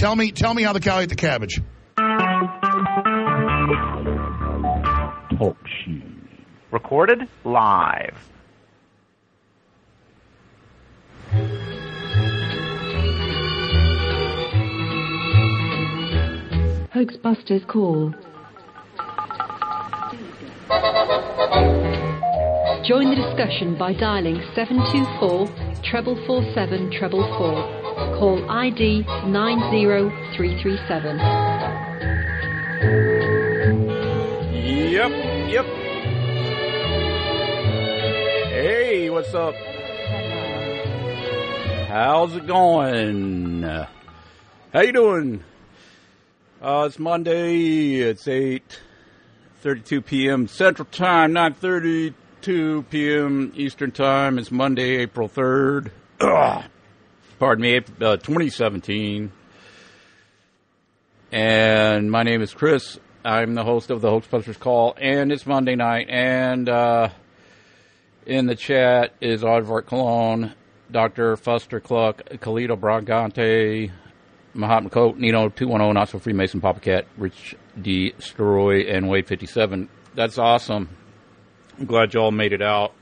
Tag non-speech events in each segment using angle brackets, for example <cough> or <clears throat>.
Tell me. Tell me how the cow ate the cabbage. Talk shoes. Recorded live. Hoaxbusters call. Join the discussion by dialing 724 treble four seven treble four. Call ID 90337. Yep, yep. Hey, what's up? How's it going? How you doing? Uh, it's Monday. It's 8:32 p.m. Central Time, 9:32 p.m. Eastern Time. It's Monday, April 3rd. <clears throat> Pardon me, uh, 2017. And my name is Chris. I'm the host of the Hoaxbusters Call, and it's Monday night. And uh, in the chat is Aardvark Cologne, Dr. Fuster Cluck, Kalito Bragante, Mahatma Coat, Nino 210, Not So Freemason, Papa Cat, Rich D. And Wade 57. That's awesome. I'm glad y'all made it out.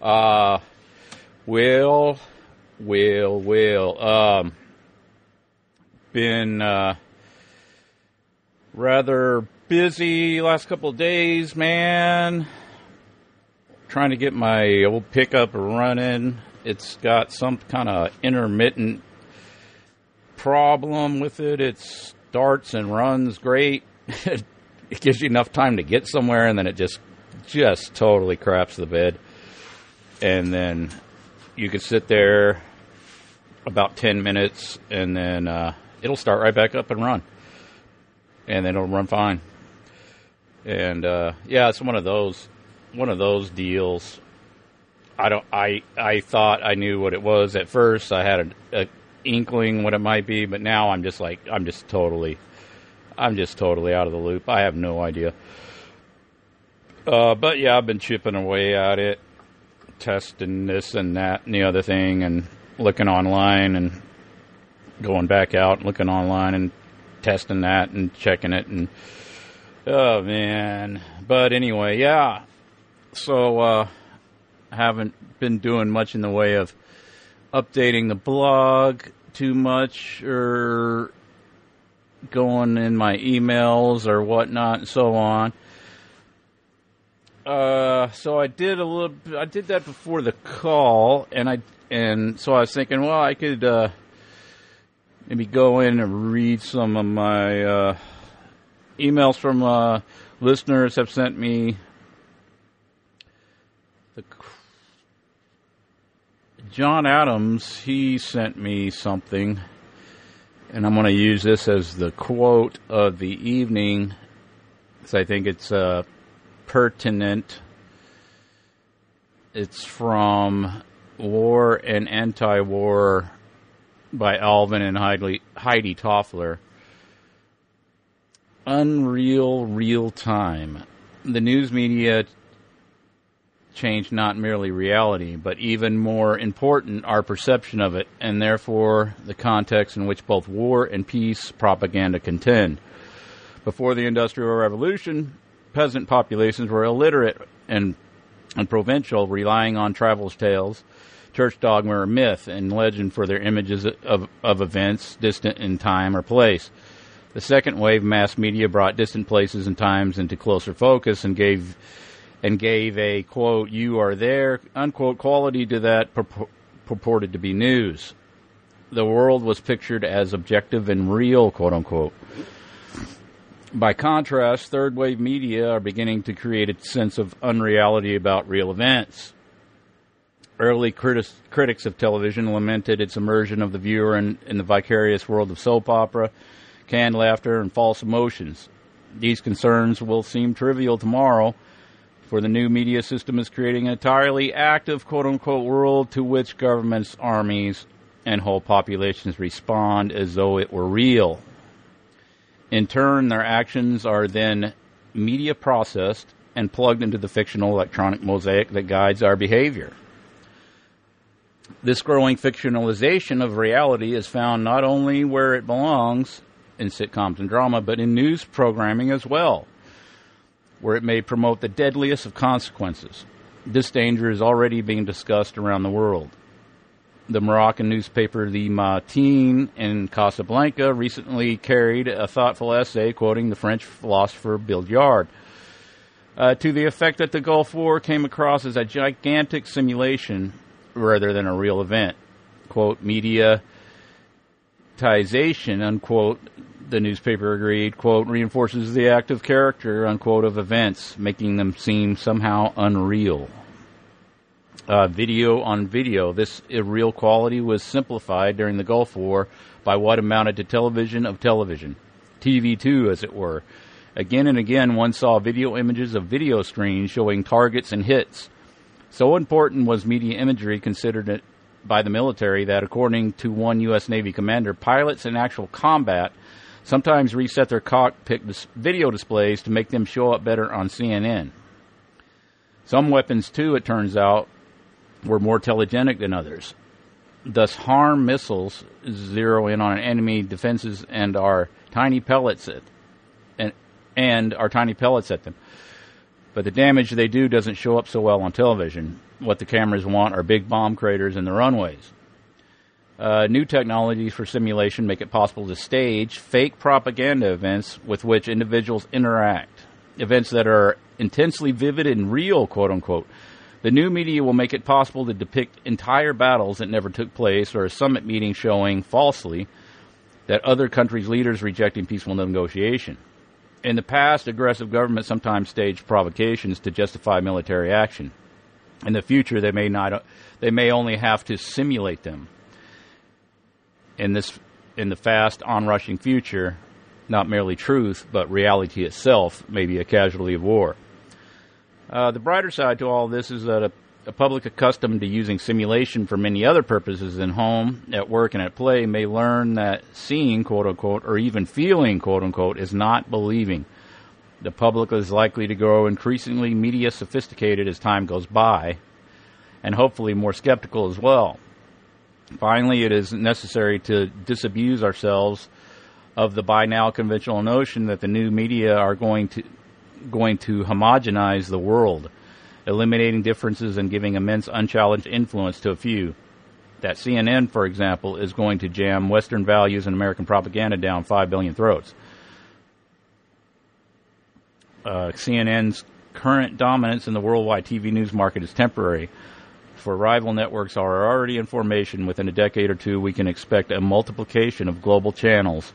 Uh, well, well, well. Um, been uh, rather busy last couple days, man. Trying to get my old pickup running. It's got some kind of intermittent problem with it. It starts and runs great. <laughs> it gives you enough time to get somewhere, and then it just just totally craps the bed. And then you can sit there about ten minutes, and then uh, it'll start right back up and run, and then it'll run fine. And uh, yeah, it's one of those one of those deals. I don't. I I thought I knew what it was at first. I had a, a inkling what it might be, but now I'm just like I'm just totally, I'm just totally out of the loop. I have no idea. Uh, but yeah, I've been chipping away at it, testing this and that and the other thing, and looking online and going back out, looking online and testing that and checking it and oh man. But anyway, yeah. So uh, haven't been doing much in the way of updating the blog too much or going in my emails or whatnot and so on. Uh, so I did a little. I did that before the call, and I and so I was thinking, well, I could uh, maybe go in and read some of my uh, emails from uh, listeners have sent me. The John Adams, he sent me something, and I'm going to use this as the quote of the evening, because I think it's uh, pertinent. It's from War and Anti-War by Alvin and Heidi, Heidi Toffler. Unreal real time. The news media change not merely reality, but even more important, our perception of it, and therefore the context in which both war and peace propaganda contend. Before the Industrial Revolution, peasant populations were illiterate and, and provincial, relying on travelers' tales, church dogma or myth, and legend for their images of, of events distant in time or place. The second wave mass media brought distant places and times into closer focus and gave and gave a quote you are there unquote quality to that purpor- purported to be news. The world was pictured as objective and real, quote unquote. By contrast, third wave media are beginning to create a sense of unreality about real events. Early criti- critics of television lamented its immersion of the viewer in, in the vicarious world of soap opera, canned laughter, and false emotions. These concerns will seem trivial tomorrow, for the new media system is creating an entirely active quote unquote world to which governments, armies, and whole populations respond as though it were real. In turn, their actions are then media processed and plugged into the fictional electronic mosaic that guides our behavior. This growing fictionalization of reality is found not only where it belongs in sitcoms and drama, but in news programming as well, where it may promote the deadliest of consequences. This danger is already being discussed around the world the Moroccan newspaper The Matin in Casablanca recently carried a thoughtful essay quoting the French philosopher Baudrillard uh, to the effect that the Gulf War came across as a gigantic simulation rather than a real event. Quote, mediatization, unquote, the newspaper agreed, quote, reinforces the active character, unquote, of events, making them seem somehow unreal uh, video on video. This real quality was simplified during the Gulf War by what amounted to television of television, TV2 as it were. Again and again, one saw video images of video screens showing targets and hits. So important was media imagery considered by the military that, according to one U.S. Navy commander, pilots in actual combat sometimes reset their cockpit video displays to make them show up better on CNN. Some weapons, too, it turns out, were more telegenic than others. Thus, HARM missiles zero in on enemy defenses and are tiny pellets at, and, and are tiny pellets at them. But the damage they do doesn't show up so well on television. What the cameras want are big bomb craters in the runways. Uh, new technologies for simulation make it possible to stage fake propaganda events with which individuals interact. Events that are intensely vivid and real, quote unquote, the new media will make it possible to depict entire battles that never took place or a summit meeting showing falsely that other countries' leaders rejecting peaceful negotiation. In the past, aggressive governments sometimes staged provocations to justify military action. In the future, they may not they may only have to simulate them. In this in the fast onrushing future, not merely truth, but reality itself may be a casualty of war. Uh, the brighter side to all this is that a, a, public accustomed to using simulation for many other purposes in home, at work, and at play may learn that seeing, quote unquote, or even feeling, quote unquote, is not believing. The public is likely to grow increasingly media sophisticated as time goes by, and hopefully more skeptical as well. Finally, it is necessary to disabuse ourselves of the by now conventional notion that the new media are going to going to homogenize the world, eliminating differences and giving immense unchallenged influence to a few. That CNN, for example, is going to jam Western values and American propaganda down 5 billion throats. Uh, CNN's current dominance in the worldwide TV news market is temporary. For rival networks are already in formation, within a decade or two, we can expect a multiplication of global channels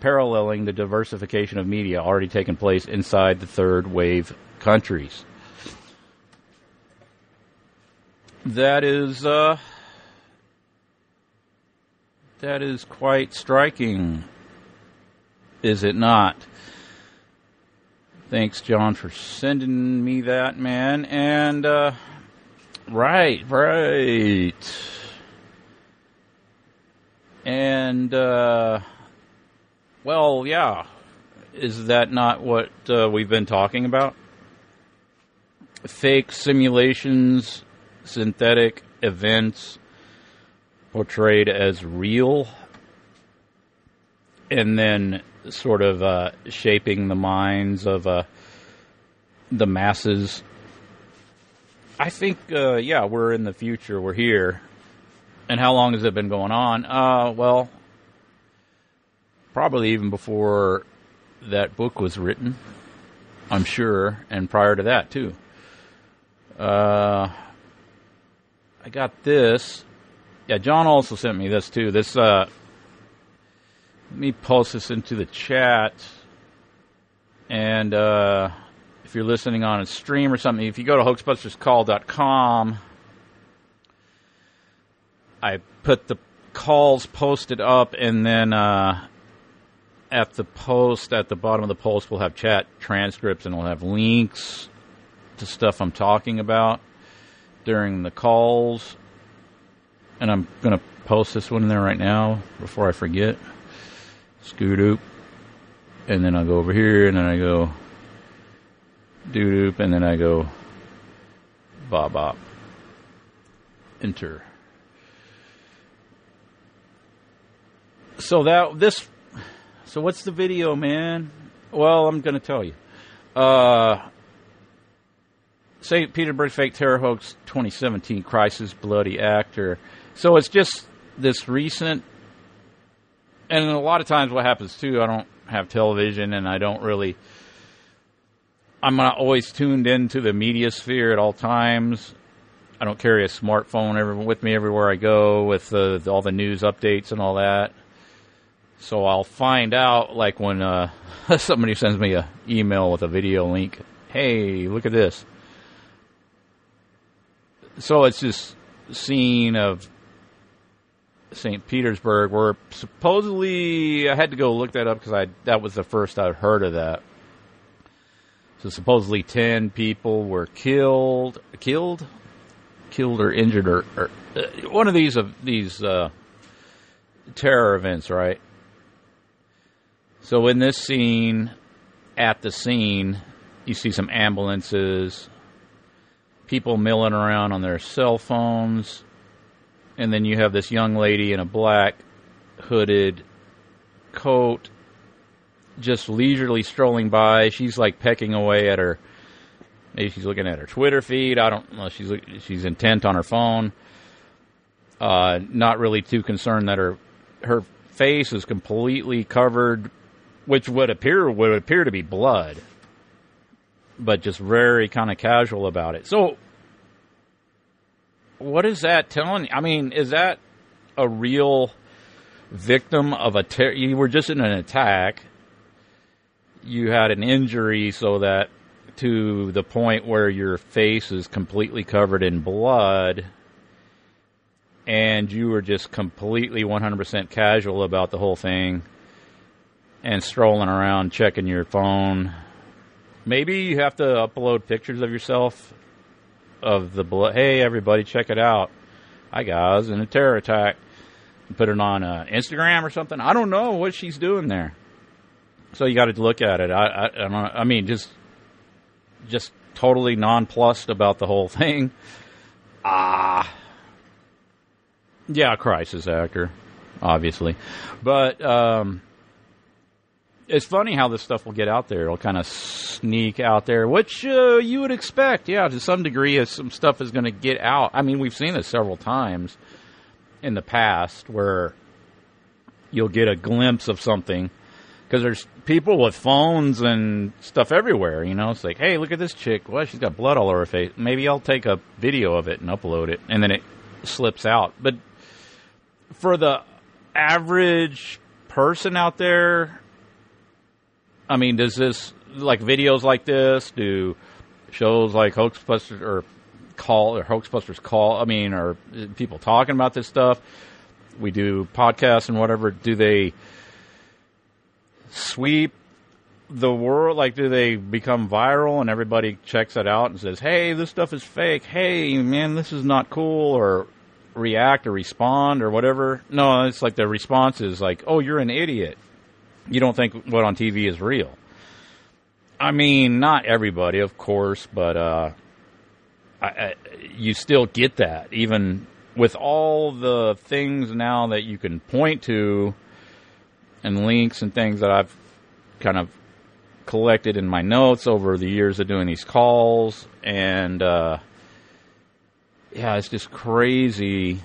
paralleling the diversification of media already taking place inside the third wave countries. That is uh, that is quite striking, is it not? Thanks, John, for sending me that, man. And uh, right, right, and. Uh, well, yeah. Is that not what uh, we've been talking about? Fake simulations, synthetic events portrayed as real, and then sort of uh, shaping the minds of uh, the masses. I think, uh, yeah, we're in the future. We're here. And how long has it been going on? Uh, well, probably even before that book was written, I'm sure, and prior to that too. I got this. Yeah, John also sent me this too. This, uh, let me post this into the chat. And uh, if you're listening on a stream or something, if you go to hoaxbusterscall.com, I put the calls posted up, and then uh, at the post, at the bottom of the post, we'll have chat transcripts and we'll have links to stuff I'm talking about during the calls. And I'm going to post this one in there right now before I forget. Scoot oop. And then I'll go over here, and then I go doo doop, and then I go bob bop. Enter. So that this so what's the video, man? Well, I'm going to tell you. Uh St. Petersburg fake terror hoax 2017 crisis bloody actor. So it's just this recent and a lot of times what happens too, I don't have television and I don't really I'm not always tuned into the media sphere at all times. I don't carry a smartphone with me everywhere I go with uh, all the news updates and all that. So I'll find out like when uh, <laughs> somebody sends me an email with a video link. Hey, look at this. So it's this scene of St. Petersburg where supposedly I had to go look that up because I that was the first I'd heard of that. So supposedly ten people were killed, killed, killed or injured, or, or uh, one of these of these uh, terror events, right? So in this scene, at the scene, you see some ambulances, people milling around on their cell phones, and then you have this young lady in a black hooded coat just leisurely strolling by. She's like pecking away at her. Maybe she's looking at her Twitter feed. I don't know. She's she's intent on her phone. Uh, not really too concerned that her her face is completely covered which would appear would appear to be blood, but just very kind of casual about it. So, what is that telling? I mean, is that a real victim of a ter- you were just in an attack? You had an injury, so that to the point where your face is completely covered in blood and you were just completely 100% casual about the whole thing and strolling around checking your phone. Maybe you have to upload pictures of yourself of the blood. Hey, everybody, check it out. Hi, guys, in a terror attack. Put it on uh, Instagram or something. I don't know what she's doing there. So you got to look at it. I, I, I mean, just, just totally nonplussed about the whole thing. Ah, yeah, crisis actor, obviously, but um, it's funny how this stuff will get out there. It'll kind of sneak out there, which uh, you would expect. Yeah, to some degree, if some stuff is going to get out. I mean, we've seen this several times in the past where you'll get a glimpse of something because there's people with phones and stuff everywhere. You know, it's like, hey, look at this chick. Well, she's got blood all over her face. Maybe I'll take a video of it and upload it, and then it slips out. But for the average person out there I mean, does this like videos like this do shows like Hoaxbusters or call or Hoaxbusters call? I mean, are people talking about this stuff? We do podcasts and whatever. Do they sweep the world? Like, do they become viral and everybody checks it out and says, "Hey, this stuff is fake. Hey, man, this is not cool," or react or respond or whatever? No, it's like the response is like, "Oh, you're an idiot." You don't think what on TV is real. I mean, not everybody, of course, but uh, I, I, you still get that, even with all the things now that you can point to and links and things that I've kind of collected in my notes over the years of doing these calls. And uh, yeah, it's just crazy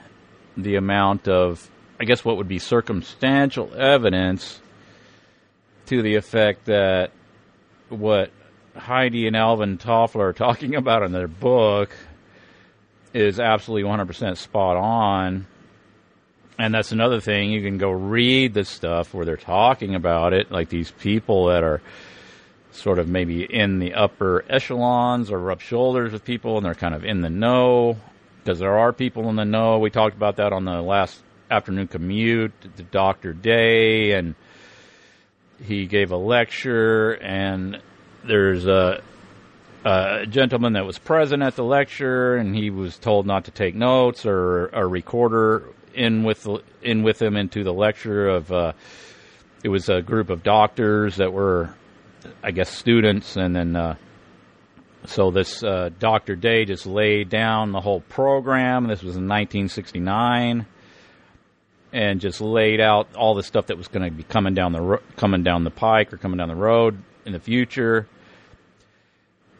the amount of, I guess, what would be circumstantial evidence to the effect that what Heidi and Alvin Toffler are talking <laughs> about in their book is absolutely 100% spot on. And that's another thing. You can go read the stuff where they're talking about it, like these people that are sort of maybe in the upper echelons or rub shoulders with people and they're kind of in the know because there are people in the know. We talked about that on the last afternoon commute, the Dr. Day, and he gave a lecture, and there's a, a gentleman that was present at the lecture, and he was told not to take notes or a recorder in with in with him into the lecture of. Uh, it was a group of doctors that were, I guess, students, and then uh, so this uh, Dr. Day just laid down the whole program. This was in 1969, and just laid out all the stuff that was going to be coming down the ro- coming down the pike or coming down the road in the future.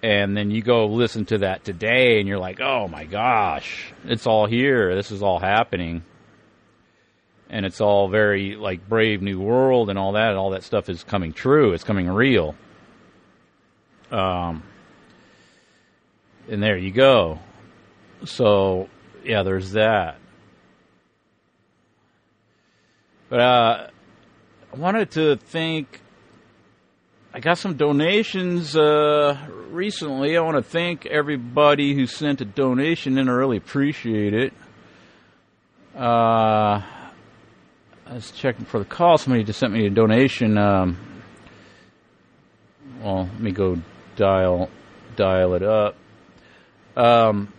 And then you go listen to that today, and you're like, "Oh my gosh, it's all here. This is all happening." and it's all very like Brave New World and all that, and all that stuff is coming true. It's coming real. Um, and there you go. So yeah, there's that. But uh, I wanted to thank. I got some donations uh, recently. I want to thank everybody who sent a donation in. I really appreciate it. Uh, I was checking for the call. Somebody just sent me a donation. Um, well, let me go dial dial it up. Um,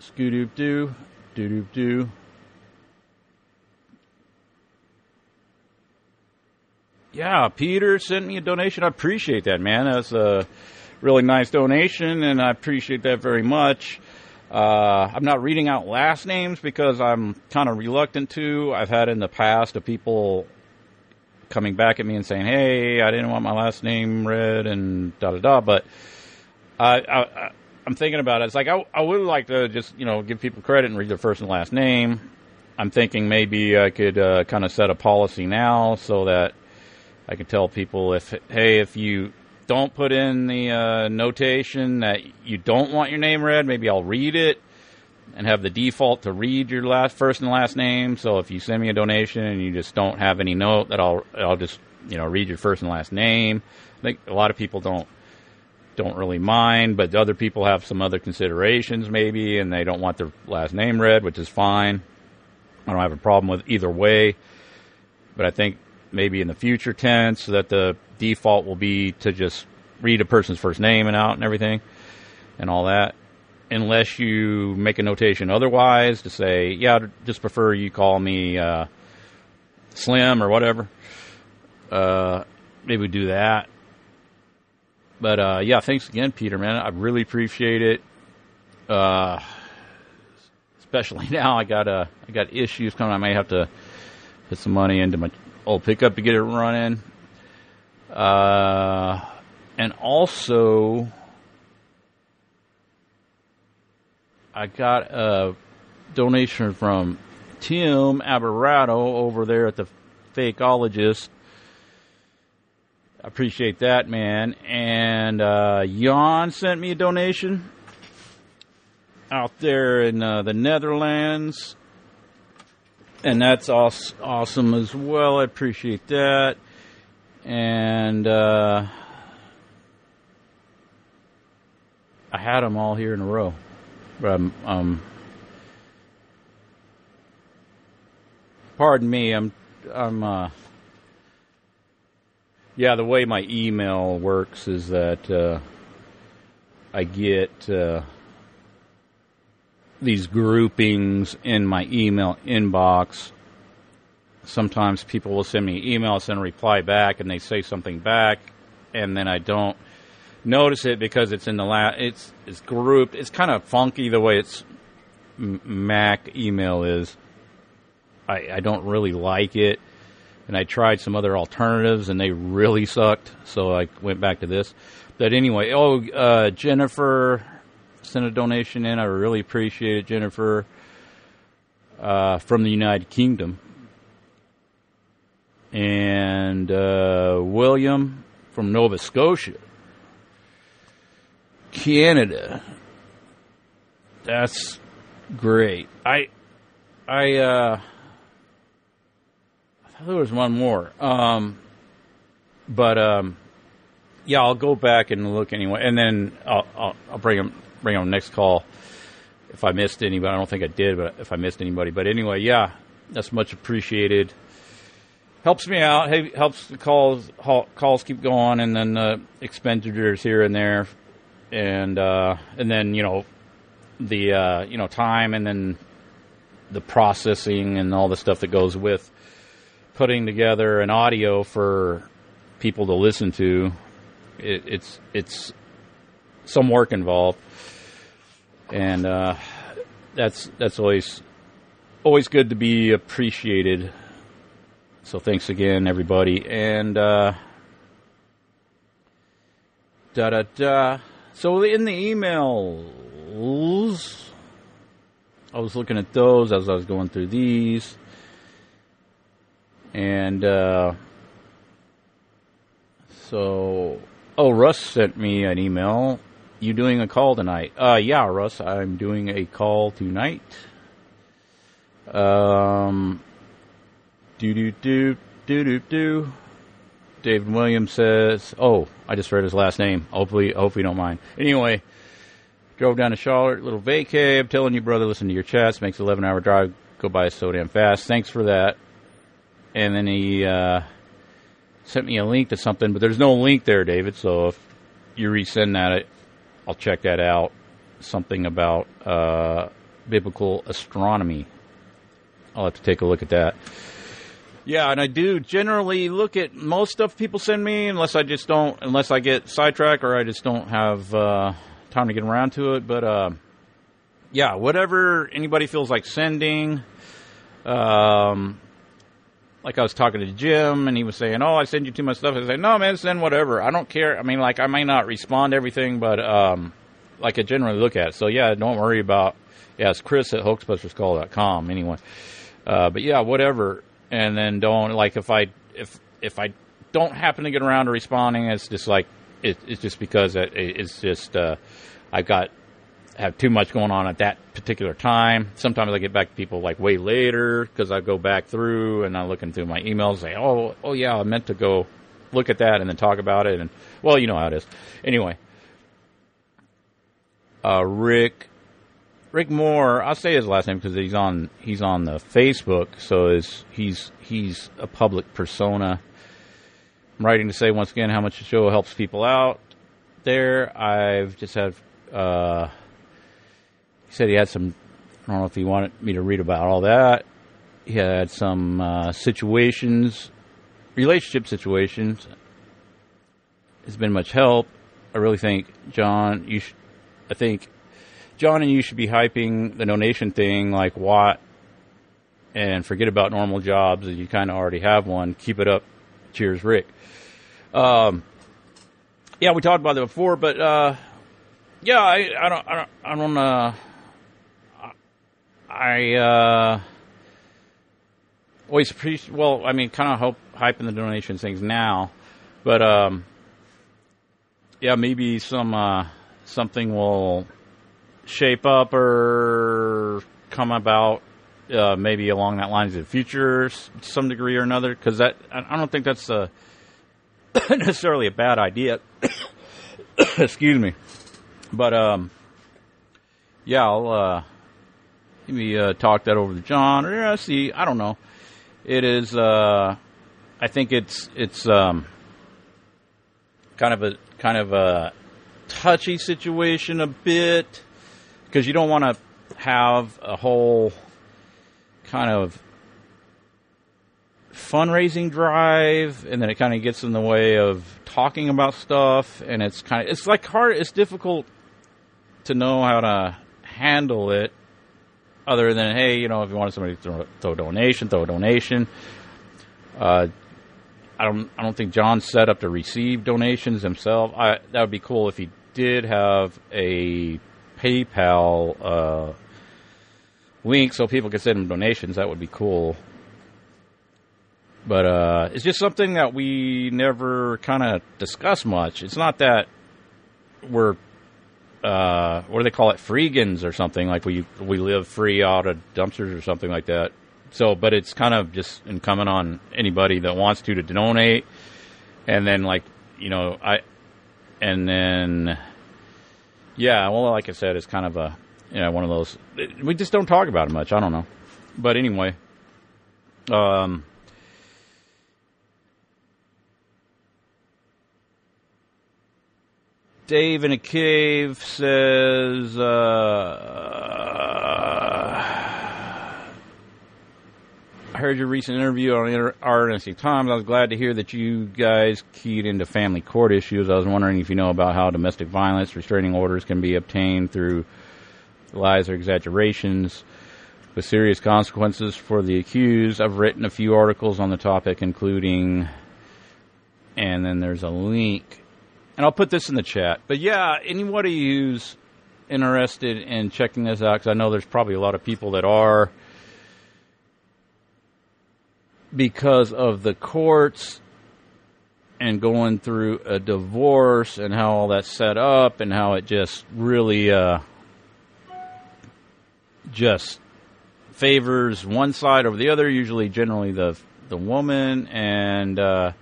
Scoodoop doo, doo doop doo. Yeah, Peter sent me a donation. I appreciate that, man. That's a really nice donation, and I appreciate that very much. Uh, I'm not reading out last names because I'm kind of reluctant to. I've had in the past of people coming back at me and saying, "Hey, I didn't want my last name read," and da da da. But I, I, I'm thinking about it. It's like I, I would like to just you know give people credit and read their first and last name. I'm thinking maybe I could uh, kind of set a policy now so that I can tell people if, hey, if you don't put in the uh, notation that you don't want your name read. Maybe I'll read it and have the default to read your last first and last name. So if you send me a donation and you just don't have any note, that I'll I'll just you know read your first and last name. I think a lot of people don't don't really mind, but other people have some other considerations maybe, and they don't want their last name read, which is fine. I don't have a problem with either way, but I think maybe in the future tense that the default will be to just read a person's first name and out and everything and all that. Unless you make a notation otherwise to say, yeah, I'd just prefer you call me uh, Slim or whatever. Uh, maybe do that. But uh, yeah, thanks again, Peter, man. I really appreciate it. Uh, especially <laughs> now, I got uh, I got issues coming. I may have to put some money into my old pickup to get it running. Uh, and also, I got a donation from Tim Aberato over there at the Fakeologist. I appreciate that, man. And uh, Jan sent me a donation out there in uh, the Netherlands. And that's awesome as well. I appreciate that and uh, I had them all here in a row, but I'm, um, pardon me, I'm, I'm, uh, yeah, the way my email works is that uh, I get uh, these groupings in my email inbox. Sometimes people will send me emails and reply back and they say something back and then I don't notice it because it's in the la- it's it's grouped. It's kind of funky the way it's Mac email is. I, I don't really like it and I tried some other alternatives and they really sucked so I went back to this. But anyway oh uh, Jennifer sent a donation in I really appreciate it Jennifer uh, from the United Kingdom and uh, William from Nova Scotia, Canada. That's great. I, I, uh, I thought there was one more. Um, but um, yeah, I'll go back and look anyway, and then I'll, I'll, I'll bring them bring them next call if I missed anybody. I don't think I did, but if I missed anybody, but anyway, yeah, that's much appreciated. Helps me out. Hey, helps the calls calls keep going, and then the expenditures here and there, and uh, and then you know the uh, you know time, and then the processing and all the stuff that goes with putting together an audio for people to listen to. It, it's it's some work involved, and uh, that's that's always always good to be appreciated. So thanks again, everybody, and uh, da da da. So in the emails, I was looking at those as I was going through these, and uh, so oh, Russ sent me an email. You doing a call tonight? Uh, yeah, Russ, I'm doing a call tonight. Um, do do do do do do. David Williams says, "Oh, I just read his last name. Hopefully, hopefully you don't mind." Anyway, drove down to Charlotte, little vacay. I'm telling you, brother, listen to your chats. Makes 11 hour drive go by so damn fast. Thanks for that. And then he uh, sent me a link to something, but there's no link there, David. So if you resend that, I'll check that out. Something about uh, biblical astronomy. I'll have to take a look at that. Yeah, and I do generally look at most stuff people send me, unless I just don't, unless I get sidetracked or I just don't have uh, time to get around to it. But uh, yeah, whatever anybody feels like sending. Um, like I was talking to Jim, and he was saying, "Oh, I send you too much stuff." I say, "No, man, send whatever. I don't care. I mean, like I may not respond to everything, but um, like I generally look at it. So yeah, don't worry about. Yeah, it's Chris at hoaxbusterscall.com anyway. Uh, but yeah, whatever and then don't like if I if if I don't happen to get around to responding, it's just like it, it's just because it, it's just uh, I've got have too much going on at that particular time. Sometimes I get back to people like way later because I go back through and I'm looking through my emails and say, oh, oh yeah, I meant to go look at that and then talk about it. And well, you know how it is. Anyway, uh, Rick Rick Moore, I'll say his last name because he's on he's on the Facebook, so is he's he's a public persona. I'm writing to say once again how much the show helps people out. There, I've just had. Uh, said he had some. I don't know if he wanted me to read about all that. He had some uh, situations, relationship situations. It's been much help. I really think John, you. Sh- I think John and you should be hyping the donation thing like what and forget about normal jobs. You kind of already have one. Keep it up. Cheers, Rick. Um, yeah, we talked about that before, but uh, yeah, I, I don't, I don't, I don't, uh, I uh, always appreciate. Well, I mean, kind of hope hyping the donation things now, but um, yeah, maybe some uh, something will shape up or come about uh, maybe along that lines in the future some degree or another because that I don't think that's a, <coughs> necessarily a bad idea. <coughs> Excuse me, but um, yeah, I'll uh, maybe uh, talk that over to John or see. I don't know. It is. Uh, I think it's it's um, kind of a kind of a touchy situation a bit because you don't want to have a whole kind of fundraising drive and then it kind of gets in the way of talking about stuff and it's kind of it's like hard it's difficult to know how to handle it other than hey you know if you want somebody to throw, throw a donation throw a donation uh, I don't I don't think John's set up to receive donations himself I that would be cool if he did have a PayPal uh, link so people can send him donations. That would be cool. But uh, it's just something that we never kind of discuss much. It's not that we're uh, what do they call it, freegans or something like we we live free out of dumpsters or something like that. So, but it's kind of just incumbent on anybody that wants to to donate, and then like you know I and then yeah, well, like I said, it's kind of a you know one of those. We just don't talk about it much. I don't know, but anyway, um. Dave in a cave says, uh, I heard your recent interview on RNC Times. I was glad to hear that you guys keyed into family court issues. I was wondering if you know about how domestic violence restraining orders can be obtained through lies or exaggerations with serious consequences for the accused. I've written a few articles on the topic, including, and then there's a link and I'll put this in the chat. But yeah, anybody who's interested in checking this out, because I know there's probably a lot of people that are, because of the courts and going through a divorce and how all that's set up and how it just really uh, just favors one side over the other. Usually, generally the the woman and uh,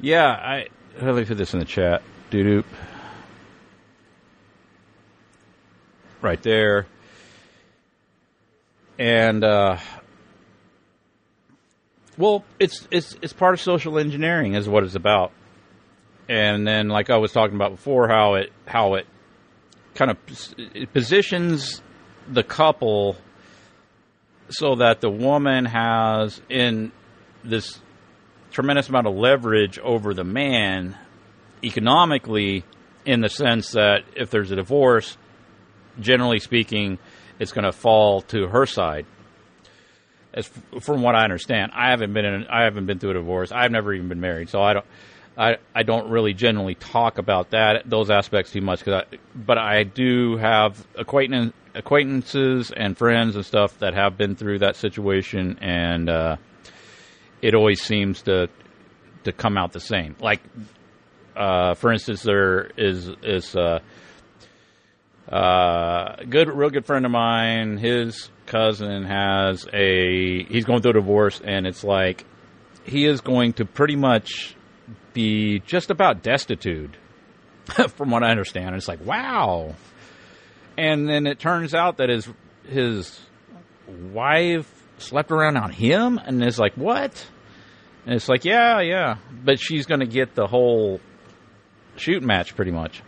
yeah, I me put this in the chat. Doo doop. Right there. And uh, well, it's it's it's part of social engineering is what it's about. And then like I was talking about before how it how it kind of it positions the couple so that the woman has in this tremendous amount of leverage over the man economically in the sense that if there's a divorce, generally speaking, it's going to fall to her side. As from what I understand, I haven't been in, I haven't been through a divorce. I've never even been married, so I don't I, I don't really generally talk about that those aspects too much. I, but I do have acquaintance, acquaintances and friends and stuff that have been through that situation, and uh, it always seems to to come out the same. Like uh, for instance, there is is uh, uh, good, real good friend of mine. His cousin has a he's going through a divorce, and it's like he is going to pretty much be just about destitute, <laughs> from what I understand. And it's like wow, and then it turns out that his his wife slept around on him, and it's like what? And it's like, yeah, yeah. But she's going to get the whole shoot match pretty much.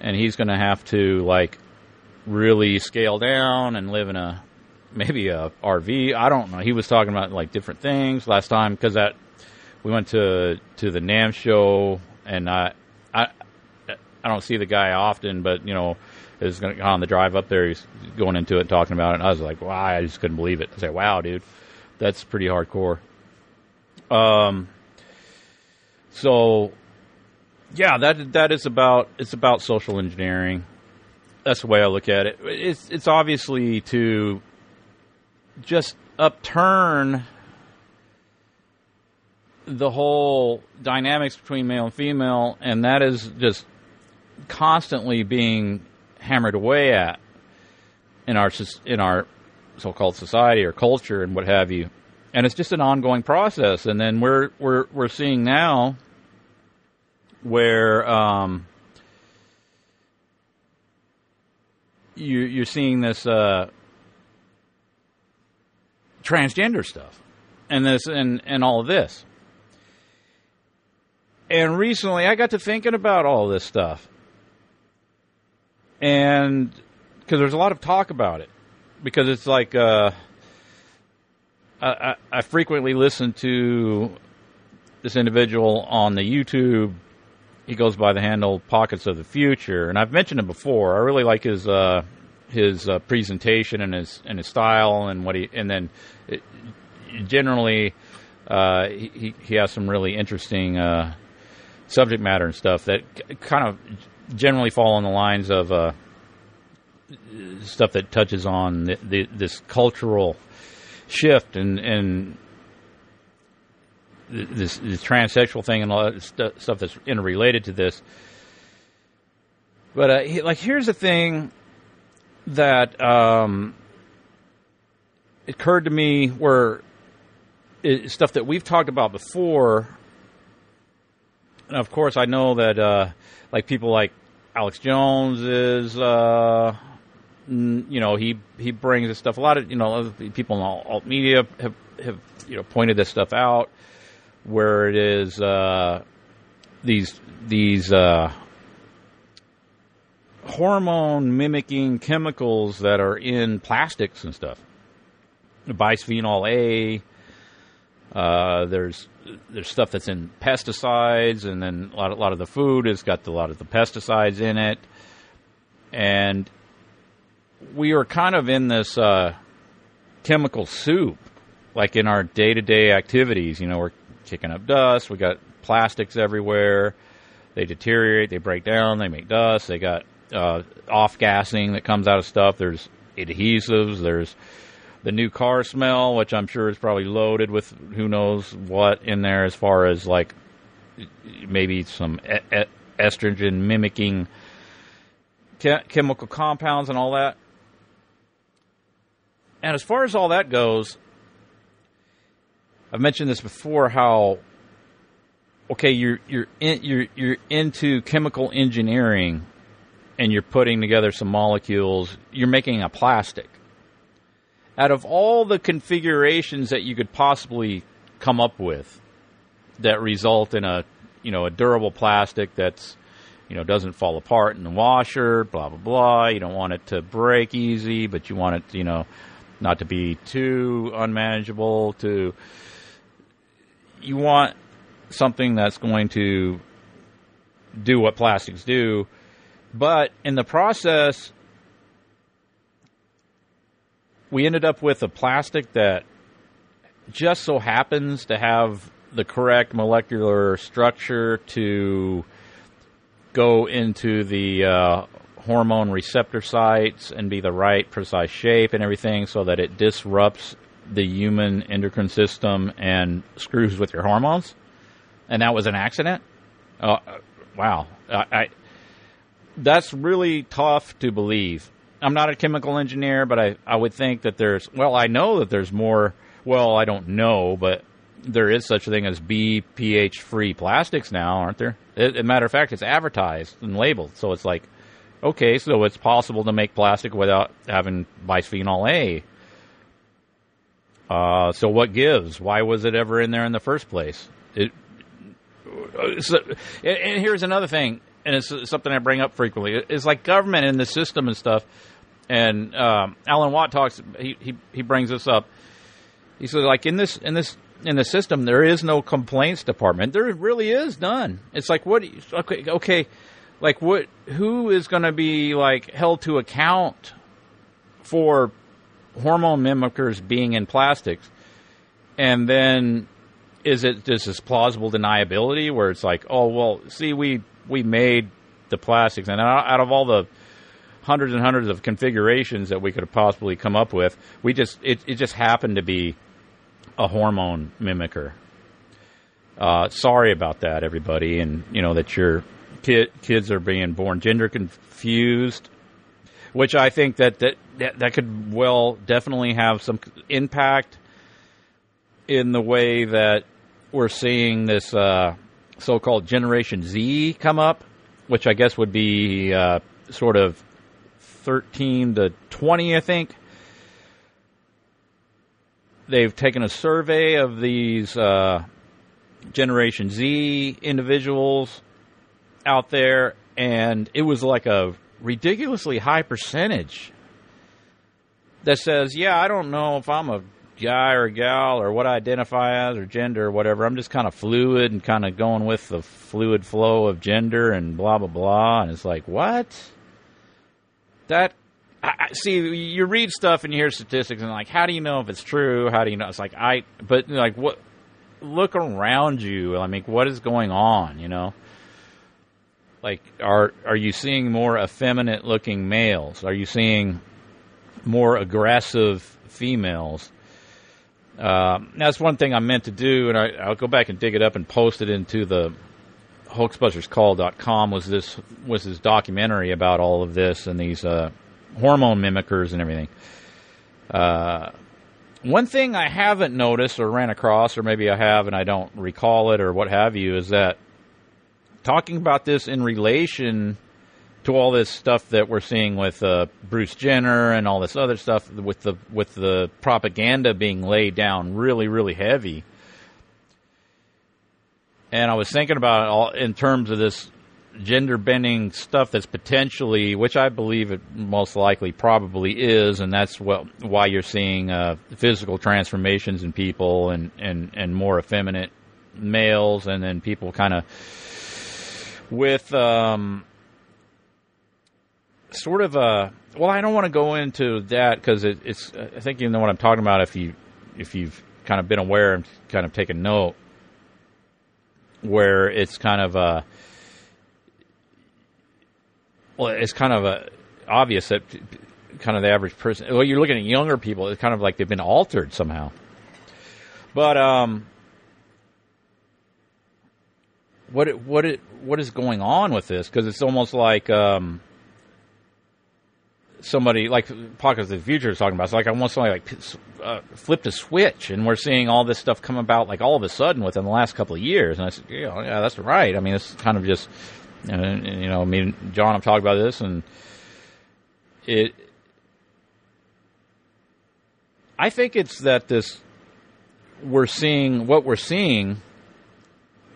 And he's going to have to like really scale down and live in a maybe a RV. I don't know. He was talking about like different things last time because that we went to to the NAMM show and I I I don't see the guy often, but you know is going on the drive up there. He's going into it talking about it. And I was like, wow, I just couldn't believe it. I said, wow, dude, that's pretty hardcore. Um, so yeah, that that is about it's about social engineering. That's the way I look at it. It's it's obviously to just upturn the whole dynamics between male and female, and that is just constantly being hammered away at in our in our so-called society or culture and what have you. And it's just an ongoing process. And then we're we're we're seeing now where um, you, you're seeing this uh, transgender stuff and this and, and all of this. And recently I got to thinking about all this stuff. And because there's a lot of talk about it. Because it's like uh, I, I frequently listen to this individual on the YouTube he goes by the handle Pockets of the Future, and I've mentioned him before. I really like his uh, his uh, presentation and his and his style and what he and then it, generally uh, he he has some really interesting uh, subject matter and stuff that kind of generally fall on the lines of uh, stuff that touches on the, the, this cultural shift and and this, this transsexual thing and all that st- stuff that's interrelated to this. But uh, like, here's the thing that um, occurred to me where it, stuff that we've talked about before, and of course, I know that uh, like people like Alex Jones is, uh, you know, he he brings this stuff. A lot of you know people in alt media have have you know pointed this stuff out, where it is uh, these these uh, hormone mimicking chemicals that are in plastics and stuff. Bisphenol A. Uh, there's there's stuff that's in pesticides, and then a lot, a lot of the food has got a lot of the pesticides in it, and we are kind of in this uh, chemical soup, like in our day to day activities. You know, we're kicking up dust. We got plastics everywhere. They deteriorate. They break down. They make dust. They got uh, off gassing that comes out of stuff. There's adhesives. There's the new car smell, which I'm sure is probably loaded with who knows what in there as far as like maybe some estrogen mimicking chemical compounds and all that. And as far as all that goes, I've mentioned this before how okay, you're you're in, you're you're into chemical engineering and you're putting together some molecules, you're making a plastic. Out of all the configurations that you could possibly come up with that result in a you know a durable plastic that's you know doesn't fall apart in the washer blah blah blah you don't want it to break easy but you want it you know not to be too unmanageable to you want something that's going to do what plastics do. But in the process we ended up with a plastic that just so happens to have the correct molecular structure to go into the uh, hormone receptor sites and be the right precise shape and everything so that it disrupts the human endocrine system and screws with your hormones. And that was an accident? Uh, wow. I, I, that's really tough to believe. I'm not a chemical engineer, but I, I would think that there's, well, I know that there's more, well, I don't know, but there is such a thing as BPA free plastics now, aren't there? As a matter of fact, it's advertised and labeled. So it's like, okay, so it's possible to make plastic without having bisphenol A. Uh, so what gives? Why was it ever in there in the first place? It, so, and here's another thing and it's something I bring up frequently. It's like government and the system and stuff. And um, Alan Watt talks. He, he he brings this up. He says, like in this in this in the system, there is no complaints department. There really is none. It's like what? Okay, okay, like what? Who is going to be like held to account for hormone mimickers being in plastics? And then is it just this plausible deniability where it's like, oh well, see, we we made the plastics, and out of all the hundreds and hundreds of configurations that we could have possibly come up with, we just it, it just happened to be a hormone mimicker. Uh, sorry about that, everybody, and you know that your kid, kids are being born gender confused, which I think that, that that could well definitely have some impact in the way that we're seeing this. Uh, so-called Generation Z come up, which I guess would be uh, sort of 13 to 20, I think. They've taken a survey of these uh, Generation Z individuals out there, and it was like a ridiculously high percentage that says, "Yeah, I don't know if I'm a guy or a gal or what I identify as or gender or whatever. I'm just kind of fluid and kind of going with the fluid flow of gender and blah blah blah. And it's like what? That I, see. You read stuff and you hear statistics and like, how do you know if it's true? How do you know? It's like I, but like what? Look around you. I mean, what is going on? You know. Like, are are you seeing more effeminate looking males? Are you seeing more aggressive females? Uh, that's one thing I meant to do, and I, will go back and dig it up and post it into the hoaxbusterscall.com. Was this was this documentary about all of this and these uh, hormone mimickers and everything? Uh, one thing I haven't noticed or ran across, or maybe I have and I don't recall it or what have you, is that talking about this in relation to all this stuff that we're seeing with uh, Bruce Jenner and all this other stuff with the with the propaganda being laid down really really heavy. And I was thinking about it all in terms of this gender bending stuff that's potentially, which I believe it most likely probably is, and that's what why you're seeing uh, physical transformations in people and and and more effeminate males, and then people kind of with um, sort of a well, I don't want to go into that because it, it's I think you know what I'm talking about if you if you've kind of been aware and kind of taken note where it's kind of a well, it's kind of a, obvious that kind of the average person. Well, you're looking at younger people. It's kind of like they've been altered somehow. But um, what it, what it, what is going on with this? Because it's almost like um, somebody like Pockets of the Future is talking about. It's like almost somebody like uh, flipped a switch, and we're seeing all this stuff come about like all of a sudden within the last couple of years. And I said, yeah, yeah, that's right. I mean, it's kind of just you know, me and John I've talked about this, and it. I think it's that this we're seeing what we're seeing,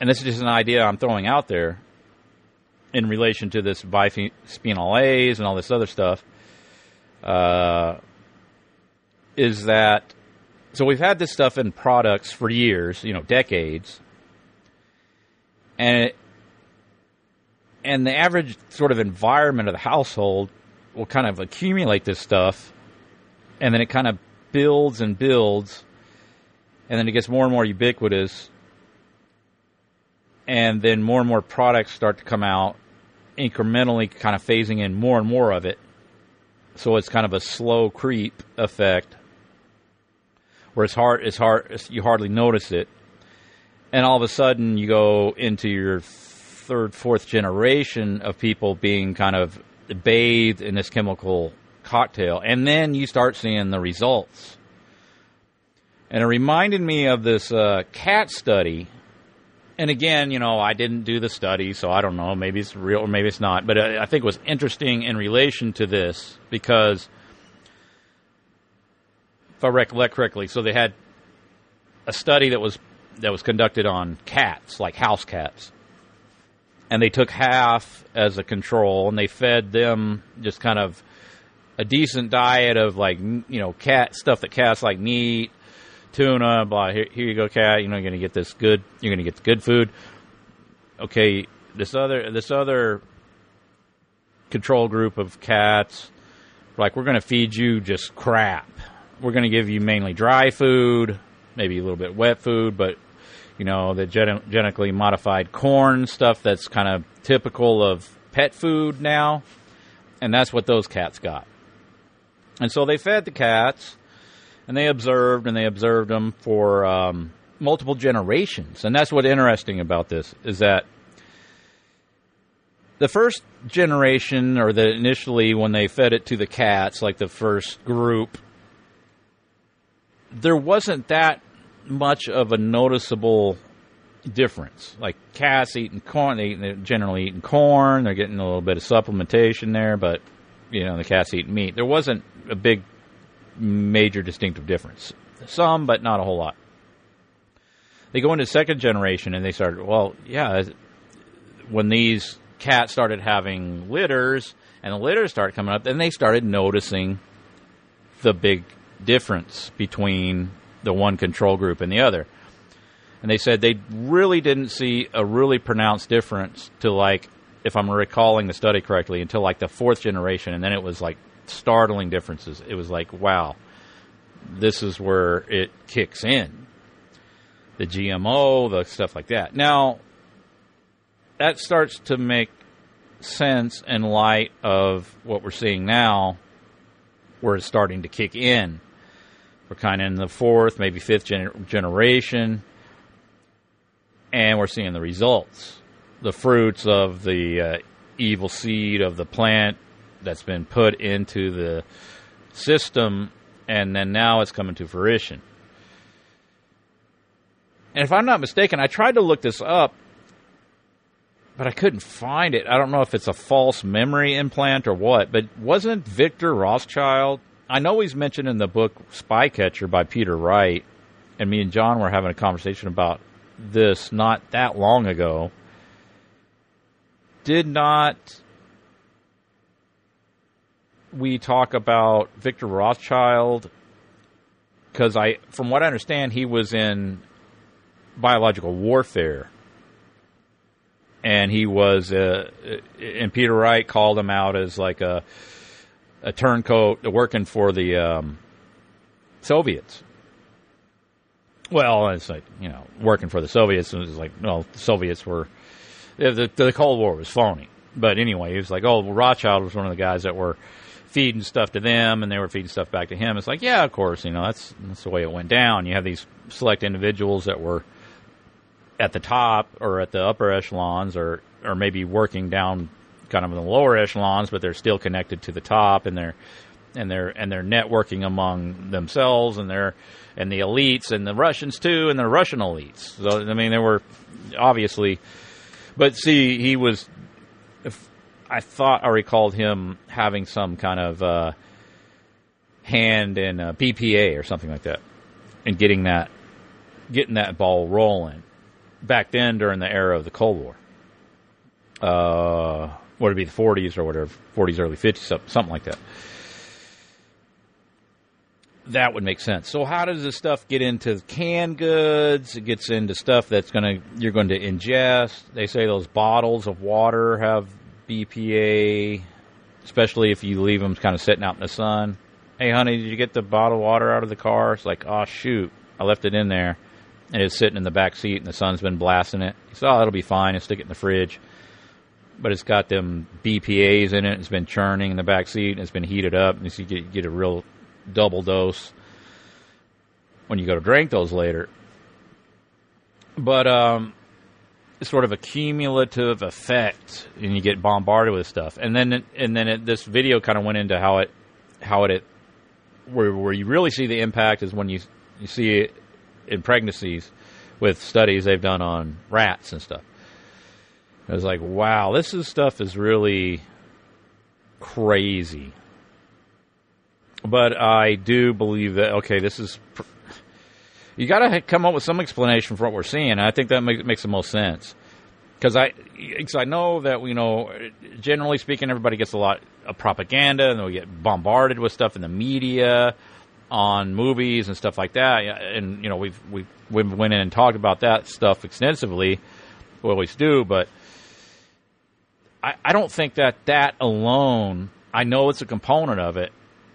and this is just an idea I'm throwing out there in relation to this bisphenol A's and all this other stuff. Uh, is that so? We've had this stuff in products for years, you know, decades, and it, and the average sort of environment of the household will kind of accumulate this stuff, and then it kind of builds and builds, and then it gets more and more ubiquitous, and then more and more products start to come out, incrementally kind of phasing in more and more of it. So it's kind of a slow creep effect, where it's hard, it's hard, it's, you hardly notice it, and all of a sudden you go into your third, fourth generation of people being kind of bathed in this chemical cocktail. And then you start seeing the results. And it reminded me of this uh, cat study. And again, you know, I didn't do the study, so I don't know. Maybe it's real or maybe it's not. But uh, I think it was interesting in relation to this because, if I recollect correctly, so they had a study that was that was conducted on cats, like house cats and they took half as a control and they fed them just kind of a decent diet of like you know cat stuff that cats like meat tuna blah here, here you go cat you know you're gonna get this good you're gonna get the good food okay this other this other control group of cats like we're gonna feed you just crap we're gonna give you mainly dry food maybe a little bit wet food but you know, the gen- genetically modified corn stuff that's kind of typical of pet food now. And that's what those cats got. And so they fed the cats and they observed and they observed them for um, multiple generations. And that's what's interesting about this is that the first generation, or the initially when they fed it to the cats, like the first group, there wasn't that much of a noticeable difference. Like cats eating corn, they, they're generally eating corn. They're getting a little bit of supplementation there, but you know the cats eating meat. There wasn't a big, major distinctive difference. Some, but not a whole lot. They go into second generation and they start. Well, yeah, when these cats started having litters and the litters started coming up, then they started noticing the big difference between the one control group and the other. And they said they really didn't see a really pronounced difference to like, if I'm recalling the study correctly, until like the fourth generation, and then it was like startling differences. It was like, wow, this is where it kicks in. The GMO, the stuff like that. Now, that starts to make sense in light of what we're seeing now, where it's starting to kick in we're kind of in the fourth, maybe fifth gener- generation, and we're seeing the results, the fruits of the uh, evil seed of the plant that's been put into the system, and then now it's coming to fruition. And if I'm not mistaken, I tried to look this up, but I couldn't find it. I don't know if it's a false memory implant or what, but wasn't Victor Rothschild? I know he's mentioned in the book Spycatcher by Peter Wright, and me and John were having a conversation about this not that long ago. Did not we talk about Victor Rothschild? Because I, from what I understand, he was in biological warfare and he was, uh, and Peter Wright called him out as like a a turncoat working for the um, Soviets. Well, it's like you know, working for the Soviets. It was like, well, the Soviets were the the Cold War was phony. But anyway, he was like, oh, Rothschild was one of the guys that were feeding stuff to them, and they were feeding stuff back to him. It's like, yeah, of course, you know, that's that's the way it went down. You have these select individuals that were at the top or at the upper echelons or or maybe working down kind of in the lower echelons but they're still connected to the top and they're and they're and they're networking among themselves and they're and the elites and the Russians too and the Russian elites so I mean there were obviously but see he was I thought I recalled him having some kind of uh, hand in BPA or something like that and getting that getting that ball rolling back then during the era of the Cold War. Uh, would it be the 40s or whatever, 40s, early 50s, something like that. That would make sense. So, how does this stuff get into canned goods? It gets into stuff that's going to you're going to ingest. They say those bottles of water have BPA, especially if you leave them kind of sitting out in the sun. Hey, honey, did you get the bottled water out of the car? It's like, oh shoot, I left it in there and it's sitting in the back seat and the sun's been blasting it. He said, oh, that'll be fine. And stick it in the fridge. But it's got them BPAs in it. It's been churning in the back seat and it's been heated up. And so you get, get a real double dose when you go to drink those later. But um, sort of a cumulative effect, and you get bombarded with stuff. And then, and then it, this video kind of went into how it, how it, where where you really see the impact is when you you see it in pregnancies with studies they've done on rats and stuff. I was like, wow, this is stuff is really crazy. But I do believe that okay, this is you got to come up with some explanation for what we're seeing. I think that makes, makes the most sense because I cause I know that you know generally speaking, everybody gets a lot of propaganda and we get bombarded with stuff in the media on movies and stuff like that. And you know, we've we we went in and talked about that stuff extensively. We always do, but I, I don't think that that alone. I know it's a component of it,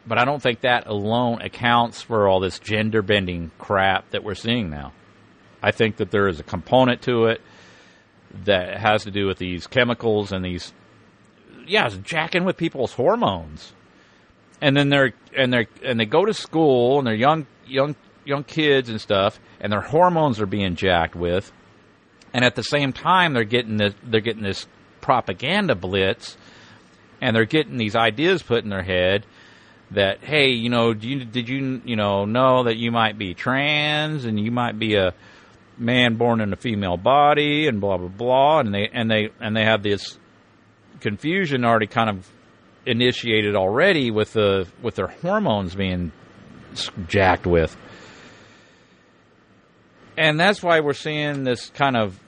but I don't think that alone accounts for all this gender bending crap that we're seeing now. I think that there is a component to it that has to do with these chemicals and these, yeah, jacking with people's hormones and then they're and they're and they go to school and they're young young young kids and stuff and their hormones are being jacked with and at the same time they're getting this they're getting this propaganda blitz and they're getting these ideas put in their head that hey you know you, did you you know know that you might be trans and you might be a man born in a female body and blah blah blah and they and they and they have this confusion already kind of initiated already with the with their hormones being jacked with. And that's why we're seeing this kind of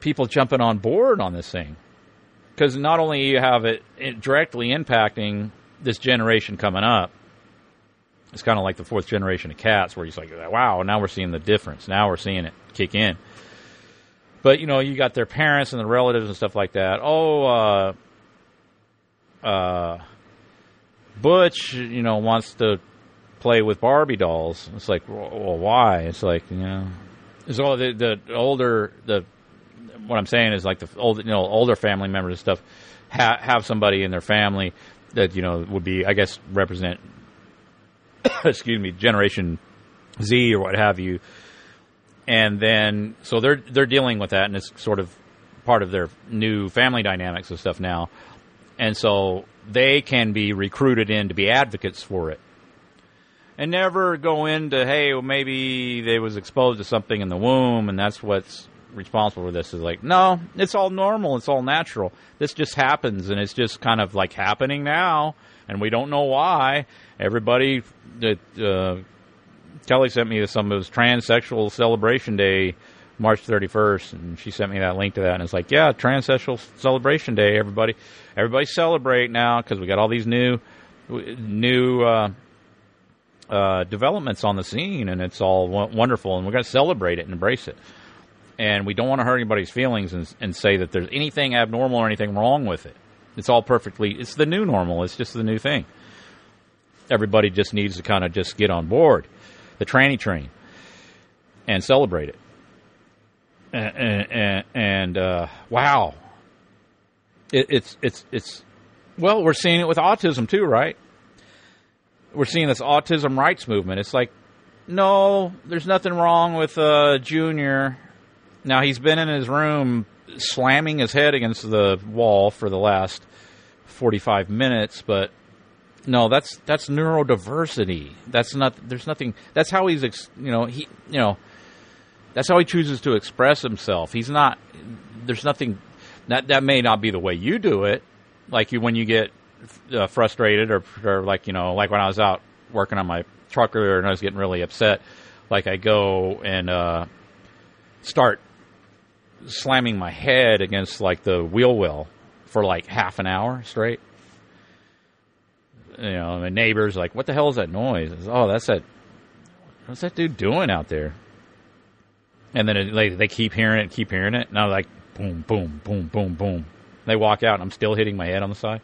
people jumping on board on this thing. Because not only you have it, directly impacting this generation coming up, it's kind of like the fourth generation of cats, where he's like, wow, now we're seeing the difference. Now we're seeing it kick in. But you know, you got their parents and the relatives and stuff like that. Oh, uh, uh, Butch, you know, wants to play with Barbie dolls. It's like, well, why? It's like, you know, so the the older the what I'm saying is like the old, you know, older family members and stuff ha- have somebody in their family that you know would be, I guess, represent, <coughs> excuse me, Generation Z or what have you. And then so they're they're dealing with that, and it's sort of part of their new family dynamics and stuff now, and so they can be recruited in to be advocates for it, and never go into hey, well, maybe they was exposed to something in the womb, and that's what's responsible for this is like, no, it's all normal, it's all natural. This just happens, and it's just kind of like happening now, and we don't know why. Everybody, uh, Kelly sent me some of his transsexual celebration day, March 31st, and she sent me that link to that, and it's like, yeah, transsexual celebration day, everybody, everybody celebrate now because we got all these new, new. Uh, uh, developments on the scene, and it's all w- wonderful, and we're going to celebrate it and embrace it. And we don't want to hurt anybody's feelings and, and say that there's anything abnormal or anything wrong with it. It's all perfectly. It's the new normal. It's just the new thing. Everybody just needs to kind of just get on board the tranny train and celebrate it. And, and, and uh, wow, it, it's it's it's well, we're seeing it with autism too, right? we're seeing this autism rights movement. It's like, no, there's nothing wrong with Junior. Now he's been in his room slamming his head against the wall for the last 45 minutes, but no, that's that's neurodiversity. That's not. There's nothing. That's how he's. You know he. You know. That's how he chooses to express himself. He's not. There's nothing. That that may not be the way you do it. Like you when you get uh, frustrated or, or like you know like when I was out working on my truck earlier and I was getting really upset, like I go and uh, start slamming my head against like the wheel well for like half an hour straight. You know, my neighbors like, "What the hell is that noise?" Oh, that's that. What's that dude doing out there? And then it, like they keep hearing it, keep hearing it, and I'm like, boom, boom, boom, boom, boom. They walk out, and I'm still hitting my head on the side.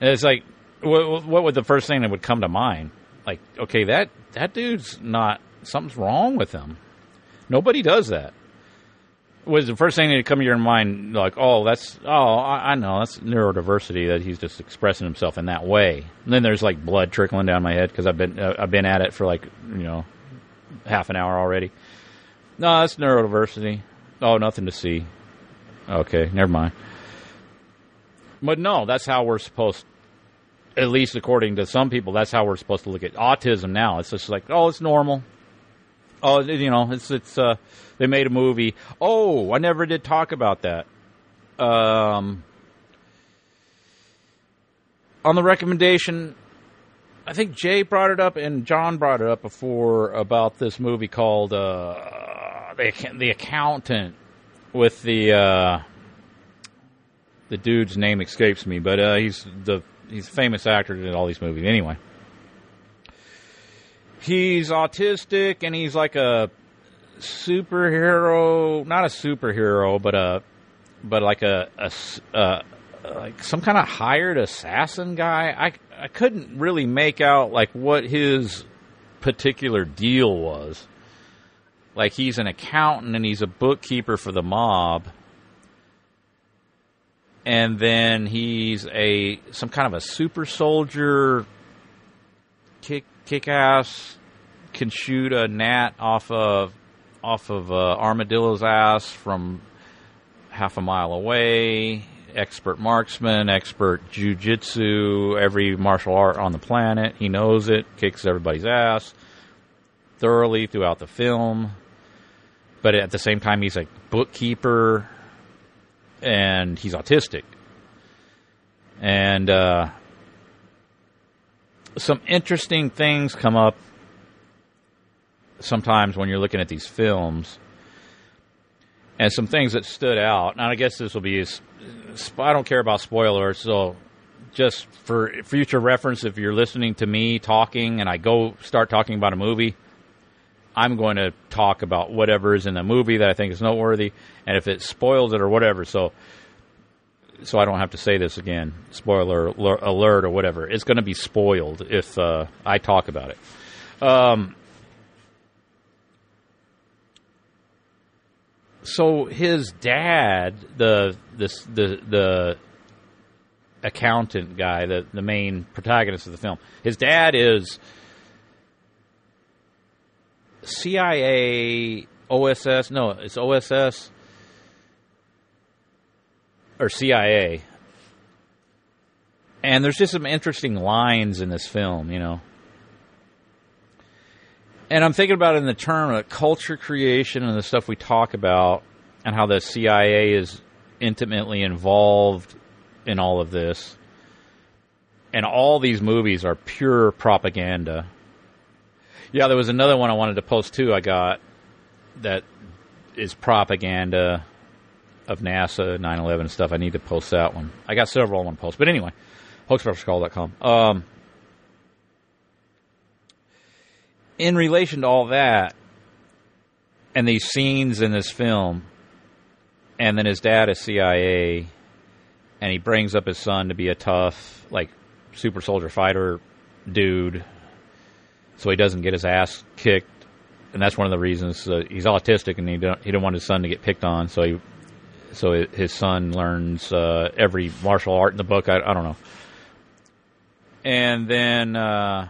And it's like, what, what would the first thing that would come to mind? Like, okay, that that dude's not something's wrong with him. Nobody does that. Was the first thing that come to your mind like, oh, that's oh, I, I know that's neurodiversity that he's just expressing himself in that way. And then there's like blood trickling down my head because I've been uh, I've been at it for like you know half an hour already. No, that's neurodiversity. Oh, nothing to see. Okay, never mind. But no, that's how we're supposed at least according to some people, that's how we're supposed to look at autism now. It's just like, oh, it's normal. Oh, you know, it's it's. Uh, they made a movie. Oh, I never did talk about that. Um, on the recommendation, I think Jay brought it up and John brought it up before about this movie called uh, the the accountant with the uh, the dude's name escapes me, but uh, he's the he's a famous actor in all these movies. Anyway, he's autistic and he's like a superhero, not a superhero, but a but like a, a uh, like some kind of hired assassin guy. I I couldn't really make out like what his particular deal was. Like he's an accountant and he's a bookkeeper for the mob and then he's a some kind of a super soldier, kick kick ass, can shoot a gnat off of off of uh, armadillo's ass from half a mile away. Expert marksman, expert jujitsu, every martial art on the planet. He knows it, kicks everybody's ass thoroughly throughout the film. But at the same time, he's a bookkeeper and he's autistic. And uh, some interesting things come up sometimes when you're looking at these films, and some things that stood out. And I guess this will be, I don't care about spoilers, so just for future reference, if you're listening to me talking and I go start talking about a movie, I'm going to talk about whatever is in the movie that I think is noteworthy, and if it spoils it or whatever. So, so I don't have to say this again. Spoiler alert or whatever. It's going to be spoiled if uh, I talk about it. Um, so his dad, the the the the accountant guy, the the main protagonist of the film, his dad is CIA, OSS. No, it's OSS or CIA. And there's just some interesting lines in this film, you know. And I'm thinking about it in the term of culture creation and the stuff we talk about, and how the CIA is intimately involved in all of this. And all these movies are pure propaganda. Yeah, there was another one I wanted to post too. I got that is propaganda of NASA, 9/11 and stuff. I need to post that one. I got several I want to post, but anyway, hoaxbusterscall.com. Um, in relation to all that, and these scenes in this film, and then his dad is CIA, and he brings up his son to be a tough, like super soldier fighter dude, so he doesn't get his ass kicked. And that's one of the reasons uh, he's autistic, and he don't he don't want his son to get picked on. So he, so his son learns uh, every martial art in the book. I, I don't know. And then uh,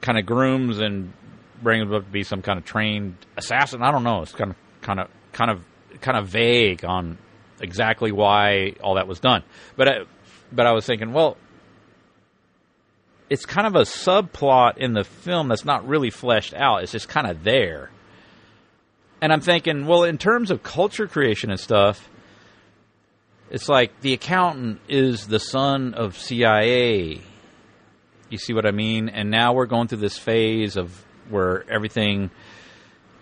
kind of grooms and brings him up to be some kind of trained assassin. I don't know. It's kind of kind of kind of kind of vague on exactly why all that was done. But I, but I was thinking, well, it's kind of a subplot in the film that's not really fleshed out. It's just kind of there. And I'm thinking, well, in terms of culture creation and stuff, it's like the accountant is the son of CIA. You see what I mean? And now we're going through this phase of where everything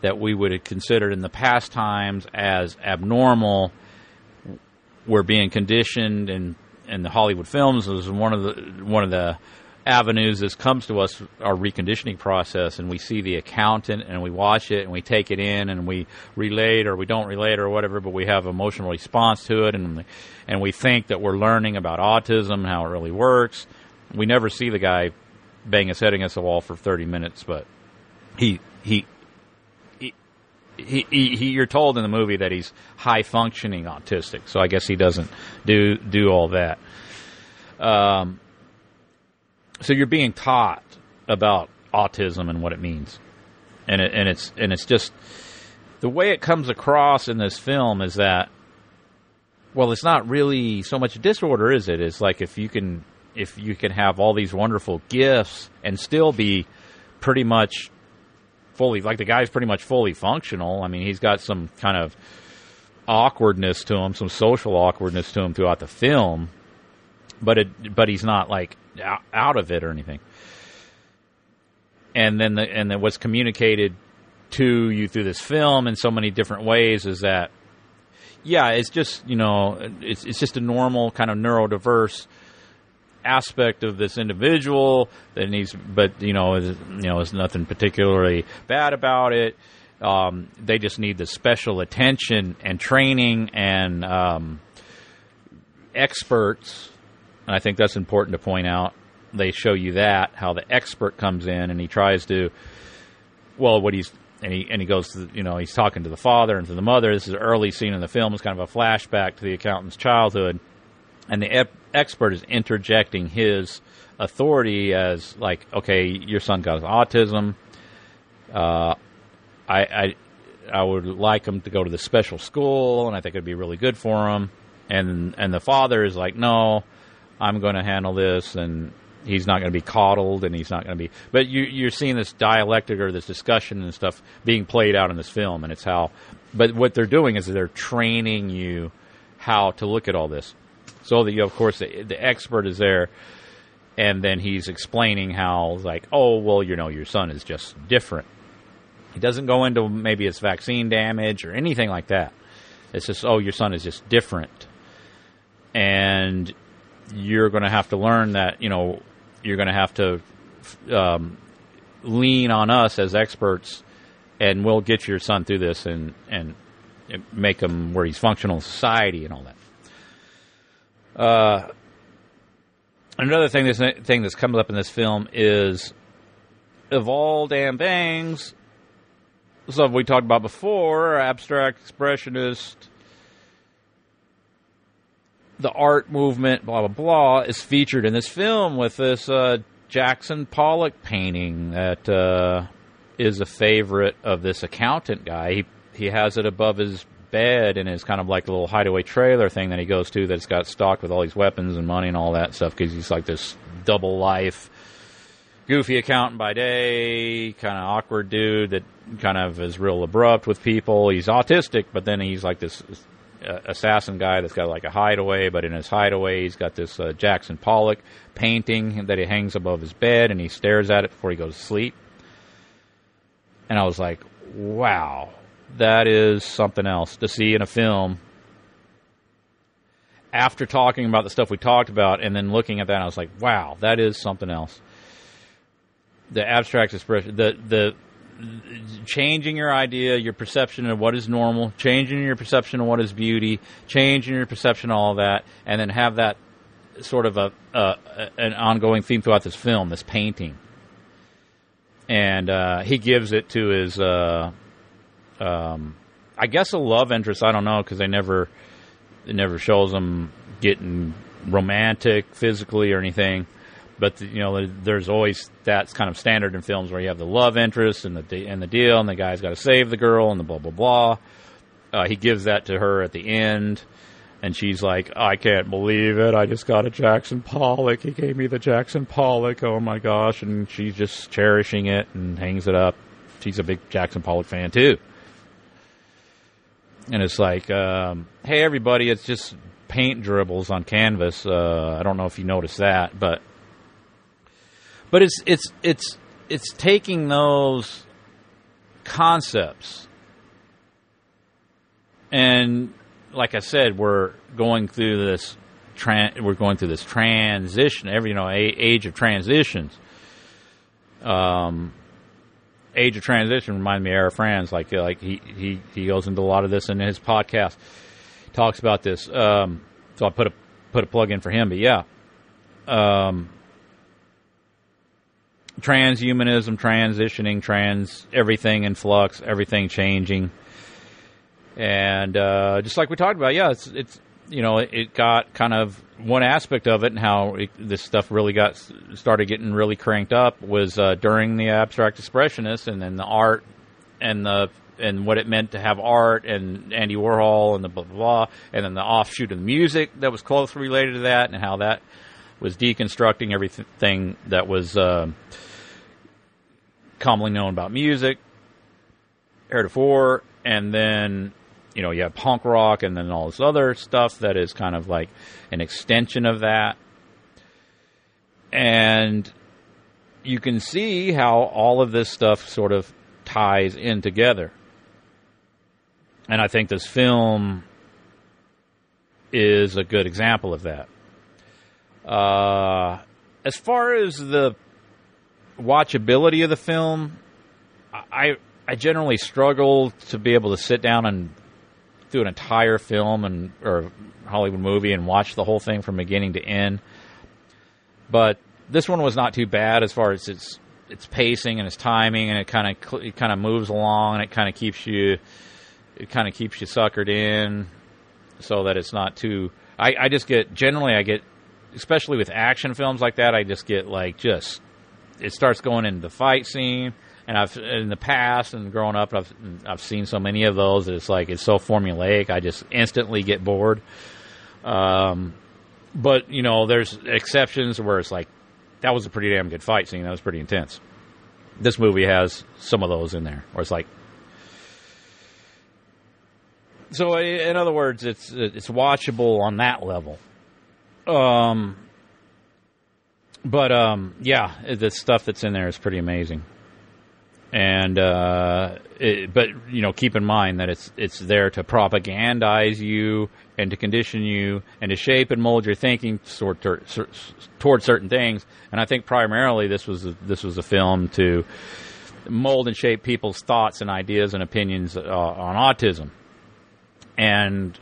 that we would have considered in the past times as abnormal we're being conditioned and in the Hollywood films is one of the one of the avenues this comes to us our reconditioning process and we see the accountant and we watch it and we take it in and we relate or we don't relate or whatever but we have emotional response to it and and we think that we're learning about autism how it really works we never see the guy bang his head against the wall for 30 minutes but he he he, he, he, you're told in the movie that he's high functioning autistic, so I guess he doesn't do do all that. Um, so you're being taught about autism and what it means, and it, and it's and it's just the way it comes across in this film is that well, it's not really so much a disorder, is it? It's like if you can if you can have all these wonderful gifts and still be pretty much fully like the guy's pretty much fully functional. I mean, he's got some kind of awkwardness to him, some social awkwardness to him throughout the film, but it but he's not like out of it or anything. And then the and then what's communicated to you through this film in so many different ways is that yeah, it's just you know it's it's just a normal kind of neurodiverse aspect of this individual that needs, but you know, you know, there's nothing particularly bad about it. Um, they just need the special attention and training and um, experts, and I think that's important to point out. They show you that how the expert comes in and he tries to, well, what he's and he and he goes to you know he's talking to the father and to the mother. This is an early scene in the film. It's kind of a flashback to the accountant's childhood, and the ep- expert is interjecting his authority as like, okay, your son got autism. Uh, I, I I would like him to go to the special school, and I think it'd be really good for him. And and the father is like, no, I'm going to handle this, and he's not going to be coddled, and he's not going to be. But you, you're seeing this dialectic or this discussion and stuff being played out in this film, and it's how. But what they're doing is they're training you how to look at all this. So that you, of course, the, the expert is there, and then he's explaining how, like, oh, well, you know, your son is just different. He doesn't go into maybe it's vaccine damage or anything like that. It's just, oh, your son is just different. And you're going to have to learn that, you know, you're going to have to um, lean on us as experts, and we'll get your son through this and, and make him where he's functional in society and all that. Uh, another thing, this thing that's comes up in this film is of all damn things, stuff we talked about before, abstract expressionist, the art movement, blah blah blah, is featured in this film with this uh, Jackson Pollock painting that uh, is a favorite of this accountant guy. He he has it above his bed in his kind of like a little hideaway trailer thing that he goes to that's got stocked with all these weapons and money and all that stuff because he's like this double life goofy accountant by day, kind of awkward dude that kind of is real abrupt with people. He's autistic, but then he's like this assassin guy that's got like a hideaway, but in his hideaway he's got this uh, Jackson Pollock painting that he hangs above his bed and he stares at it before he goes to sleep. And I was like, wow, that is something else to see in a film. After talking about the stuff we talked about and then looking at that, I was like, wow, that is something else. The abstract expression, the the changing your idea, your perception of what is normal, changing your perception of what is beauty, changing your perception of all that, and then have that sort of a, an ongoing theme throughout this film, this painting. And uh, he gives it to his, uh, um, I guess, a love interest. I don't know because they never, it never shows them getting romantic physically or anything but you know there's always that's kind of standard in films where you have the love interest and the and the deal and the guy's got to save the girl and the blah blah blah. Uh, he gives that to her at the end, and she's like, "I can't believe it! I just got a Jackson Pollock. He gave me the Jackson Pollock. Oh my gosh!" And she's just cherishing it and hangs it up. She's a big Jackson Pollock fan too. And it's like, um, hey everybody, it's just paint dribbles on canvas. Uh, I don't know if you noticed that, but but it's it's it's it's taking those concepts and like I said, we're going through this tran- we're going through this transition, every you know, age of transitions. Um, age of transition reminds me of Aaron Franz. Like like he, he he goes into a lot of this in his podcast. Talks about this. Um, so I put a put a plug in for him. But yeah, um, transhumanism, transitioning, trans everything in flux, everything changing, and uh, just like we talked about, yeah, it's it's you know it, got kind of one aspect of it and how it, this stuff really got started getting really cranked up was uh, during the abstract expressionists and then the art and the and what it meant to have art and Andy Warhol and the blah blah blah and then the offshoot of the music that was closely related to that and how that was deconstructing everything that was uh, commonly known about music heretofore, and then you know you have punk rock, and then all this other stuff that is kind of like an extension of that, and you can see how all of this stuff sort of ties in together. And I think this film is a good example of that. Uh, as far as the watchability of the film, I I generally struggle to be able to sit down and do an entire film and or Hollywood movie and watch the whole thing from beginning to end. But this one was not too bad as far as its its pacing and its timing, and it kind of it kind of moves along and it kind of keeps you it kind of keeps you suckered in, so that it's not too. I, I just get generally I get especially with action films like that I just get like just it starts going into the fight scene. And I've in the past and growing up, I've I've seen so many of those. It's like it's so formulaic. I just instantly get bored. Um, but you know, there's exceptions where it's like that was a pretty damn good fight scene. That was pretty intense. This movie has some of those in there, where it's like. So, in other words, it's it's watchable on that level. Um, but um, yeah, the stuff that's in there is pretty amazing. And uh, it, but you know, keep in mind that it's it's there to propagandize you and to condition you and to shape and mold your thinking toward toward certain things. And I think primarily this was a, this was a film to mold and shape people's thoughts and ideas and opinions uh, on autism. And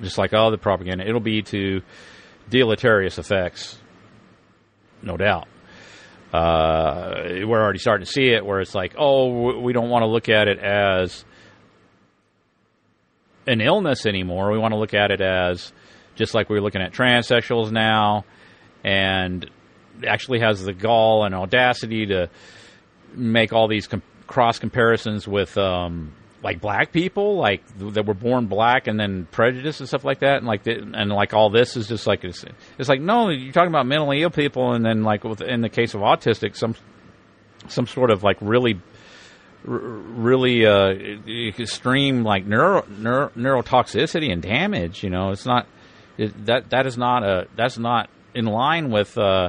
just like all the propaganda, it'll be to deleterious effects no doubt. Uh, we're already starting to see it where it's like, oh, we don't want to look at it as an illness anymore. We want to look at it as just like we're looking at transsexuals now, and actually has the gall and audacity to make all these com- cross comparisons with um, like black people, like that were born black and then prejudice and stuff like that, and like and like all this is just like it's, it's like no, you're talking about mentally ill people, and then like with, in the case of autistic, some some sort of like really really uh, extreme like neuro, neuro neurotoxicity and damage. You know, it's not it, that that is not a that's not in line with uh,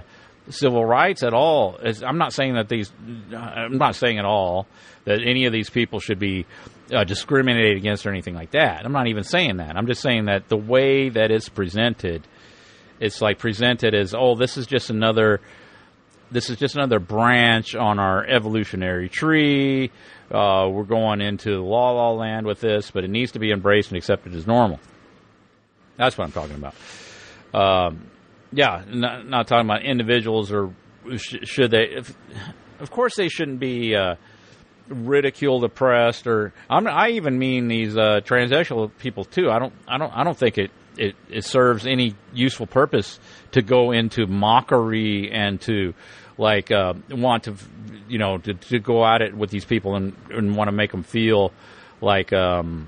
civil rights at all. It's, I'm not saying that these. I'm not saying at all that any of these people should be uh, discriminated against or anything like that. I'm not even saying that. I'm just saying that the way that it's presented, it's like presented as oh, this is just another this is just another branch on our evolutionary tree. Uh, we're going into la la land with this, but it needs to be embraced and accepted as normal. That's what I'm talking about. Um, yeah, not, not, talking about individuals or sh- should they. If, of course, they shouldn't be uh, ridiculed, oppressed, or I'm, i even mean these uh, transsexual people too. I don't, I don't, I don't think it, it, it serves any useful purpose to go into mockery and to like uh, want to, you know, to, to go at it with these people and, and want to make them feel like, um,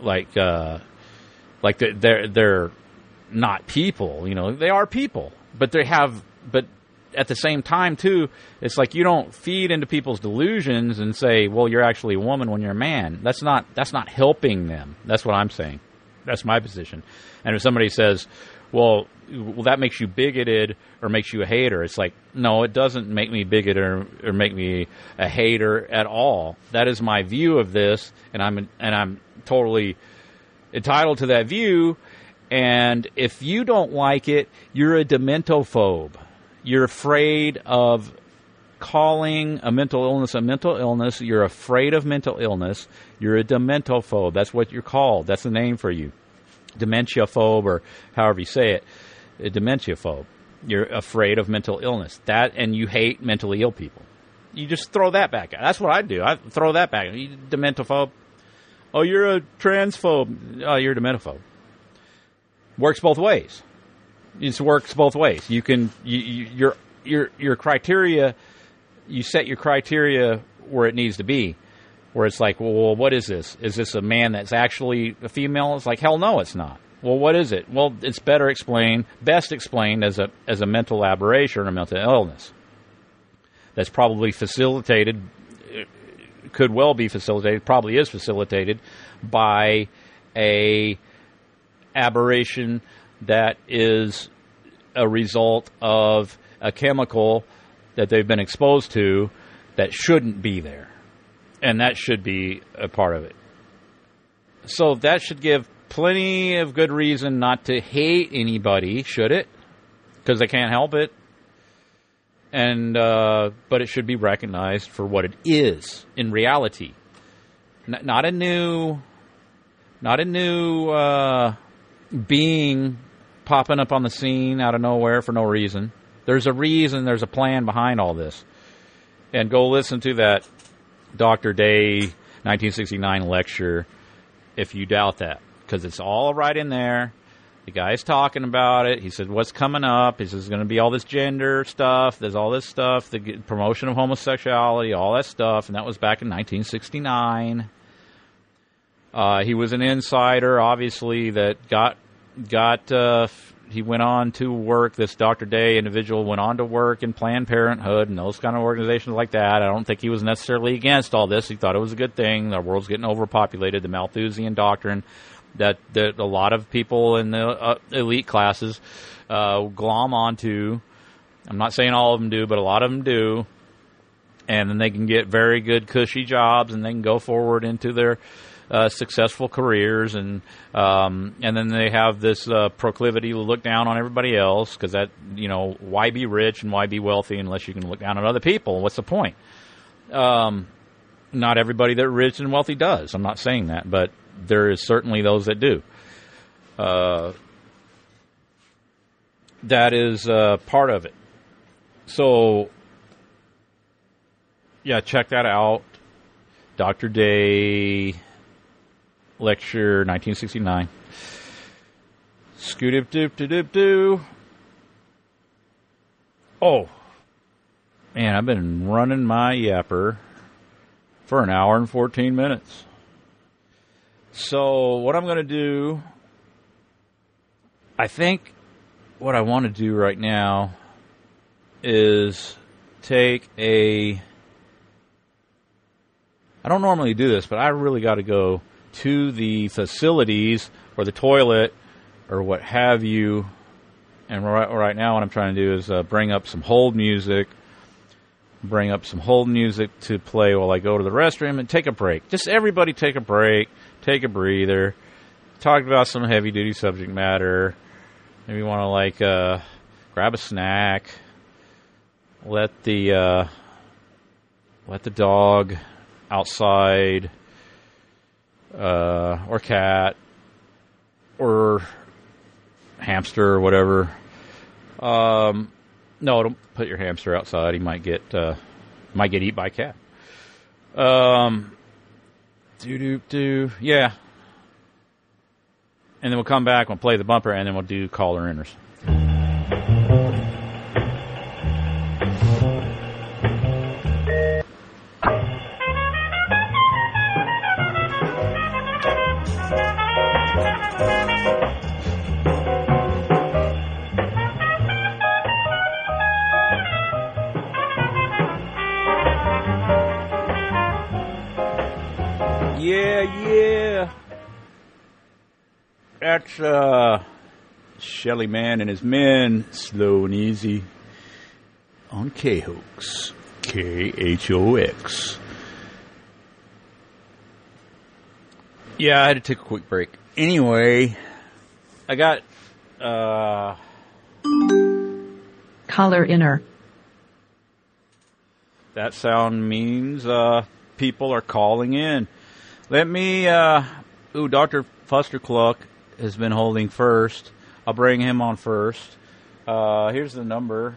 like, uh, like they're they're not people. You know, they are people, but they have, but at the same time too, it's like you don't feed into people's delusions and say, well, you're actually a woman when you're a man. That's not that's not helping them. That's what I'm saying. That's my position. And if somebody says, well, well, that makes you bigoted or makes you a hater. It's like, no, it doesn't make me bigoted or, or make me a hater at all. That is my view of this, and I'm and I'm totally entitled to that view. And if you don't like it, you're a dementophobe. You're afraid of calling a mental illness a mental illness. You're afraid of mental illness. You're a dementophobe. That's what you're called. That's the name for you. Dementia phobe, or however you say it a dementia phobe. You're afraid of mental illness. That and you hate mentally ill people. You just throw that back. At that's what I do. I throw that back. You dementophobe. Oh, you're a transphobe. Oh, you're a dementophobe. Works both ways. It works both ways. You can you, you, your your your criteria. You set your criteria where it needs to be. Where it's like, well, what is this? Is this a man that's actually a female? It's like, hell no, it's not. Well, what is it? Well, it's better explained, best explained as a as a mental aberration or a mental illness. That's probably facilitated, could well be facilitated, probably is facilitated by a aberration that is a result of a chemical that they've been exposed to that shouldn't be there. And that should be a part of it. So that should give plenty of good reason not to hate anybody, should it? Because they can't help it. And uh, but it should be recognized for what it is in reality, N- not a new, not a new uh, being popping up on the scene out of nowhere for no reason. There's a reason. There's a plan behind all this. And go listen to that Dr. Day 1969 lecture if you doubt that because it's all right in there. The guy's talking about it. He said, "What's coming up?" He says, "There's going to be all this gender stuff. There's all this stuff, the promotion of homosexuality, all that stuff." And that was back in 1969. Uh, he was an insider, obviously, that got got. Uh, he went on to work. This Dr. Day individual went on to work in Planned Parenthood and those kind of organizations like that. I don't think he was necessarily against all this. He thought it was a good thing. The world's getting overpopulated. The Malthusian doctrine that that a lot of people in the uh, elite classes uh, glom onto. I'm not saying all of them do, but a lot of them do. And then they can get very good, cushy jobs, and they can go forward into their uh, successful careers, and um, and then they have this uh, proclivity to look down on everybody else because that you know why be rich and why be wealthy unless you can look down on other people? What's the point? Um, not everybody that rich and wealthy does. I'm not saying that, but there is certainly those that do. Uh, that is uh, part of it. So, yeah, check that out. Dr. Day lecture 1969. Scoot doop doop doop doo. Oh, man, I've been running my yapper for an hour and 14 minutes. So what I'm going to do, I think, what I want to do right now is take a. I don't normally do this, but I really got to go to the facilities or the toilet or what have you. And right, right now, what I'm trying to do is uh, bring up some hold music, bring up some hold music to play while I go to the restroom and take a break. Just everybody take a break, take a breather, talk about some heavy duty subject matter. Maybe you want to like uh, grab a snack, let the uh, let the dog outside uh, or cat or hamster or whatever. Um, no, don't put your hamster outside. He might get uh, might get eat by a cat. Um, do do do. Yeah. And then we'll come back. We'll play the bumper, and then we'll do caller inners. That's uh Shelly Manne and his men, slow and easy. On K Hoax. K H O X. Yeah, I had to take a quick break. Anyway, I got uh Collar inner. that sound means uh people are calling in. Let me uh ooh, Dr. Fustercluck has been holding first. I'll bring him on first. Uh here's the number.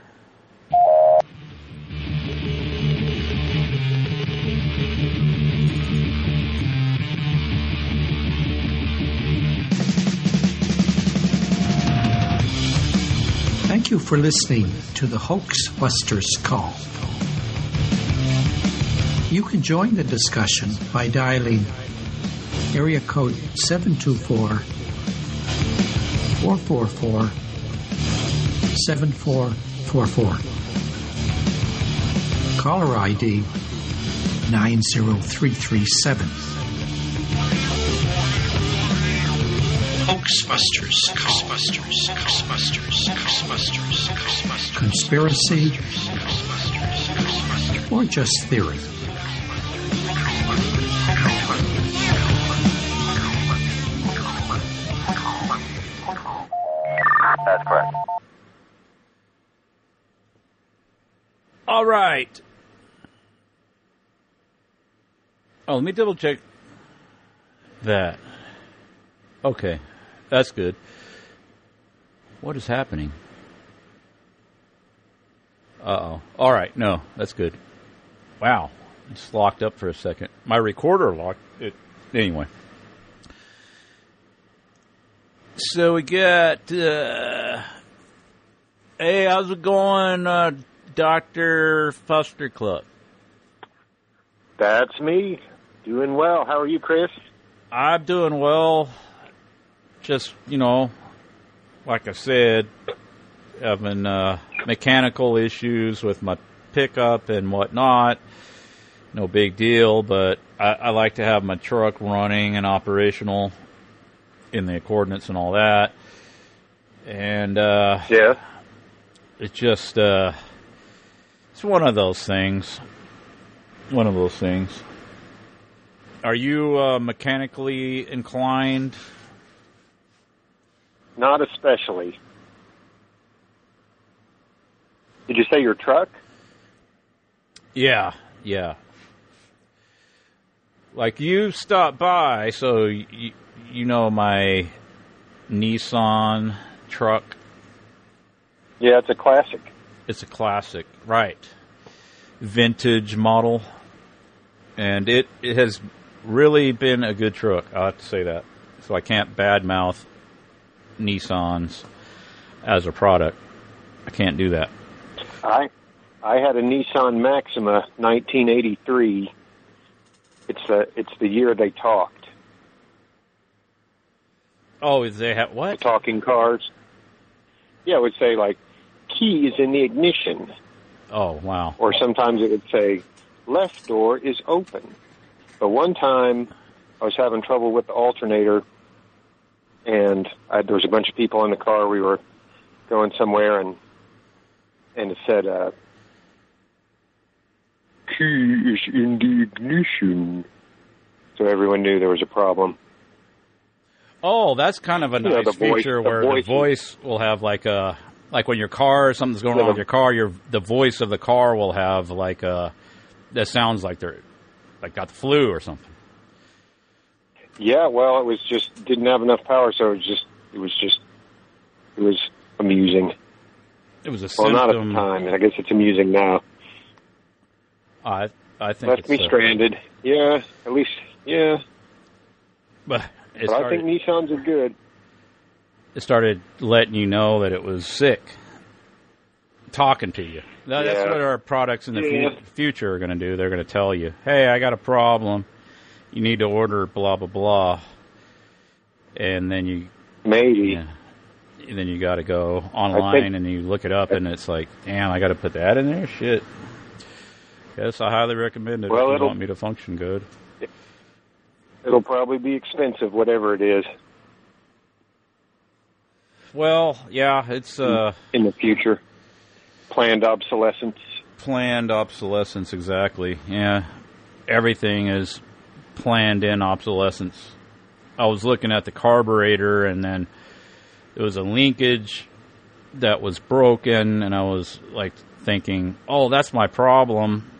Thank you for listening to the Hoax Busters call. You can join the discussion by dialing area code 724 444 7444. Caller ID 90337. Hoaxbusters, Hoaxbusters, Hoaxbusters, Hoaxbusters, Hoaxbusters. Conspiracy or just theory. That's correct. All right. Oh, let me double check that. Okay, that's good. What is happening? Uh oh. All right, no, that's good. Wow, it's locked up for a second. My recorder locked it. Anyway. So we got. Uh, hey, how's it going, uh, Doctor FusterCluck? That's me. Doing well. How are you, Chris? I'm doing well. Just you know, like I said, having uh, mechanical issues with my pickup and whatnot. No big deal, but I, I like to have my truck running and operational in the coordinates and all that. And uh, Yeah. it's just uh, it's one of those things. One of those things. Are you uh, mechanically inclined? Not especially. Did you say your truck? Yeah, yeah. Like you stopped by, so you, you know my Nissan truck. Yeah, it's a classic. It's a classic, right? Vintage model, and it it has really been a good truck. I have to say that. So I can't badmouth Nissans as a product. I can't do that. I I had a Nissan Maxima 1983. It's the it's the year they talked. Oh, they have what? talking cars. Yeah, it would say like key is in the ignition, Oh, wow. or sometimes it would say left door is open. But one time I was having trouble with the alternator, and I, there was a bunch of people in the car. We were going somewhere, and and it said uh, key is in the ignition. So everyone knew there was a problem. Oh, that's kind of a nice the voice- feature the where voice- the voice will have like a like when your car something's going Yeah, on with your car, your the voice of the car will have like a that sounds like they're like got the flu or something. Yeah, well, it was just didn't have enough power, so it was just it was just it was amusing. It was a Well, symptom. not at the time. I guess it's amusing now. I I think Left me a- stranded. Yeah, at least yeah. but But I think Nissans are good. it started letting you know that it was sick, talking to you. That, That's Yeah. what our products in the Yeah. future are going to do. They're going to tell you, "Hey, I got a problem. You need to order blah blah blah," and then you Maybe. Yeah. And then you got to go online and you look it up, and it's like, damn, I got to put that in there. Shit. Yes, I highly recommend it Well, if you want me to function good. It'll probably be expensive, whatever it is, Well, yeah, it's uh, in the future. Planned obsolescence. planned obsolescence. Exactly. Yeah, everything is planned in obsolescence. I was looking at the carburetor, and then there was a linkage that was broken, and I was like thinking, "Oh, that's my problem,"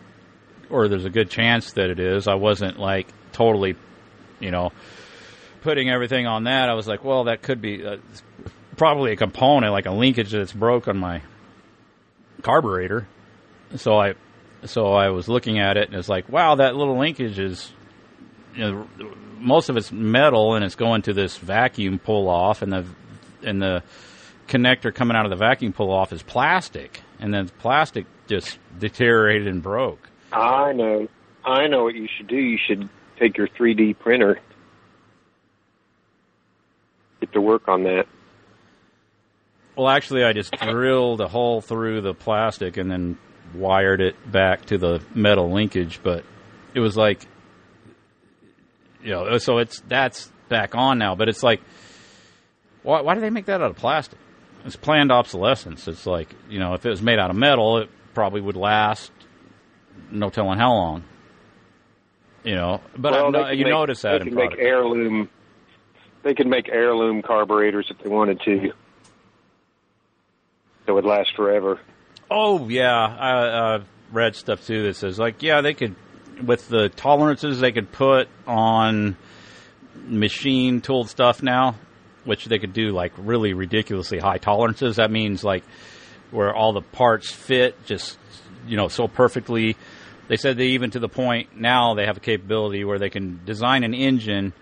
or there's a good chance that it is. I wasn't like totally, you know, putting everything on that. I was like, "Well, that could be uh, probably a component, like a linkage that's broke on my carburetor." So I, so I was looking at it, and it's like, "Wow, that little linkage is." You know, most of it's metal and it's going to this vacuum pull off and the and the connector coming out of the vacuum pull off is plastic and then the plastic just deteriorated and broke. I know. I know what you should do. You should take your 3D printer, get to work on that. Well, actually, I just drilled a hole through the plastic and then wired it back to the metal linkage, but it was like, you know, so it's that's back on now. But it's like, why, why do they make that out of plastic? It's planned obsolescence. It's like, you know, if it was made out of metal, it probably would last no telling how long. You know, but well, no- you make, notice that they in could make heirloom. They could make heirloom carburetors if they wanted to. That would last forever. Oh yeah, I uh, read stuff too that says like yeah they could with the tolerances they could put on machine tooled stuff now, which they could do like really ridiculously high tolerances. That means like where all the parts fit just you know so perfectly. They said they even to the point now they have a capability where they can design an engine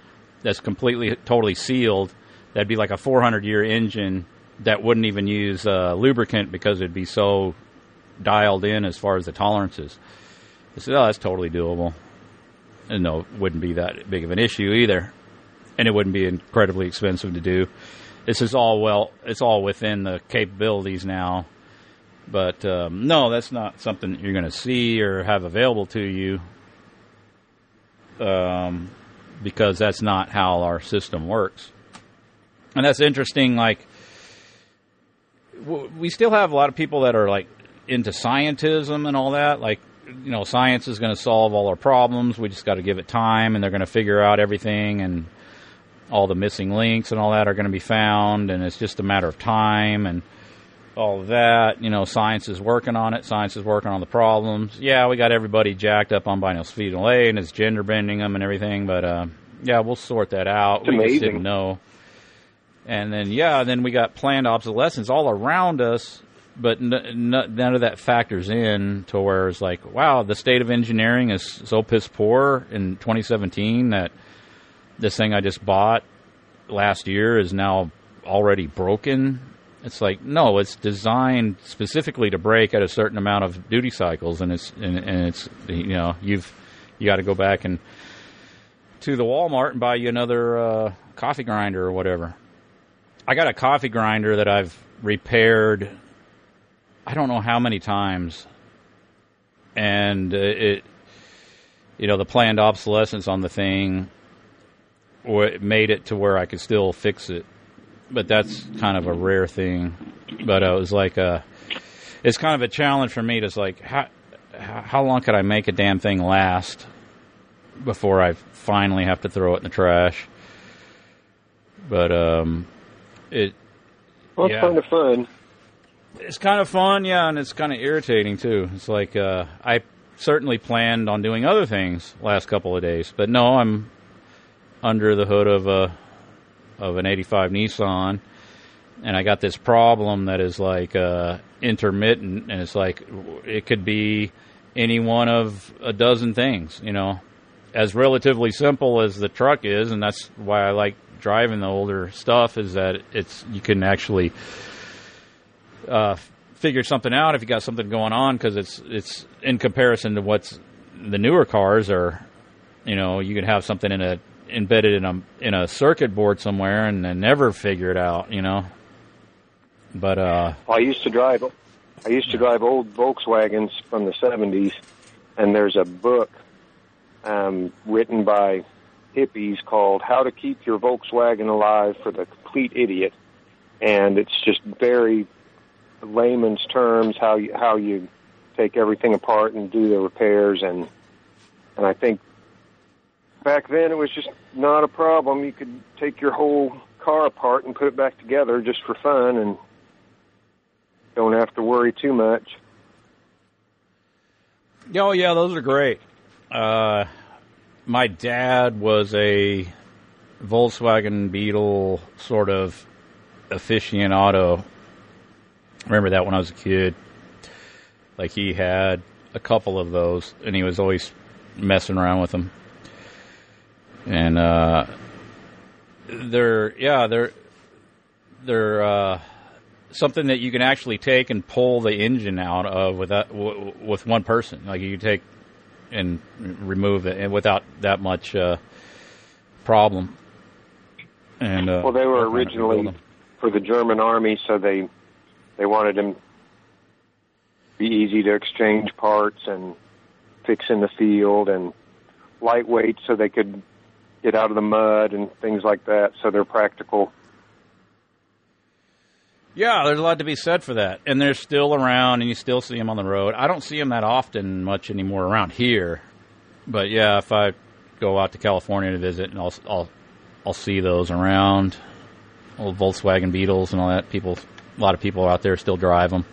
that's completely totally sealed. That'd be like a 400 year engine that wouldn't even use uh, lubricant because it'd be so dialed in as far as the tolerances. I said, "Oh, that's totally doable." And no, it wouldn't be that big of an issue either, and it wouldn't be incredibly expensive to do. This is all well, it's all within the capabilities now. But um, no, that's not something you're going to see or have available to you, um, because that's not how our system works. And that's interesting. Like, we still have a lot of people that are like into scientism and all that. Like, you know, science is going to solve all our problems. We just got to give it time, and they're going to figure out everything, and all the missing links and all that are going to be found, and it's just a matter of time and all of that. You know, science is working on it. Science is working on the problems. Yeah, we got everybody jacked up on bisphenol A, and it's gender bending them and everything. But uh, yeah, we'll sort that out. It's we just didn't know. And then yeah, then we got planned obsolescence all around us, but n- n- none of that factors in to where it's like, wow, the state of engineering is so piss poor in 2017 that this thing I just bought last year is now already broken. It's like no, it's designed specifically to break at a certain amount of duty cycles, and it's and, and it's you know you've you got to go back and to the Walmart and buy you another uh, coffee grinder or whatever. I got a coffee grinder that I've repaired. I don't know how many times, and it, you know, the planned obsolescence on the thing, or it made it to where I could still fix it. But that's kind of a rare thing. But uh, it was like a, it's kind of a challenge for me. To like how how long could I make a damn thing last before I finally have to throw it in the trash? But um, it. Well, it's yeah. kind of fun. It's kind of fun, yeah, and it's kind of irritating too. It's like uh, I certainly planned on doing other things last couple of days, but no, I'm under the hood of a of an '85 Nissan, and I got this problem that is like uh, intermittent, and it's like it could be any one of a dozen things, you know, as relatively simple as the truck is, and that's why I like driving the older stuff. Is that it's you can actually uh, figure something out if you got something going on because it's it's in comparison to what's the newer cars are. You know, you can have something in a embedded in a in a circuit board somewhere and then never figure it out. You know, but uh, I used to drive. I used to drive old Volkswagens from the '70s, and there's a book um, written by hippies called "How to Keep Your Volkswagen Alive for the Complete Idiot," and it's just very layman's terms how you how you take everything apart and do the repairs and and I think back then it was just not a problem. You could take your whole car apart and put it back together just for fun and don't have to worry too much. Oh yeah, those are great. Uh, my dad was a Volkswagen Beetle sort of aficionado. Remember that when I was a kid. Like he had a couple of those, and he was always messing around with them. And uh, they're yeah they're they're uh, something that you can actually take and pull the engine out of without w- with one person. Like you can take and remove it and without that much uh, problem. And uh, Well, they were work on it, rebuild originally for the German army, so they they wanted them to be easy to exchange parts and fix in the field and lightweight, so they could get out of the mud and things like that. So they're practical. Yeah, there's a lot to be said for that, and they're still around, and you still see them on the road. I don't see them that often, much anymore around here, but yeah, if I go out to California to visit, and I'll I'll I'll see those around, old Volkswagen Beetles and all that. People, a lot of people out there still drive them.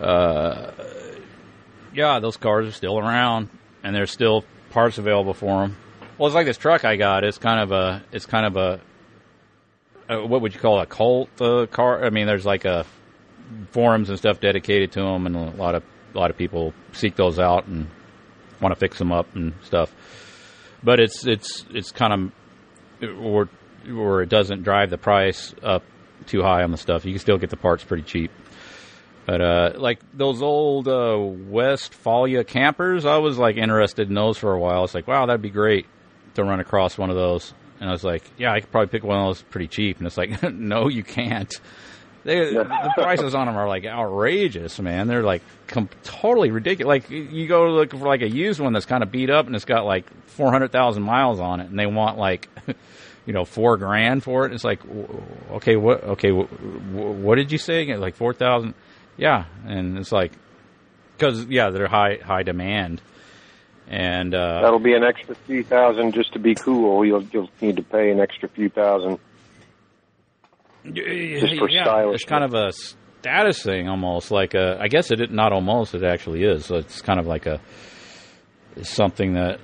Uh, yeah, those cars are still around, and there's still parts available for them. Well, it's like this truck I got. It's kind of a it's kind of a uh, what would you call a cult uh, car? I mean, there's like a forums and stuff dedicated to them, and a lot of a lot of people seek those out and want to fix them up and stuff. But it's it's it's kind of or or it doesn't drive the price up too high on the stuff. You can still get the parts pretty cheap. But uh, like those old uh, Westfalia campers, I was like interested in those for a while. It's like, wow, that'd be great to run across one of those. And I was like, yeah, I could probably pick one of those pretty cheap. And it's like, <laughs> no, you can't. They, the prices on them are like outrageous, man. They're like com- totally ridiculous. Like you go look for like a used one that's kind of beat up and it's got like four hundred thousand miles on it, and they want like, <laughs> you know, four grand for it. It's like, okay, what? Okay, w- w- what did you say? again? Like four thousand? Yeah, and it's like, because yeah, they're high high demand, and uh, That'll be an extra few thousand just to be cool. You'll you'll need to pay an extra few thousand. Just for yeah, stylish. It's kind of a status thing, almost like a. I guess it not almost. It actually is. So it's kind of like a something that,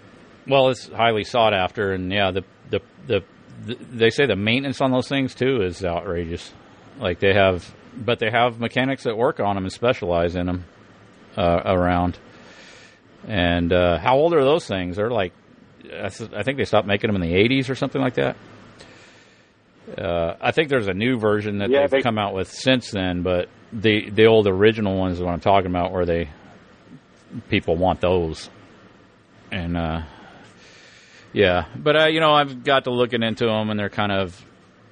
well, it's highly sought after, and yeah, the the the, the they say the maintenance on those things too is outrageous. Like they have, but they have mechanics that work on them and specialize in them uh, around. And uh, how old are those things? They're like, I think they stopped making them in the '80s or something like that. Uh, I think there's a new version that Yeah, they've they- come out with since then, but the the old original ones is what I'm talking about, where they people want those, and uh, yeah, but uh, you know I've got to looking into them, and they're kind of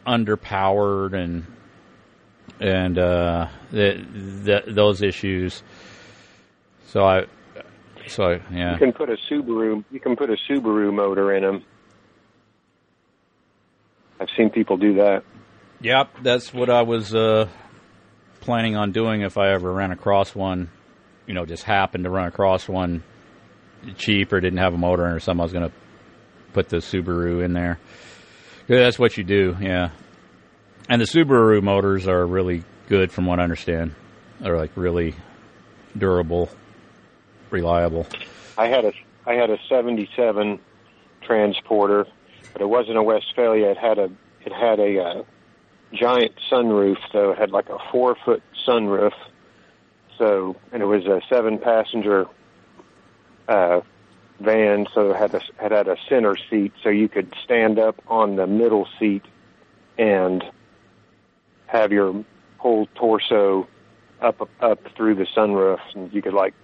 underpowered and and uh, the, the, those issues. So I, so yeah. You can put a Subaru. You can put a Subaru motor in them. I've seen people do that. Yep, that's what I was uh, planning on doing if I ever ran across one. You know, just happened to run across one cheap or didn't have a motor in or something. I was going to put the Subaru in there. Yeah, that's what you do, yeah. And the Subaru motors are really good, from what I understand. They're like really durable, reliable. I had a I had a '77 transporter, but it wasn't a Westfalia. It had a it had a uh, giant sunroof, so it had like a four foot sunroof. So and it was a seven passenger uh, van, so it had a, had had a center seat, so you could stand up on the middle seat and have your whole torso up up through the sunroof, and you could like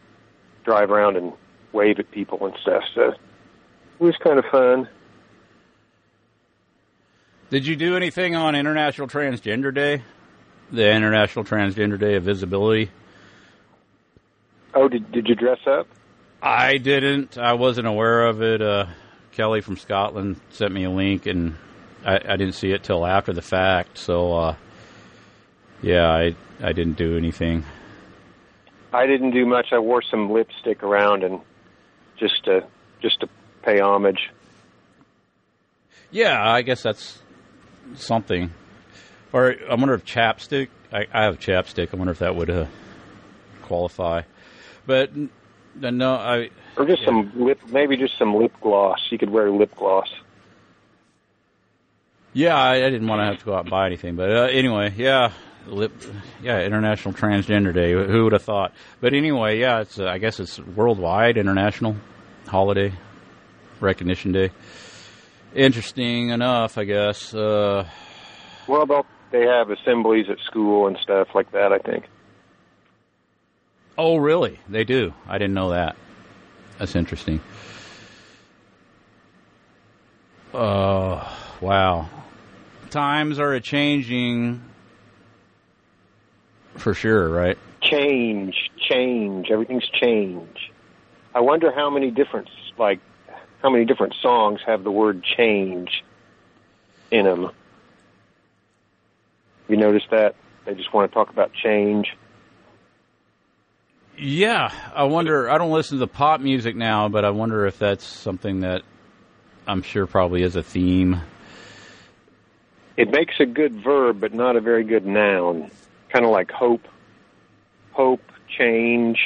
drive around and wave at people and stuff. So it was kind of fun. Did you do anything on International Transgender Day? The International Transgender Day of Visibility. Oh, did did you dress up? I didn't. I wasn't aware of it. Uh, Kelly from Scotland sent me a link, and I, I didn't see it till after the fact. So, uh, yeah, I I didn't do anything. I didn't do much. I wore some lipstick around and just to just to pay homage. Yeah, I guess that's something. Or I wonder if chapstick. I, I have chapstick. I wonder if that would uh, qualify. But no, I. Or just yeah. some lip, maybe just some lip gloss. You could wear lip gloss. Yeah, I, I didn't want to have to go out and buy anything, but uh, anyway, yeah, yeah, International Transgender Day. Who would have thought? But anyway, yeah, it's uh, I guess it's worldwide international holiday recognition day. Interesting enough, I guess. Uh, Well, they'll- they have assemblies at school and stuff like that. I think. oh, really? They do. I didn't know that. That's interesting. Uh, wow. Times are a changing for sure, right? Change, change. Everything's change. I wonder how many different like how many different songs have the word change in them. You notice that they just want to talk about change. Yeah, I wonder. I don't listen to pop music now, but I wonder if that's something that I'm sure probably is a theme. It makes a good verb, but not a very good noun. Kind of like hope, hope, change.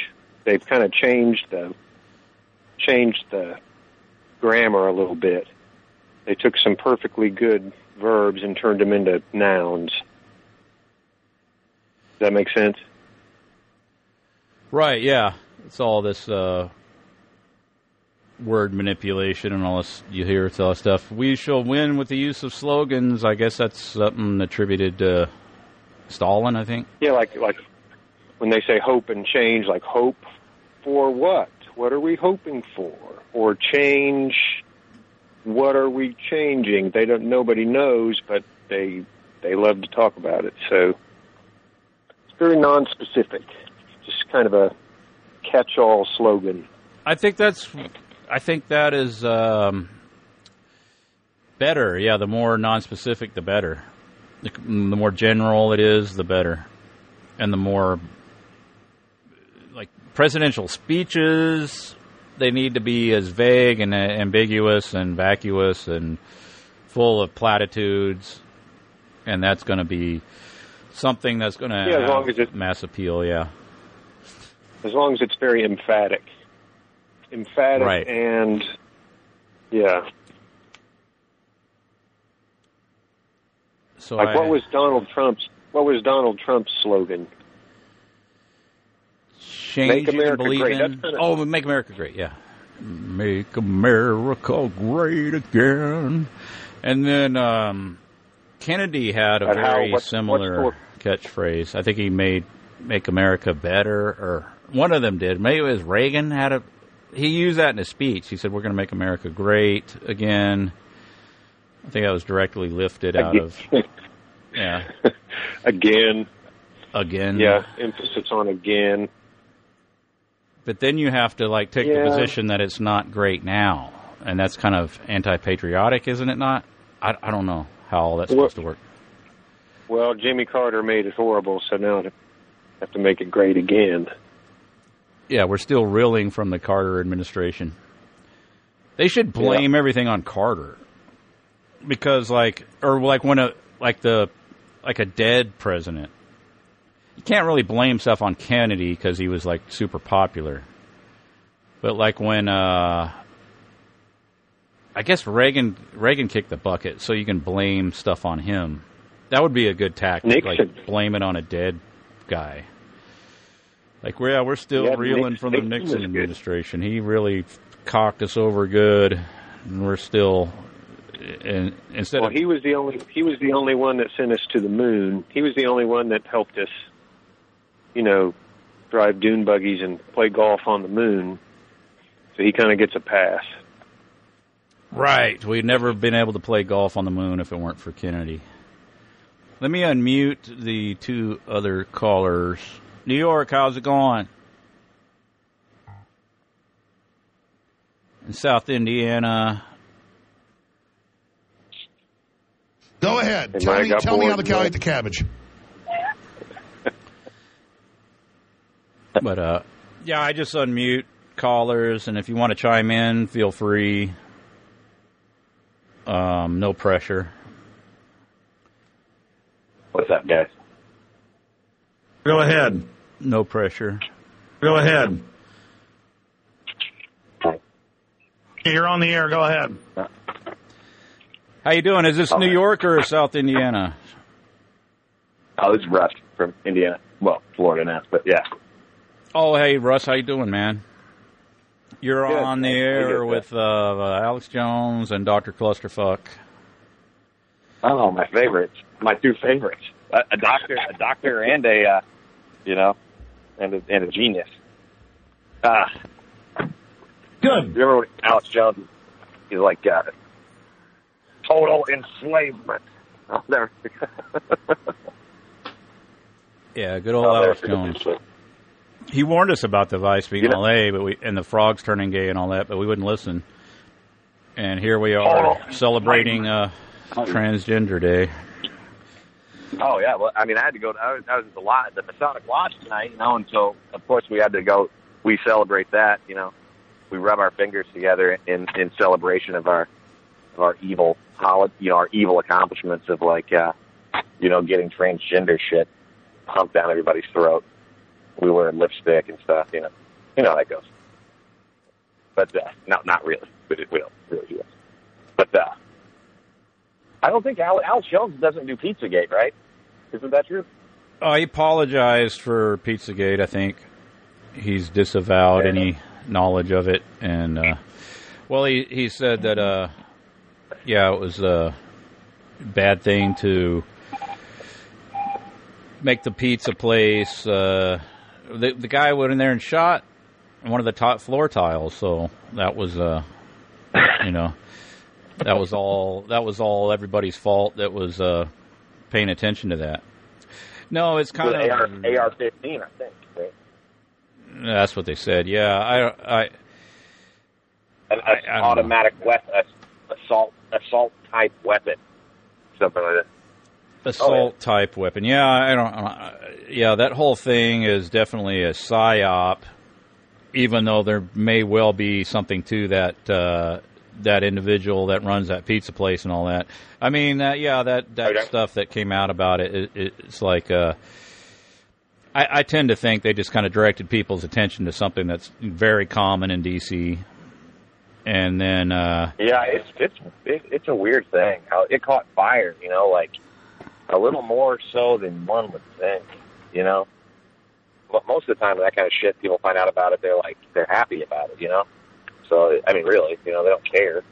They've kind of changed the changed the grammar a little bit. They took some perfectly good verbs and turned them into nouns. Does that make sense? Right, yeah. It's all this uh, word manipulation and all this. You hear it's all stuff. We shall win with the use of slogans. I guess that's something attributed to Stalin, I think. Yeah, like like when they say hope and change, like hope for what? What are we hoping for? Or change? What are we changing? They don't. Nobody knows, but they they love to talk about it. So it's very non-specific, just kind of a catch-all slogan. I think that's. I think that is um, better. Yeah, the more non-specific, the better. The, the more general it is, the better, and the more like presidential speeches. They need to be as vague and ambiguous and vacuous and full of platitudes, and that's going to be something that's going to Yeah, as have long as it- mass appeal. Yeah. As long as it's very emphatic, emphatic, Right. and yeah. So Like I, what was Donald Trump's? What was Donald Trump's slogan? change Make America great. kinda- Oh, make America great. Yeah, make America great again. And then um, Kennedy had a And how- very what's- similar what's catchphrase. I think he made "Make America Better," or one of them did. Maybe it was Reagan had a. He used that in his speech. He said, "We're going to make America great again." I think that was directly lifted out of yeah <laughs> again. again. Yeah, emphasis on again. But then you have to like take Yeah. the position that it's not great now, and that's kind of anti-patriotic, isn't it? Not. I, I don't know how all that's Well- supposed to work. Well, Jimmy Carter made it horrible, so now I have to make it great again. Yeah, we're still reeling from the Carter administration. They should blame everything on Carter because, like, or like when a like the like a dead president, you can't really blame stuff on Kennedy because he was like super popular. But like when uh, I guess Reagan Reagan kicked the bucket, so you can blame stuff on him. That would be a good tactic, Nixon. like blame it on a dead guy. Like, well, yeah, we're still Yeah, reeling Nix- from the Nixon Nixon administration. He really cocked us over good, and we're still. And instead Well, of he was the only he was the only one that sent us to the moon. He was the only one that helped us, you know, drive dune buggies and play golf on the moon. So he kind of gets a pass. right, we'd never have been able to play golf on the moon if it weren't for Kennedy. Let me unmute the two other callers. New York, how's it going? In South Indiana, Go ahead. And Tell me, tell me how the cow ate the cabbage. But uh, yeah, I just unmute callers, and if you want to chime in, feel free. Um, no pressure. What's up, guys? Go ahead. No pressure. Go ahead. You're on the air. Go ahead. How you doing? Is this New York or South Indiana? Oh, this is Russ from Indiana. Well, Florida now, but yeah. Oh, hey Russ, how you doing, man? You're Good, on the man. air Good, with uh, uh, Alex Jones and Doctor Clusterfuck. Oh, my favorites. My two favorites. A, a doctor, a doctor, and a, uh, you know, and a, and a genius. Ah, Good. remember when Alex Jones? He's like uh, total enslavement. I'll never. <laughs> Yeah, good old I'll Alex Jones. He warned us about the vice being LA, but we and the frogs turning gay and all that, but we wouldn't listen. And here we are Oh, celebrating uh, Transgender Day. Oh yeah, well, I mean, I had to go. I was, I was at the lodge, the Masonic Lodge tonight, you know, and so of course we had to go. We celebrate that, you know. We rub our fingers together in in celebration of our of our evil you know, our evil accomplishments of like, uh, you know, getting transgender shit pumped down everybody's throat. We wear lipstick and stuff, you know. You know how that goes. But uh, no, not really. but it don't really that. But uh, I don't think Al, Alex Jones doesn't do Pizzagate, right? Isn't that true? Oh, he apologized for Pizzagate. I think he's disavowed Yeah. any knowledge of it, and uh, well, he he said that uh, yeah, it was a bad thing to make the pizza place. Uh, the the guy went in there and shot one of the top floor tiles, so that was uh, you know, that was all that was all everybody's fault that was uh, paying attention to that. No, it's kind With of AR AR fifteen, I think. Right? That's what they said. Yeah, I, I, An I- automatic weapon, assault assault type weapon, something like that. assault type weapon. Yeah, I don't. Uh, yeah, that whole thing is definitely a psyop. Even though there may well be something to that uh, that individual that runs that pizza place and all that. I mean, uh, yeah, that that Okay. stuff that came out about it, it it's like. Uh, I, I tend to think they just kind of directed people's attention to something that's very common in DC, and then uh, Yeah, it's it's it, it's a weird thing. How it caught fire, you know, like a little more so than one would think, you know. But most of the time, that kind of shit, people find out about it, they're like they're happy about it, you know. So I mean, really, you know, they don't care.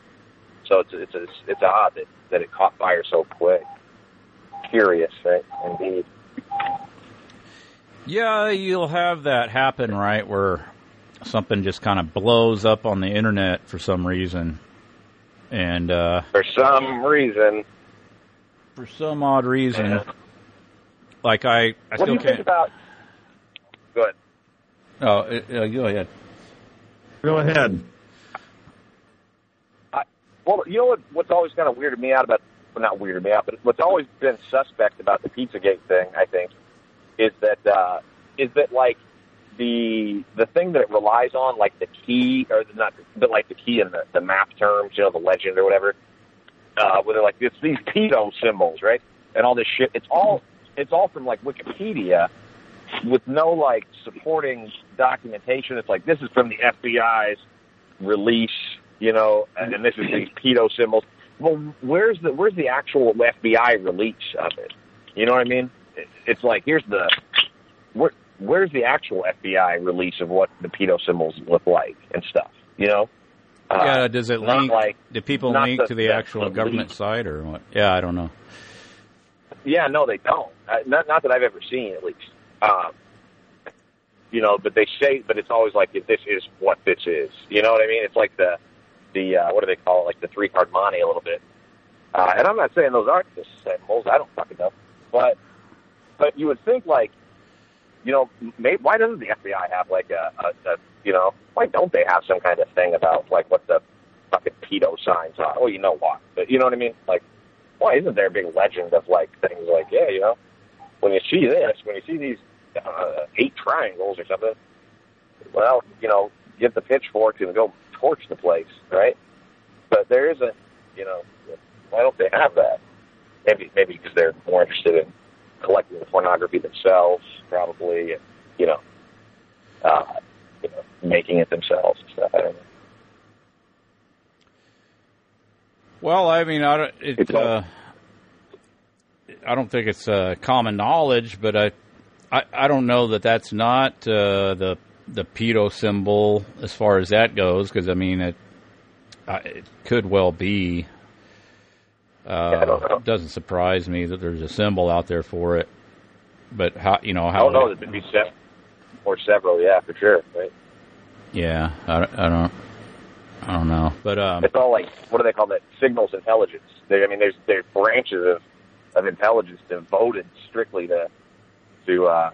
So it's it's it's, it's odd that that it caught fire so quick. Curious, right? Indeed. Yeah, you'll have that happen, right? Where something just kind of blows up on the internet for some reason. and uh, For some reason, for some odd reason, Yeah. like I, I what do still you think can't. about? Go ahead. Oh, uh, uh, go ahead. Go ahead. Well, you know what? What's always kind of weirded me out about, well, not weirded me out, but what's always been suspect about the PizzaGate thing, I think, is that uh, is that like the the thing that it relies on, like the key or not, but like the key in the, the map terms, you know, the legend or whatever. Uh, where they're like it's these pedo symbols, right? And all this shit. It's all it's all from like Wikipedia with no like supporting documentation. It's like this is from the FBI's release, you know, and, and this is these pedo symbols. Well, where's the where's the actual FBI release of it? You know what I mean? It, it's like here's the where where's the actual FBI release of what the pedo symbols look like and stuff? You know? Uh, yeah, does it link? like- do people link the- to the actual the government leak. site or what? Yeah, I don't know. Yeah, no, they don't. Uh, not not that I've ever seen, at least. Um, you know, but they say, but it's always like this is what this is. You know what I mean? It's like the the uh, what do they call it? Like the three card monte a little bit. Uh, and I'm not saying those aren't the symbols. I don't fucking know. But but you would think like, you know, may, why doesn't the FBI have like a, a, a you know why don't they have some kind of thing about like what the fucking pedo signs are? Well, you know what? But you know what I mean? Like, why isn't there a big legend of like things like yeah, you know, when you see this, when you see these uh, eight triangles or something, well, you know, get the pitchfork and go torch the place, right? But there isn't, you know, why don't they have that? Maybe maybe because they're more interested in collecting the pornography themselves, probably, and you know, uh, you know, making it themselves and stuff. I don't know. Well, I mean, I don't, it, uh, I don't think it's uh, common knowledge, but I, I, I don't know that that's not uh, the the pedo symbol as far as that goes, because I mean, it, it could well be. Uh, I don't know. It doesn't surprise me that there's a symbol out there for it, but how you know I how? don't know. There'd be se- or several, yeah, for sure. Right? Yeah, I, don't- I don't. I don't know, but um, It's all like what do they call that? Signals intelligence. There, I mean, there's there's branches of of intelligence devoted strictly to to uh,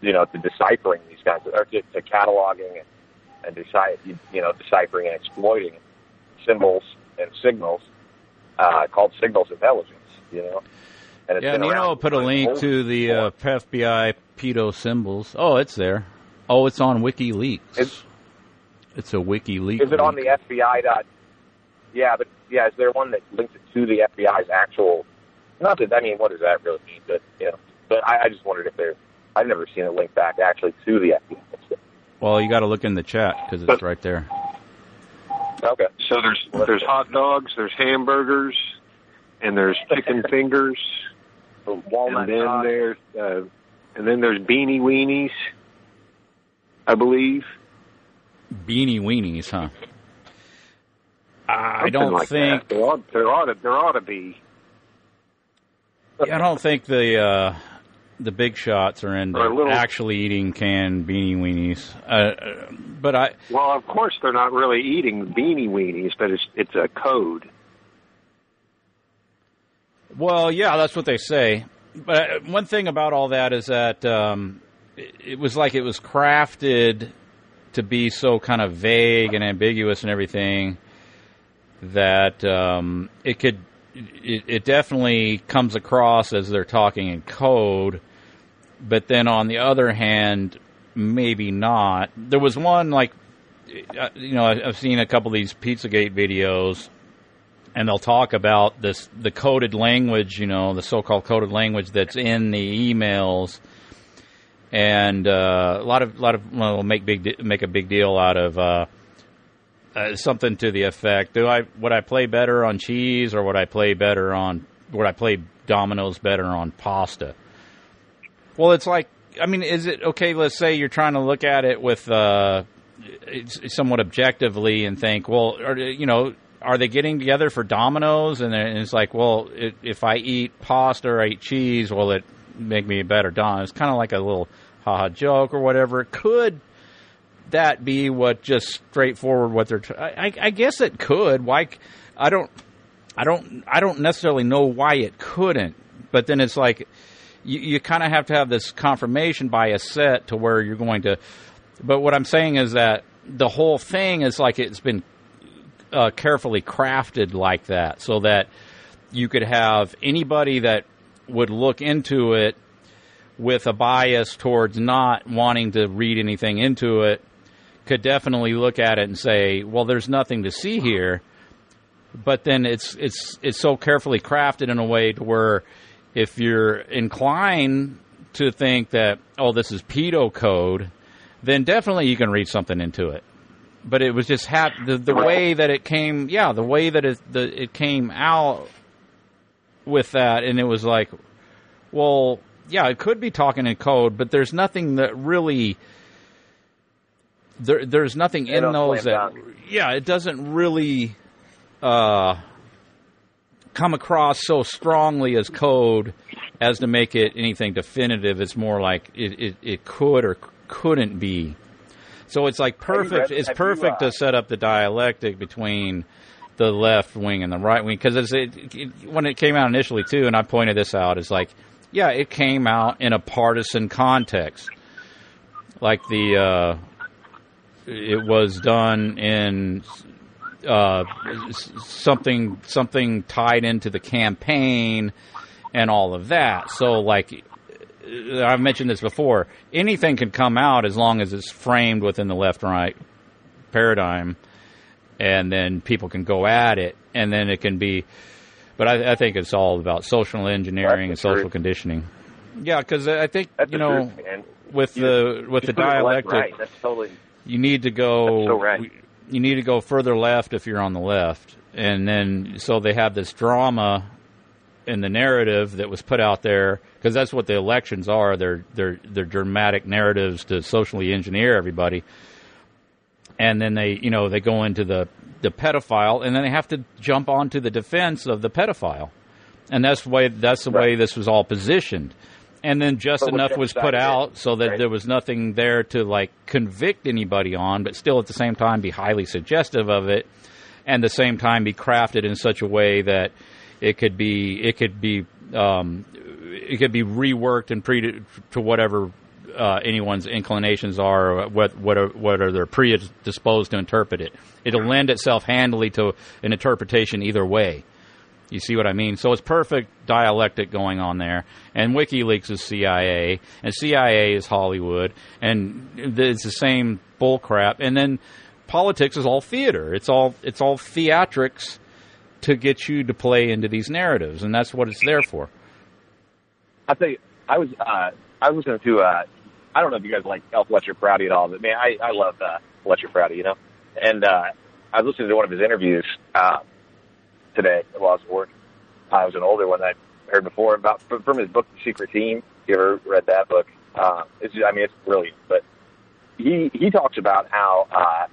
you know to deciphering these kinds of or to, to cataloging and and decide you know deciphering and exploiting symbols and signals uh, called signals intelligence. You know. And it's Yeah, and you know, I'll put a link to the uh, FBI pedo symbols. Oh, it's there. Oh, it's on WikiLeaks. Is- it's a WikiLeaks. Is it on the. FBI dot? Yeah, but yeah, is there one that links it to the FBI's actual? Not that I mean, what does that really mean? But you know, but I, I just wondered if there. I've never seen it linked back actually to the FBI. Well, you got to look in the chat because it's right there. Okay. So there's there's hot dogs, there's hamburgers, and there's chicken <laughs> fingers, Walnut and then dog. there's uh, and then there's beanie weenies, I believe. Beanie weenies, huh? I Something don't like think. that. there ought there ought to there ought to be. I don't think the uh, the big shots are into little- actually eating canned beanie weenies. Uh, Uh, but I, Well, of course they're not really eating beanie weenies, but it's it's a code. Well, yeah, that's what they say. But uh, one thing about all that is that um, it, it was like it was crafted to be so kind of vague and ambiguous and everything that um, it could. It, it definitely comes across as they're talking in code, but then on the other hand, maybe not. There was one like, uh, you know, I've seen a couple of these Pizzagate videos and they'll talk about this the coded language, you know, the so-called coded language that's in the emails, and uh, a lot of a lot of well, make big make a big deal out of uh, uh, something to the effect: Do I would I play better on cheese, or would I play better on would I play dominoes better on pasta? Well, it's like I mean, is it okay? Let's say you're trying to look at it with uh, somewhat objectively and think, well, are, you know, are they getting together for Dominoes? And then it's like, well, it, if I eat pasta or I eat cheese, will it make me a better Dom? It's kind of like a little haha joke or whatever. Could that be what just straightforward what they're? Tr- I, I guess it could. Why? I don't. I don't. I don't necessarily know why it couldn't. But then it's like you, you kind of have to have this confirmation bias set to where you're going to. But what I'm saying is that the whole thing is like it's been uh, carefully crafted like that, so that you could have anybody that would look into it with a bias towards not wanting to read anything into it could definitely look at it and say, "Well, there's nothing to see here." But then it's it's it's so carefully crafted in a way to where if you're inclined to think that oh this is pedo code, then definitely you can read something into it. But it was just hap- the the way that it came, yeah, the way that it the it came out with that, and it was like, well, yeah, it could be talking in code, but there's nothing that really there there's nothing in those that yeah, it doesn't really uh, come across so strongly as code as to make it anything definitive. It's more like it, it, it could or couldn't be. So it's like perfect. it's perfect uh, to set up the dialectic between the left wing and the right wing because it, it, when it came out initially too, and I pointed this out, is like, yeah, it came out in a partisan context, like the uh, it was done in uh, something something tied into the campaign and all of that. So like I've mentioned this before, anything can come out as long as it's framed within the left right paradigm, and then people can go at it, and then it can be. But I, I think it's all about social engineering and social truth. conditioning. Yeah, because I think That's you know truth, with You- the with the put it left, dialectic, right. That's totally. you need to go That's so right. You need to go further left if you're on the left. And then so they have this drama in the narrative that was put out there because that's what the elections are. They're they're they're dramatic narratives to socially engineer everybody. And then they you know they go into the the pedophile and then they have to jump onto the defense of the pedophile. And that's the way that's the way this was all positioned and then just enough was put it out so that right? there was nothing there to like convict anybody on, but still at the same time be highly suggestive of it, and the same time be crafted in such a way that it could be it could be um, it could be reworked and pre to whatever uh, anyone's inclinations are, or what what are what are they're predisposed to interpret it. It'll lend itself handily to an interpretation either way. You see what I mean? So it's perfect dialectic going on there. And WikiLeaks is CIA, and CIA is Hollywood, and it's the same bullcrap. And then politics is all theater. It's all it's all theatrics to get you to play into these narratives, and that's what it's there for. I you, I was uh, I was listening to uh, I don't know if you guys like L. Fletcher Prouty at all, but man, I I love uh, Fletcher Prouty, you know. And uh, I was listening to one of his interviews uh, today while I was at work. Uh, it was an older one that I heard before about from his book, The Secret Team. You ever read that book? Uh, it's I mean it's brilliant, but he he talks about how uh,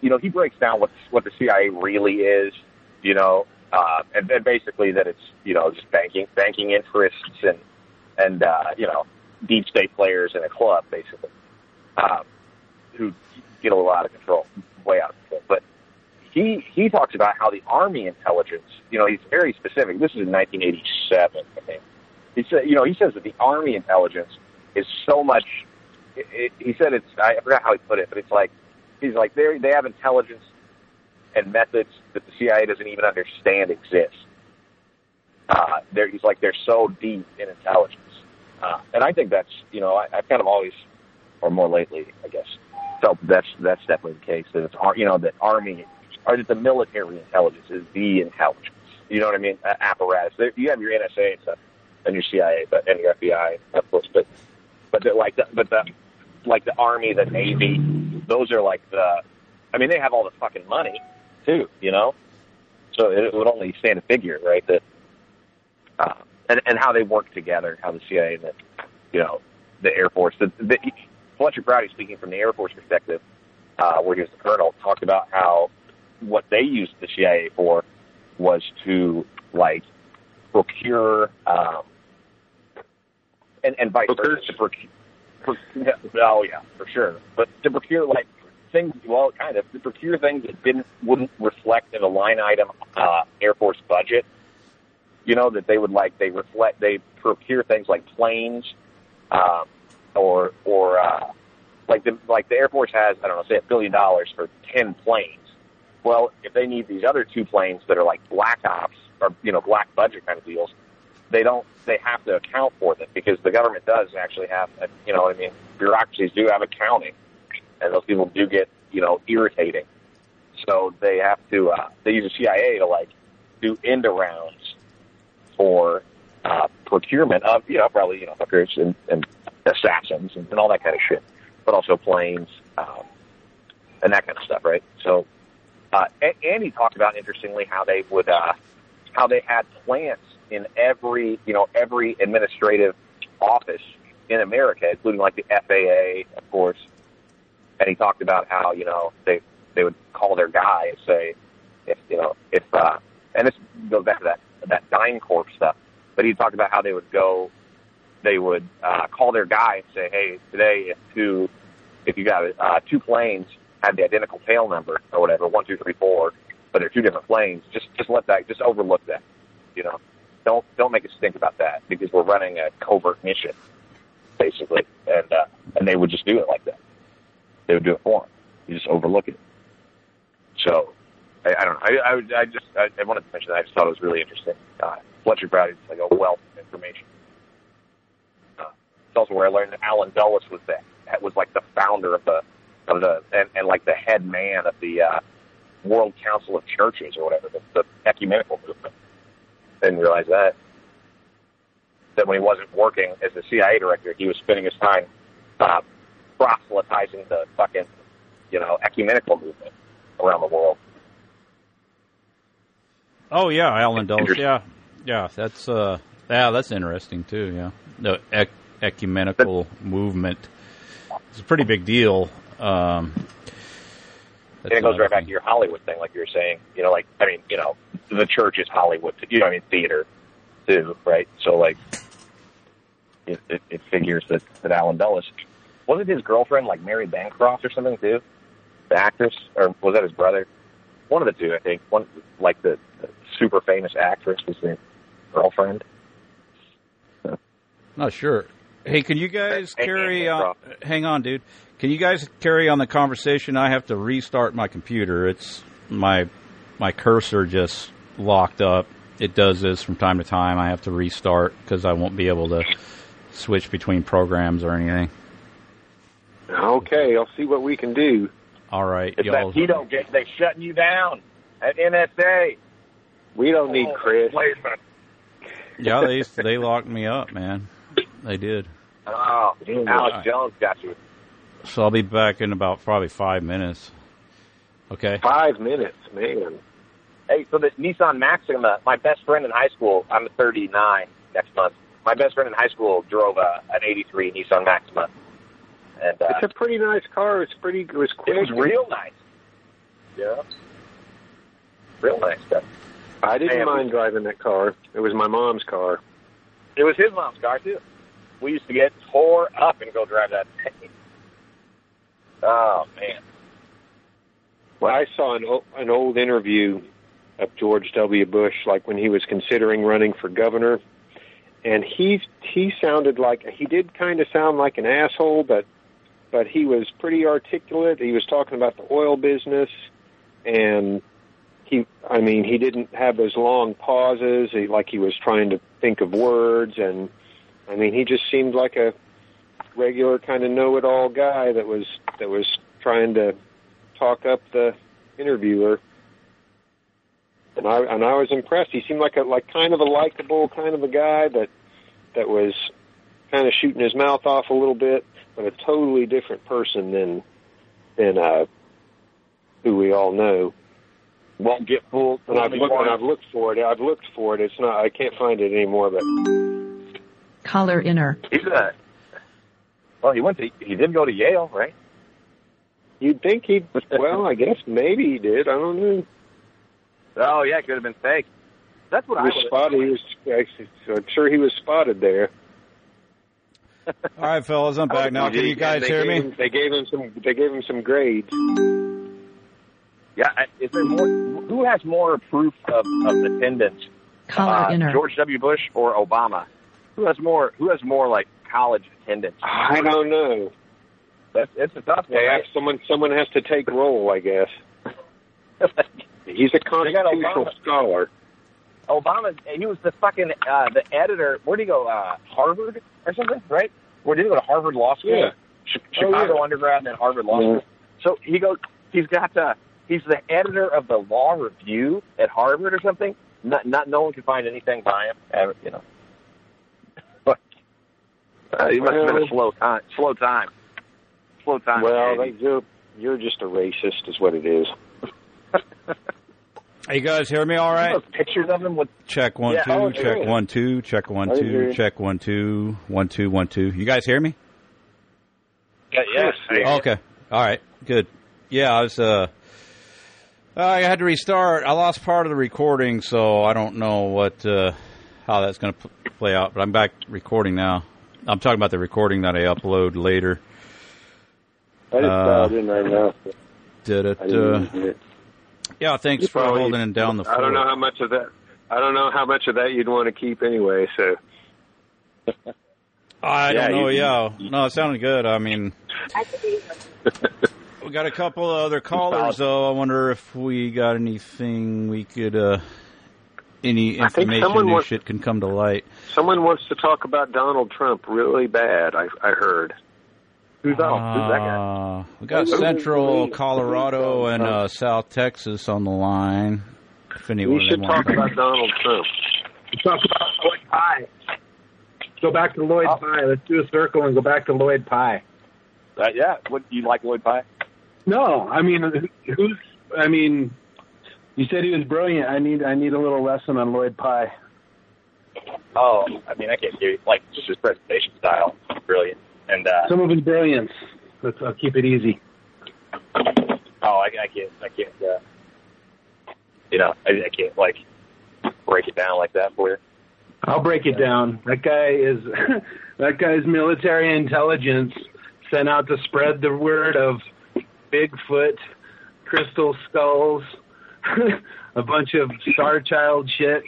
you know he breaks down what what the CIA really is, you know, uh, and, and basically that it's you know just banking banking interests and and uh, you know deep state players in a club basically um, who get a out of control, way out of control. But he he talks about how the army intelligence, you know, he's very specific. This is in 1987, I think. He said, you know, he says that the army intelligence is so much. It, it, he said it's I forgot how he put it, but it's like he's like they they have intelligence and methods that the CIA doesn't even understand exist. Uh, they're, he's like they're so deep in intelligence, uh, and I think that's you know I, I've kind of always, or more lately, I guess, felt that's that's definitely the case that it's you know that army or that the military intelligence is the intelligence. You know what I mean? Uh, apparatus. There, you have your NSA and stuff, and your CIA, but and your FBI, of course. But but like the, but the like the army, the navy, those are like the. I mean, they have all the fucking money too. You know, so it would only stand to figure, right? That uh, and and how they work together, how the CIA and the you know the Air Force. The, the, Fletcher Prouty, speaking from the Air Force perspective, uh, where he was the colonel, talked about how what they used the CIA for was to like procure um, and and vice versa to procure. pro- yeah, Oh yeah, for sure. But to procure like things. Well, kind of to procure things that didn't wouldn't reflect in a line item uh, Air Force budget. You know that they would like they reflect they procure things like planes, um, or or uh, like the like the Air Force has I don't know say a billion dollars for ten planes. Well, if they need these other two planes that are like black ops or you know black budget kind of deals, they don't they have to account for them because the government does actually have a, you know what I mean bureaucracies do have accounting and those people do get you know irritating. So they have to uh, they use the CIA to like do end arounds for uh, procurement of you know probably you know hookers and, and assassins and, and all that kind of shit, but also planes um, and that kind of stuff, right? So uh, and, he talked about interestingly how they would uh, how they had plants in every you know every administrative office in America, including like the FAA, of course. And he talked about how you know they they would call their guy and say if you know if uh, and this goes back to that that DynCorp stuff. But he talked about how they would go, they would uh, call their guy and say, hey, today if two if you got uh, two planes had the identical tail number or whatever, one, two, three, four, but they're two different planes, just just let that just overlook that. You know, don't don't make us think about that because we're running a covert mission, basically, and uh, and they would just do it like that. They would do it for them. You just overlook it. So, I, I don't know. I I, would, I just I, I wanted to mention that. I just thought it was really interesting. Uh, Fletcher Prouty is like a wealth of information. Uh, it's also where I learned that Allen Dulles was that was like the founder of the of the and, and like the head man of the uh, World Council of Churches or whatever, the, the ecumenical movement. Didn't realize that. That when he wasn't working as the CIA director, he was spending his time uh, proselytizing the fucking, you know, ecumenical movement around the world. Oh yeah, Allen Dulles. Yeah, yeah, that's uh, yeah, that's interesting too. Yeah, the ec- ecumenical movement. It's a pretty big deal. Um, and it goes right back to your Hollywood thing, like you were saying. You know, like I mean, you know, the church is Hollywood. You know, I mean, theater too, right? So like, it, it, it figures that that Allen Dulles wasn't his girlfriend like Mary Bancroft or something too, the actress, or was that his brother? One of the two, I think. One like the, the super famous actress was the girlfriend. So. Not sure. Hey, can you guys carry on? Hang on, dude. Can you guys carry on the conversation? I have to restart my computer. It's my my cursor just locked up. It does this from time to time. I have to restart because I won't be able to switch between programs or anything. Okay, I'll see what we can do. All right, it's y'all. that Tito get they shutting you down at NSA. We don't need Chris. yeah, they they locked me up, man. They did. Oh, Alex Jones got you. So I'll be back in about probably five minutes. Okay. Five minutes, man. Hey, so the Nissan Maxima, my best friend in high school, I'm 39 next month. My best friend in high school drove a, an 83 Nissan Maxima. And, uh, it's a pretty nice car. It's pretty, it was quick. It was real nice. Yeah. Real nice stuff. I didn't and mind driving that car. It was my mom's car. It was his mom's car, too. We used to get tore up and go drive that thing. Oh, man. Well, I saw an, an old interview of George W. Bush, like when he was considering running for governor, and he he sounded like he did kind of sound like an asshole, but but he was pretty articulate. He was talking about the oil business, and he I mean he didn't have those long pauses. He, like he was trying to think of words, and I mean he just seemed like a regular kind of know-it-all guy that was that was trying to talk up the interviewer. And I and I was impressed. He seemed like a like kind of a likable kind of a guy that that was kind of shooting his mouth off a little bit, but a totally different person than than uh, who we all know. Won't get fooled. And I've looked and I've looked for it. I've looked for it. It's not. I can't find it anymore. But color inner. He's a well, he went to he did go to Yale, right? You'd think he'd well, I guess maybe he did. I don't know. Oh yeah, it could have been fake. That's what he was I spotted. He was. I'm sure he was spotted there. <laughs> All right, fellas, I'm back now. Can you guys hear me? Him, they gave him some. They gave him some grades. Yeah, is there more? Who has more proof of, of attendance? Caller uh, inner. George W. Bush or Obama? Who has more? Who has more like college attendance? I don't know. That's it's a tough one. They right? have someone. Someone has to take roll, I guess. <laughs> He's a constitutional Obama. scholar. Obama, and he was the fucking uh, the editor. Where did he go? Uh, Harvard or something, right? Where did he go to Harvard Law School? Yeah. Chi- Chicago undergrad and then Harvard Law Yeah. School. So he goes. He's got. Uh, he's the editor of the Law Review at Harvard or something. Not, not no one can find anything by him. Ever, you know. But uh, he must have been a slow time. Slow time. Slow time. Well, they, you're you're just a racist, is what it is. <laughs> Hey, you guys hear me all right? Pictures of him with Check one, Yeah, two, oh, check yeah. one, two, check one, I two, you. check one, two, one, two, one, two. You guys hear me? yeah, yes, okay. All right. Good. Yeah, I was. Uh, I had to restart. I lost part of the recording, so I don't know what uh, how that's going to p- play out. But I'm back recording now. I'm talking about the recording that I upload later. I just Uh, dialed in right now. Did it? I didn't Uh, it. yeah. Thanks You for probably- holding it down the floor. I don't know how much of that. I don't know how much of that you'd want to keep anyway. So I Yeah, don't know. you- yeah. No, it sounded good. I mean, we got a couple of other callers though. I wonder if we got anything we could. uh any I think information, someone new wants- shit can come to light. someone wants to talk about Donald Trump really bad. I I heard. Who's that? Who's that guy? Uh, we got Central Colorado and uh, South Texas on the line. If anyone We should wants- talk about Donald Trump. Talk about Lloyd Pye. Go back to Lloyd Oh. Pye. Let's do a circle and go back to Lloyd Pye. Uh, yeah. What do you like, Lloyd Pye? No, I mean, who's? I mean, you said he was brilliant. I need, I need a little lesson on Lloyd Pye. Oh, I mean, I can't give you like just his presentation style, brilliant. And uh, Some of his brilliance. Let's I'll keep it easy. oh, I, I can't, I can't, uh, you know, I, I can't like break it down like that for you. I'll break it down. That guy is <laughs> that guy's military intelligence sent out to spread the word of Bigfoot, crystal skulls, <laughs> a bunch of Star Child shit.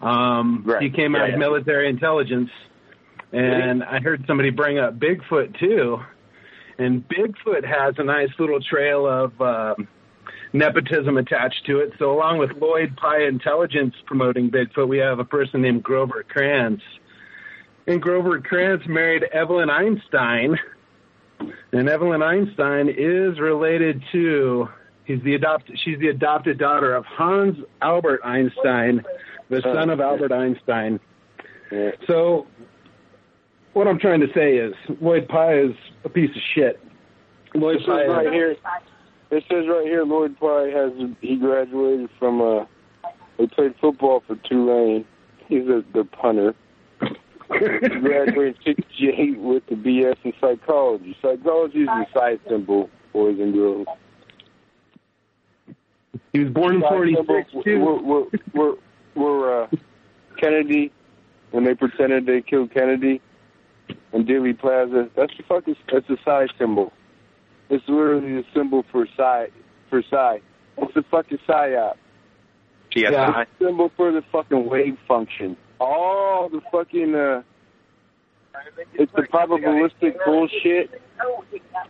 Um, Right. He came Yeah, out yeah. of military intelligence, and I heard somebody bring up Bigfoot too. And Bigfoot has a nice little trail of um nepotism attached to it. So, along with Lloyd Pye Intelligence promoting Bigfoot, we have a person named Grover Krantz. And Grover Krantz married Evelyn Einstein. And Evelyn Einstein is related to he's the adopt she's the adopted daughter of Hans Albert Einstein, the son of Albert Einstein. So what I'm trying to say is Lloyd Pye is a piece of shit. Lloyd It says Pye is- right here. It says right here, Lloyd Pye has he graduated from uh he played football for Tulane. He's a the punter. He graduated '68 with the BS in psychology. Psychology is the psi symbol, boys and girls. He was born in 46 symbol, too. We're, we're, we're, we're uh, Kennedy when they pretended they killed Kennedy and Dealey Plaza. That's the fucking that's a psi symbol. It's literally a symbol for psi for psi. It's a fucking psyop. PSI. Yeah, it's a symbol for the fucking wave function. All the fucking uh it's the probabilistic bullshit.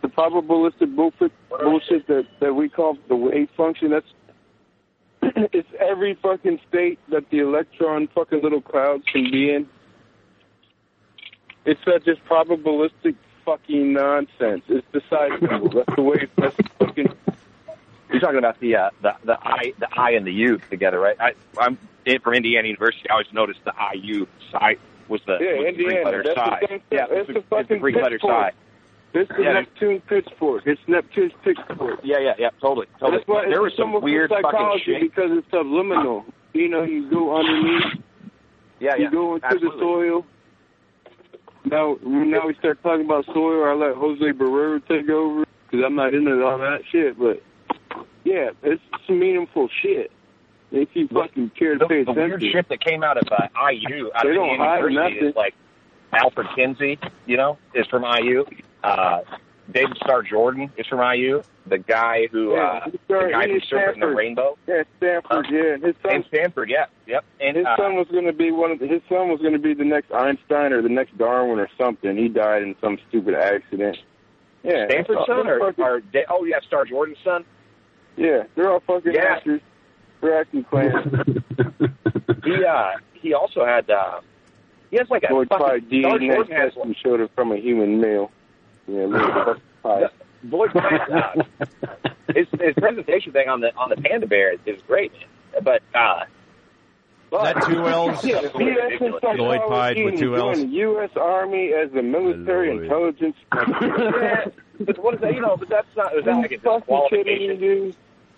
The probabilistic bullshit that that we call the wave function. That's <clears throat> it's every fucking state that the electron fucking little clouds can be in. It's just probabilistic fucking nonsense. It's the side. That's the way. That's the fucking. You're talking about the uh, the the I the I and the U together, right? I, I'm from Indiana University. I always noticed the IU psi was the Yeah, was the Indiana. Greek letter That's psi. the. Yeah, It's it's, the the, it's the fucking Greek letter pitchfork. psi. This is Yeah, Neptune pitchfork. It's Neptune's pitchfork. Yeah, yeah, yeah. Totally, totally. That's why there it's was some symbol for weird fucking shit. because it's subliminal. You know, you go underneath, Yeah, you yeah. go into absolutely. the soil. Now, now we start talking about soil. I let Jose Barrera take over because I'm not into all that shit. But yeah, it's some meaningful shit. If you fucking care to the, the weird shit that came out of uh, IU, out They of don't Indiana University, nothing. is like Alfred Kinsey, you know, is from IU. Uh, David Starr Jordan is from IU. The guy who, uh, he the guy who served in the Rainbow. Yeah, Stanford. yeah, his son. And Stanford, yeah, yep. And his uh, son was going to be one of the, his son was going to be the next Einstein or the next Darwin or something. He died in some stupid accident. Yeah, Stanford's son, or, fucking- or oh yeah, Starr Jordan's son. yeah, they're all fucking Yeah. actors. They're. <laughs> He uh, he also had uh, he has like a Lloyd Pye fucking Star DNA Jordan has testing showed it from a human male. Yeah, Lloyd Pye. Lloyd uh, his his presentation thing on the on the panda bear is, is great, man. But uh, Is that two L's? <laughs> Yeah, BS in psychology Lloyd Pye with two L's. U.S. Army as the military Lloyd. intelligence. yeah, but what is that? You know, but that's not is that like a Fucking disqualification?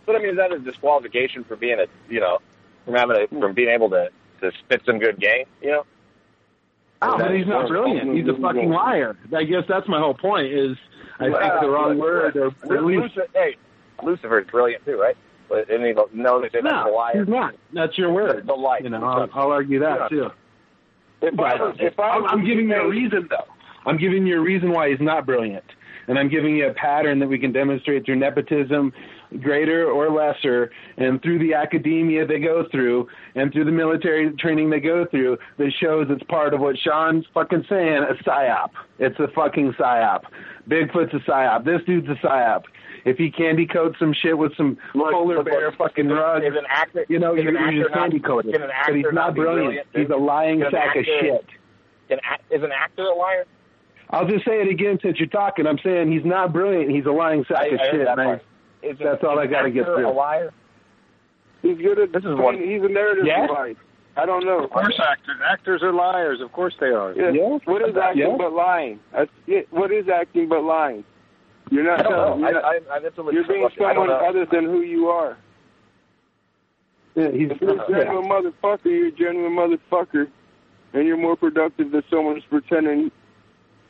Kidding me, dude. But I mean, is that a disqualification for being a you know from having a, from being able to to spit some good game? You know. Oh, but he's not brilliant. He's a fucking liar. I guess that's my whole point. Is I think the wrong word, or at least Lucifer, hey, Lucifer's brilliant too, right? But and he no, they say that's a liar. he's not. That's your word. The light. You know, I'll, I'll argue that too. If I But was, if I I'm, I'm giving you a reason, though. I'm giving you a reason why he's not brilliant, and I'm giving you a pattern that we can demonstrate through nepotism, greater or lesser, and through the academia they go through, and through the military training they go through, that shows it's part of what Sean's fucking saying, a psyop. It's a fucking psyop. Bigfoot's a psyop. This dude's a psyop. If he candy coats some shit with some Look, polar look, bear look, fucking rug, is an actor, you know, you're, you're just actor candy coated. an But he's not not brilliant. brilliant? He's a lying an sack of shit. Act- is an actor a liar? I'll just say it again since you're talking. I'm saying he's not brilliant. He's a lying sack I- of I shit. That man. part. Is it- That's all I gotta get actor through. A liar? He's good at This is playing- one- He's a narrative Yeah? device. I don't know. Of course, actors actors are liars. Of course they are. Yeah. Yeah. What is acting Yeah. but lying? That's it. What is acting but lying? You're not. I don't know. You're, I, not- I, I, that's a you're being question. I don't someone other than who you are. Yeah, he's If you're a genuine motherfucker, you're a genuine motherfucker, and you're more productive than someone who's pretending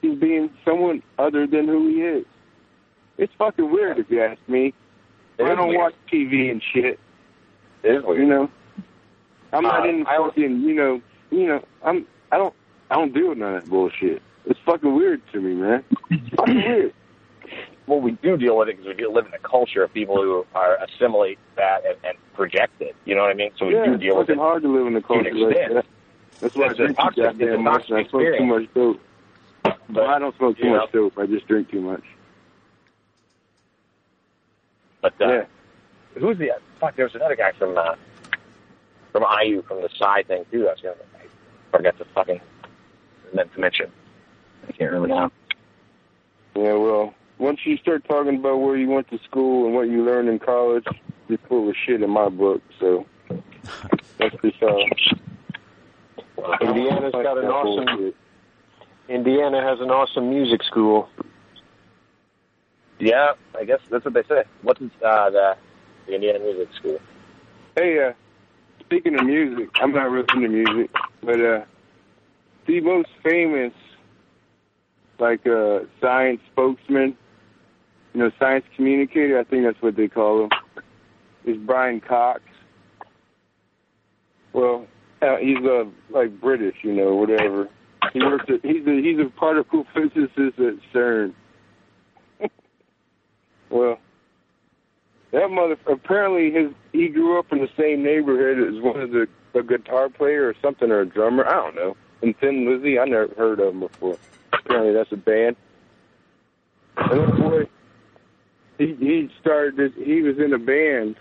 he's being someone other than who he is. It's fucking weird if you ask me. It I don't weird. watch TV and shit. It is weird. You know, I'm not Uh, in I- fucking. You know, you know. I'm. I don't. I don't deal with none of that bullshit. It's fucking weird to me, man. It's fucking weird. <coughs> Well, we do deal with it because we do live in a culture of people who are assimilate that and, and project it. You know what I mean? So we yeah, do it's deal with fucking it. hard to live in a culture like that. That's why I It's a drink toxic- it's a goddamn much I smoke too much dope. But, Well, I don't smoke too you much dope. I just drink too much. But uh, Yeah. who's the fuck? There was another guy from uh, from IU from the side thing too. I was gonna I forgot to fucking meant to mention. I can't really know. Yeah, well, once you start talking about where you went to school and what you learned in college, you're full of shit in my book. So that's just uh. Indiana's got an awesome. Indiana has an awesome music school. Yeah, I guess that's what they say. What's uh, the the Indiana Music School? Hey, uh, speaking of music, I'm not really into music, but uh, the most famous, like, uh, science spokesman, you know, science communicator, I think that's what they call him, is Brian Cox. Well, uh, he's, uh, like, British, you know, whatever. He works at, he's a, he's a particle physicist at CERN. Well, that mother apparently his he grew up in the same neighborhood as one of the a guitar player or something or a drummer. I don't know. And Thin Lizzy, I never heard of him before. Apparently that's a band. And that boy, he he started this. He was in a band.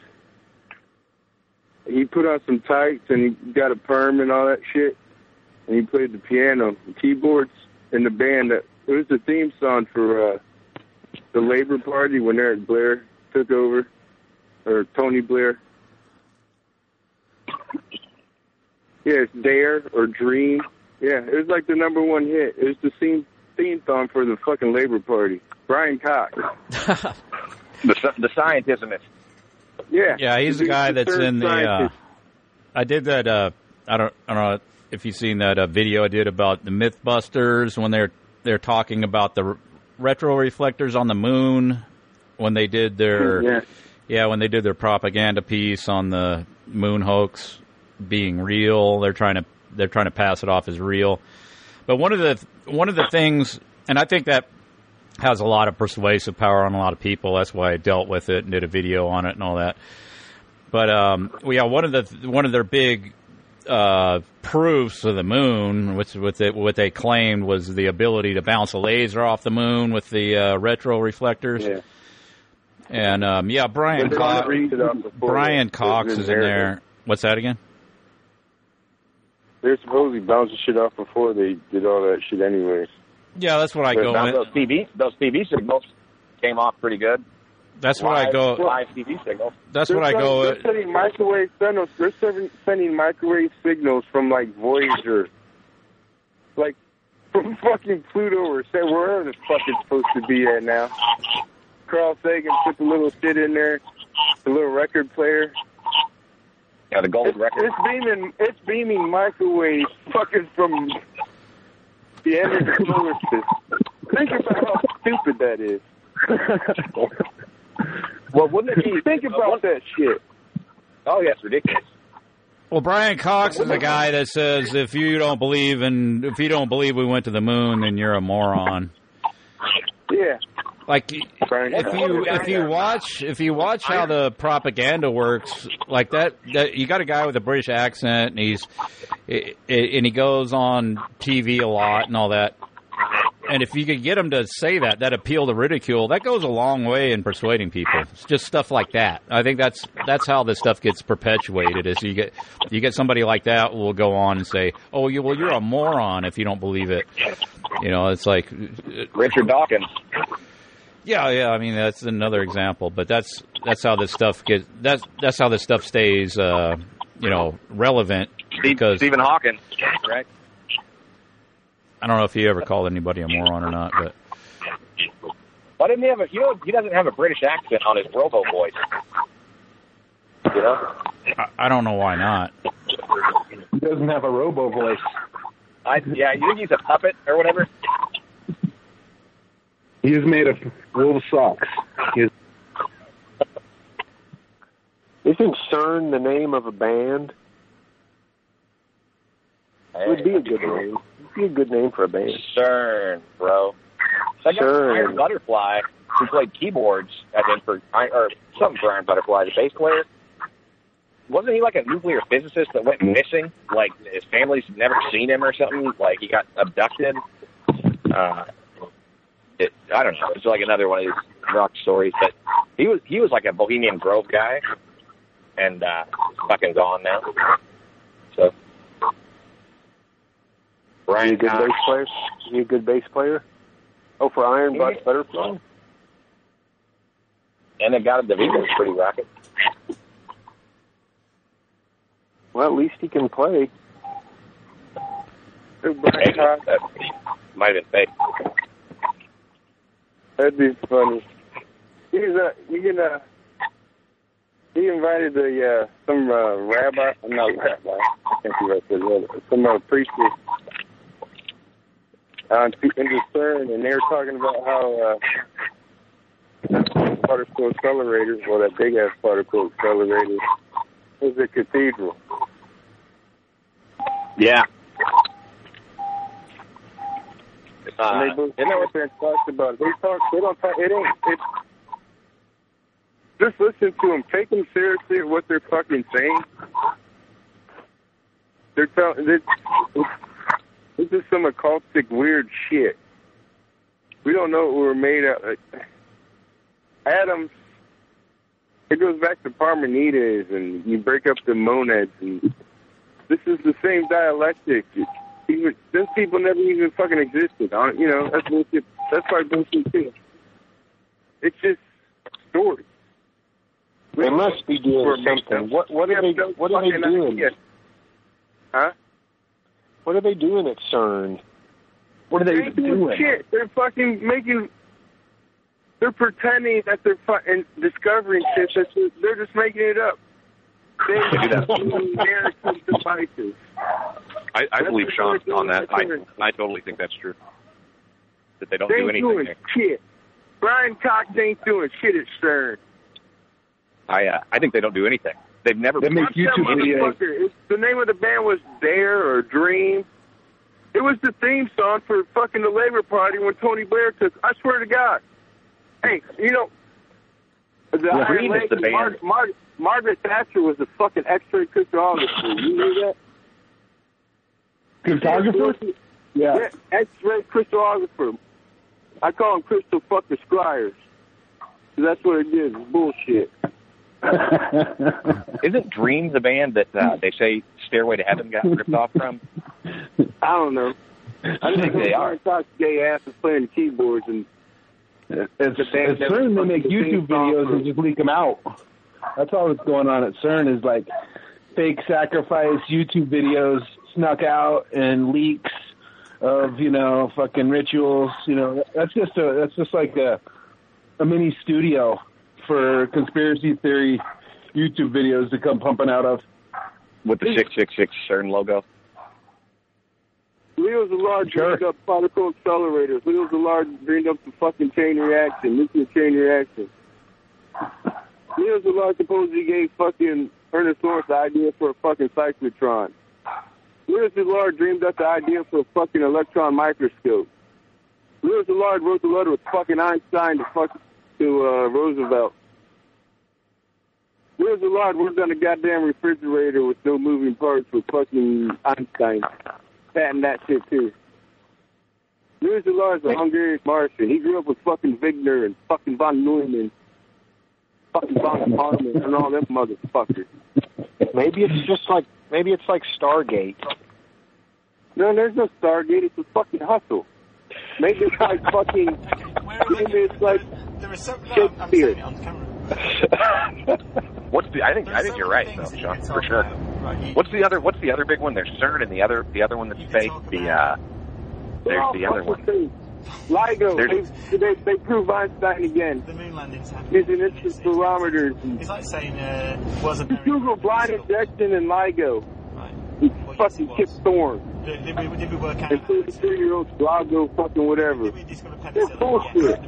He put on some tights and he got a perm and all that shit. And he played the piano, and keyboards in the band. That it was the theme song for uh, the Labor Party when Eric Blair took over or Tony Blair. Yeah, it's Dare or Dream. Yeah, it was like the number one hit. It was the theme theme song for the fucking Labor Party. Brian Cox. <laughs> The sci- the scientismist. Yeah. Yeah, he's the guy that's third in the. Uh. I did that. Uh, I don't. I don't know if you've seen that uh, video I did about the MythBusters when they're they're talking about the r- retro reflectors on the moon when they did their <laughs> Yeah. yeah when they did their propaganda piece on the moon hoax being real. They're trying to they're trying to pass it off as real. But one of the one of the things, and I think that has a lot of persuasive power on a lot of people. That's why I dealt with it and did a video on it and all that. But um, yeah, one of the one of their big uh, proofs of the moon, which what they, what they claimed was the ability to bounce a laser off the moon with the uh, retro reflectors. Yeah. And um, yeah, Brian But Cox, read it up before Brian Cox is in there. What's that again? They're supposedly bouncing shit off before they did all that shit anyways. Yeah, that's what I But go those TV those TV signals came off pretty good. That's what I go. Live TV signals. That's They're what I go. They're sending microwave signals. They're sending, sending microwave signals from like Voyager, like <laughs> from fucking Pluto or say wherever the fuck it's supposed to be at now. Carl Sagan put the little shit in there, the little record player. Yeah, the gold It's, record. it's beaming. It's beaming microwave fucking from the end of the solar system. Think about how stupid that is. <laughs> well, wouldn't it be? Think about that shit. Oh, yes, ridiculous. Well, Brian Cox is a guy that says if you don't believe in if you don't believe we went to the moon, then you're a moron. Yeah. Like if you if you watch if you watch how the propaganda works like that, that you got a guy with a British accent and he's i- i- and he goes on TV a lot and all that. And if you could get them to say that, that appeal to ridicule, that goes a long way in persuading people. It's just stuff like that. I think that's that's how this stuff gets perpetuated. Is you get you get somebody like that will go on and say, "Oh, you well, you're a moron if you don't believe it." You know, it's like Richard Dawkins. yeah, yeah. I mean, that's another example, but that's that's how this stuff gets. That's that's how this stuff stays, uh, you know, relevant. Because Stephen Hawking, right? I don't know if he ever called anybody a moron or not, but Why didn't he have a? You know, he doesn't have a British accent on his robo voice. You know, I, I don't know why not. He doesn't have a robo voice. I yeah, you think he's a puppet or whatever? He's made of wool socks. He is Isn't CERN the name of a band? It would be a good name. Be a good name for a band. CERN, bro. That guy CERN. Iron Butterfly, who played keyboards, at for or something for Iron Butterfly, the bass player. Wasn't he like a nuclear physicist that went missing? Like his family's never seen him or something. Like he got abducted. Uh, it, I don't know. It's like another one of these rock stories. But he was he was like a Bohemian Grove guy, and uh, fucking gone now. So Is he Brian a good Cox. bass player? Is he a good bass player? Oh, for Iron Yeah. Butt Butterfly? and it got a DeVito pretty rocket. Well, at least he can play. Maybe that might have been fake. That'd be funny. He's uh, you can uh, he invited the uh, some uh, rabbi, not rabbi, I can't be right there, some uh, priest on uh, into CERN, and they were talking about how uh, particle accelerators, well, that big ass particle accelerator, is a cathedral. Yeah. Uh, and they both that what there and talked about it. They talk. They don't talk. It ain't. It's just listen to them. Take them seriously what they're fucking saying. They're telling. This is some occultic weird shit. We don't know what we're made of. Atoms. It goes back to Parmenides, and you break up the monads, and this is the same dialectic. Even those people never even fucking existed. You know, that's bullshit. That's why bullshit too. It's just stories. They must be doing something. What what are they what are they doing? ideas. Huh? What are they doing at CERN? What are they They ain't doing shit. They're fucking making. They're pretending that they're fucking discovering shit. That they're, they're just making it up. They're do that. using narrative devices. I, I believe Sean on that. I I totally think that's true. That they don't they do ain't anything. doing shit. Brian Cox ain't doing shit at CERN. I uh, I think they don't do anything. They've never. Watch that motherfucker. It's, the name of the band was Dare or Dream. It was the theme song for fucking the Labor Party when Tony Blair took. I swear to God. Hey, you know, the Well, Iron Lady, the band. Mar- Mar- Margaret Thatcher was the fucking X-ray crystallographer. You knew that? Cryptographer? Yeah. X-ray crystallographer. I call them crystal fucker scryers. 'Cause That's what it is. Bullshit. <laughs> Isn't Dream the band that uh, they say Stairway to Heaven got ripped off from? I don't know. I think they are. Talk gay asses playing the keyboards and It's, the band it's CERN they make sing YouTube videos and just leak them out. That's all that's going on at CERN is like fake sacrifice YouTube videos snuck out and leaks of you know fucking rituals. You know that's just a that's just like a a mini studio for conspiracy theory YouTube videos to come pumping out of. With the 666 CERN logo? Leo Szilard dreamed up particle accelerators. Leo Szilard dreamed up the fucking chain reaction, nuclear chain reaction. Leo Szilard supposedly gave fucking Ernest Lawrence the idea for a fucking cyclotron. Leo Szilard dreamed up the idea for a fucking electron microscope. Leo Szilard wrote the letter with fucking Einstein to fuck to uh, Roosevelt. Leo Szilard worked on a goddamn refrigerator with no moving parts with fucking Einstein. Patent that shit too. Leo Szilard is a Hungarian Martian. He grew up with fucking Wigner and fucking von Neumann, fucking von Neumann and all them motherfuckers. Maybe it's just like maybe it's like Stargate. No, there's no Stargate. It's a fucking hustle. Maybe it's like fucking. Maybe it's like Shakespeare. <laughs> What's the? I think I think you're right, though, Sean, for sure. What's the other? What's the other big one? There's CERN, and the other the other one that's fake. The uh, there's the other one. LIGO. They, they, they prove Einstein again. The moon landing's happening. Using instant barometers. It's like saying, uh, was a Just Google blind injection and LIGO. It's fucking Kip Thorne. Did, did, we, did we work out? And 33-year-old LIGO fucking whatever. They're bullshit.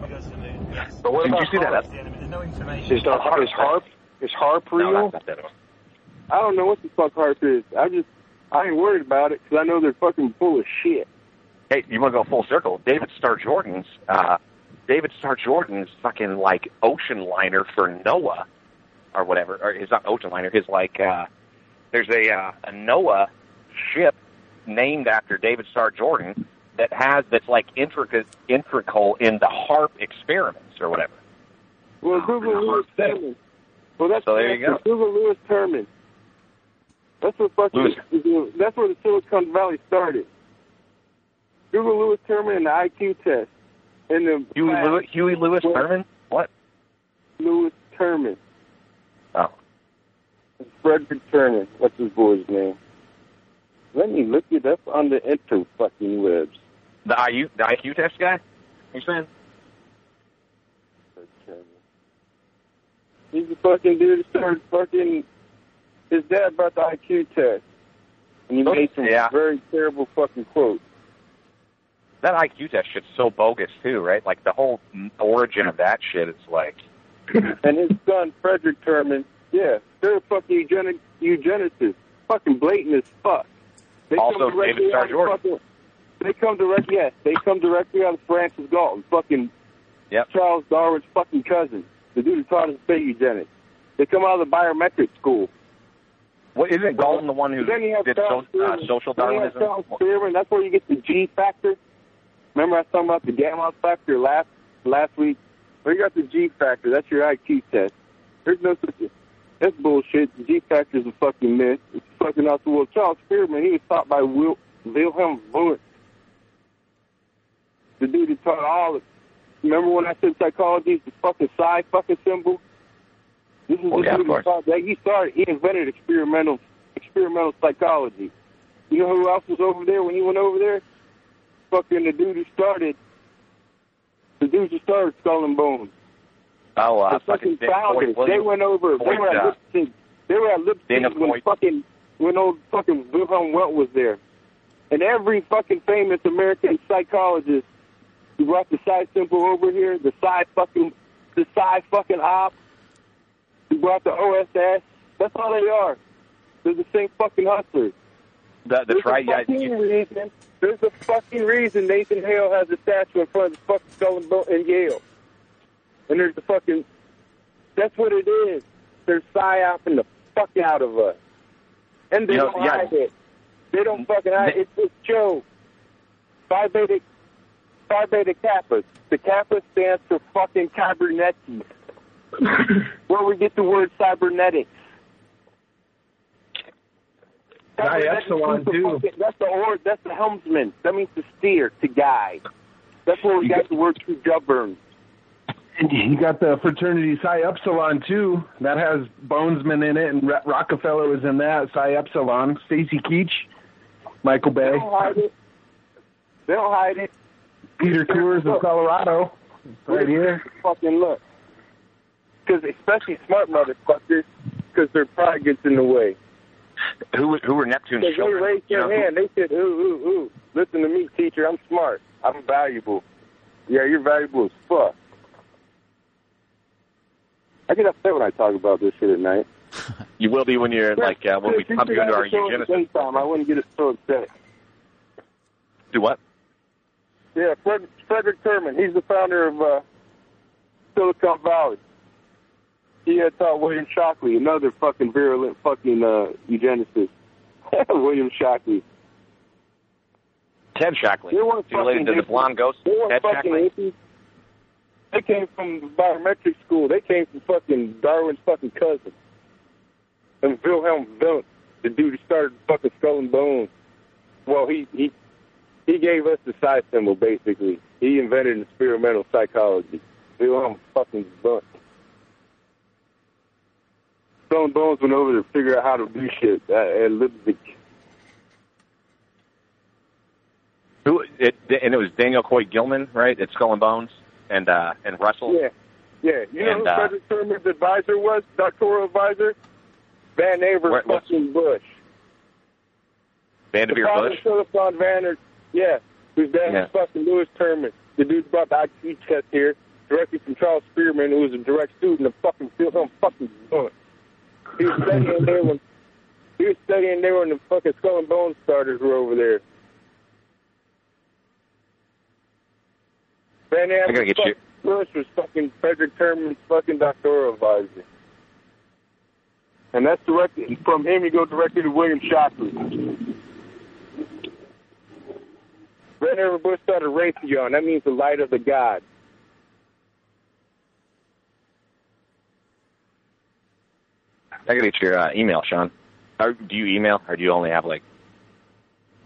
But what Did about you see that? Harp? No information. Is, the, is harp is harp real? No, not that. I don't know what the fuck HARP is. I just, I ain't worried about it because I know they're fucking full of shit. Hey, you want to go full circle? David Starr Jordan's uh, David Starr Jordan's fucking like ocean liner for Noah or whatever, or his not ocean liner, his like uh, there's a uh, a NOAA ship named after David Starr Jordan that has that's like intricate integral in the HARP experiments or whatever. Well, oh, Google Lewis Terman. Well, that's So there you go. Google Lewis Terman. That's what fucking. That's where the Silicon Valley started. Google Lewis Terman and the IQ test. And the Huey Lewis, Huey Lewis Thurman? What? Lewis Terman. Oh. Frederick Terman. What's his boy's name? Let me look it up on the inter fucking webs. The IU the IQ test guy? You saying? He's a fucking dude that started fucking. His dad brought the IQ test, and he made some Yeah. very terrible fucking quotes. That IQ test shit's so bogus too, right? Like the whole origin of that shit is like <laughs> and his son Frederick Terman, yeah, they're fucking eugenic eugenicists, fucking blatant as fuck. They Also David Starr Jordan. fucking- They come directly, yes, they come directly out of Francis Galton, fucking Yep. Charles Darwin's fucking cousin, the dude who taught us big eugenics. They come out of the biometric school. what isn't Galton the one who Then you have did Charles so, uh, Spearman. social Then you Darwinism? Spearman. That's where you get the G factor. Remember I was talking about the gamma factor last last week? Where you got the G factor? That's your IQ test. There's no such. Thing. That's bullshit. The G factor is a fucking myth. It's fucking out the world. Charles Spearman. He was taught by Will, Wilhelm Wundt, the dude who taught all of. Remember when I said psychology is the fucking psi fucking symbol? This is Oh, the yeah, of course. that. He started. He invented experimental experimental psychology. You know who else was over there when he went over there? Fucking the dude who started. The dude who started Skull and Bones. Oh, uh, the fucking founders. They went over. they were at uh, Leipzig. They were at Leipzig when fucking when old fucking Wilhelm Welt was there, and every fucking famous American psychologist who brought the psi symbol over here, the side fucking the side fucking op, who brought the OSS. That's all they are. They're the same fucking hustlers. The, the There's tri- a yeah, fucking you- reason. There's a fucking reason Nathan Hale has a statue in front of the fucking skull and bone in Yale. And there's the fucking. That's what it is. They're psyoping the fuck out of us. And they You know, don't yeah. hide it. They don't fucking hide it. It's a joke. Phi Beta, Phi Beta Kappa. The Kappa stands for fucking cybernetics. Where we get the word cybernetics. Epsilon, means the too. That's the or. That's the helmsman. That means to steer, to guide. That's where we got the word to govern. You got the fraternity Psi Epsilon too. That has Bonesman in it, and Ro- Rockefeller was in that. Psi Epsilon, Stacy Keach, Michael Bay. They don't hide it. They don't hide it. Peter Coors of Colorado, right here. Fucking look. Because especially smart motherfuckers, because their pride gets in the way. Who who were Neptune's Because they children? raised You their know, who- hand. They said, ooh, ooh, ooh. Listen to me, teacher. I'm smart. I'm valuable. Yeah, you're valuable as fuck. I get upset when I talk about this shit at night. <laughs> You will be when you're like uh, when we If pump you into our show eugenicist. I wouldn't get so upset. Do what? Yeah, Fred, Frederick Terman. He's the founder of uh, Silicon Valley. He had taught William Shockley, another fucking virulent fucking uh, eugenicist. <laughs> William Shockley. Ted Shockley. They weren't related to the blonde ghost? They weren't Ted fucking hippies. They came from biometric school. They came from fucking Darwin's fucking cousin. And Wilhelm Wundt, the dude who started fucking Skull and Bones. Well, he he he gave us the psi symbol basically. He invented experimental psychology. Wilhelm fucking Wundt. Skull and Bones went over to figure out how to do shit at, at Leipzig. Who? It, and it was Daniel Coy Gilman, right? At Skull and Bones, and uh, and Russell. Yeah, yeah. You know And, who uh, Frederick Terman's advisor was? Doctoral advisor? Vannevar fucking Bush. Vanderveer father Bush. of Silicon Vanner, yeah, whose dad Yeah. was fucking Lewis Terman. The dude brought the IQ test here directly from Charles Spearman, who was a direct student of fucking Wilhelm fucking Wundt. He was studying <laughs> there when he was studying there when the fucking Skull and Bones starters were over there. Van I gotta get you- Bush was fucking Frederick Terman's fucking doctoral advisor. And that's directly from him. You go directly to William Shockley. Red River Bush started Raytheon. That means the light of the God. I gotta get your uh, email, Sean. Or do you email, or do you only have like?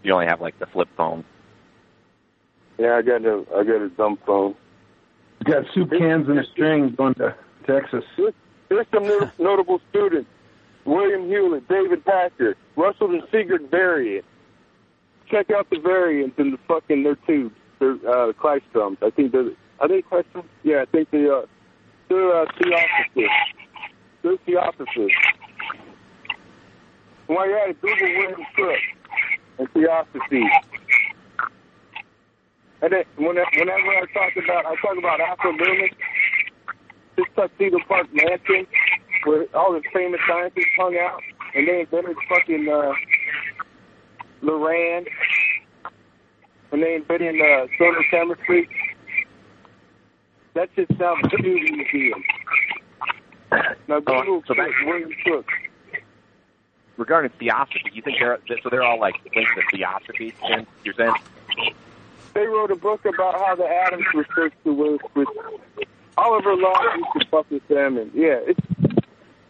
You only have like the flip phone. Yeah, I got a I got a dumb phone. Got soup cans and a string going to Texas. Here's some <laughs> notable students: William Hewlett, David Packard, Russell and Sigurd Varian. Check out the Varians in the fucking their tubes. They're uh, Klystrons. I think they're are they Klystrons? Yeah, I think they are. They're uh, Theosophists. They're you're at it, Google William Crook and Theosophy. And then whenever, whenever I talk about, I talk about Alfred Loomis, this Tuxedo Park mansion where all the famous scientists hung out, and they invented fucking uh, Loran, and they invented uh, solar chemistry. That just sounds too museum. Now Google so that- William Cook. Regarding theosophy, you think they're so they're all like linked to theosophy? Then you're saying? They wrote a book about how the atoms were to work with Oliver Long used to fuck with them, and yeah, it's.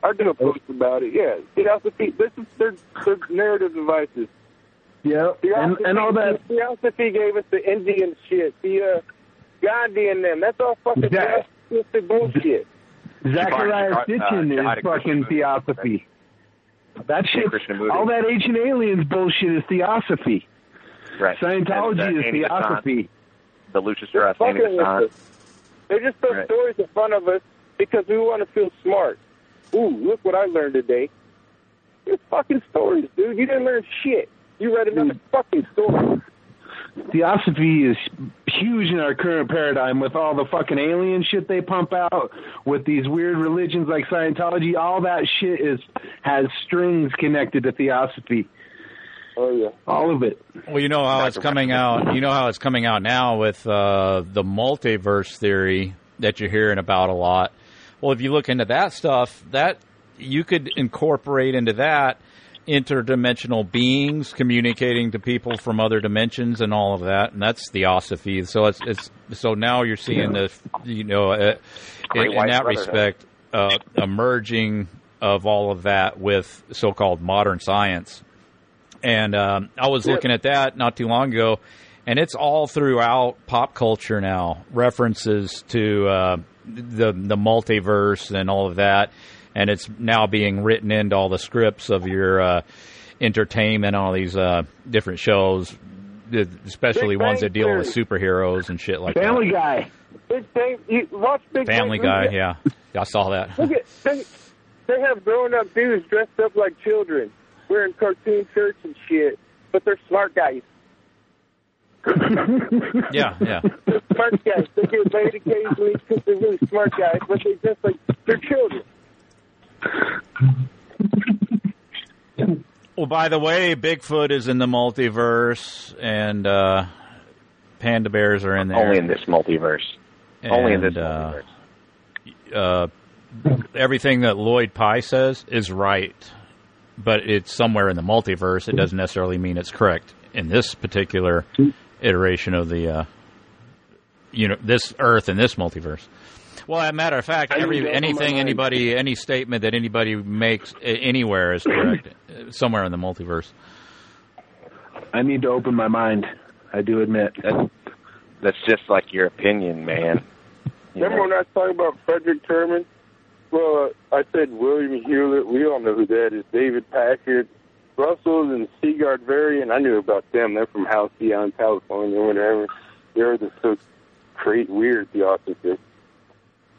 I did a post about it. Yeah, theosophy. This is their, their narrative devices. Yeah, and and all that. Theosophy gave us the Indian shit, the uh, Gandhi and them. That's all fucking That- theosophy bullshit. Zecharia Jihad- uh, Sitchin Jihad is fucking theosophy. That shit, all that ancient aliens bullshit is theosophy. Right. Scientology And, uh, is Annie Besant, theosophy. The Lucifer, uh, Sandy fucking with Besant. They just throw Right. stories in front of us because we want to feel smart. Ooh, look what I learned today. It's fucking stories, dude. You didn't learn shit. You read another fucking story. Theosophy is huge in our current paradigm with all the fucking alien shit they pump out, with these weird religions like Scientology. All that shit is has strings connected to theosophy. Oh yeah. All of it. Well, you know how it's coming out. You know how it's coming out now with uh, the multiverse theory that you're hearing about a lot. Well, if you look into that stuff, that you could incorporate into that interdimensional beings communicating to people from other dimensions and all of that, and that's theosophy. So it's it's so now you're seeing the you know uh, in, in that respect uh, a merging of all of that with so-called modern science. And um, I was looking at that not too long ago, and it's all throughout pop culture now. References to uh, the the multiverse and all of that, and it's now being written into all the scripts of your uh, entertainment, all these uh, different shows, especially Big ones that deal with superheroes and shit like Family that. Family Guy. Big Bang. You watch Big Family Bang. Guy, yeah, I saw that. Look at they, they have grown up dudes dressed up like children, wearing cartoon shirts and shit, but they're smart guys. <laughs> Yeah, yeah. They're smart guys. They get laid occasionally because they're really smart guys, but they just like they're children. <laughs> Well, by the way, Bigfoot is in the multiverse, and uh, panda bears are in there. Only in this multiverse. Only in And, this uh, multiverse. uh, everything that Lloyd Pye says is right, but it's somewhere in the multiverse. It doesn't necessarily mean it's correct in this particular iteration of the, uh, you know, this Earth and this multiverse. Well, as a matter of fact, every need to open my anything, anybody, any statement that anybody makes anywhere is correct, uh, <clears throat> somewhere in the multiverse. I need to open my mind. I do admit. That's, that's just like your opinion, man. You Remember know? when I was talking about Frederick Terman? Well, uh, I said William Hewlett. We all know who that is. David Packard, Russell, and Sigurd Varian. I knew about them. They're from Halcyon, California, or whatever. They're the so great, weird theosophists.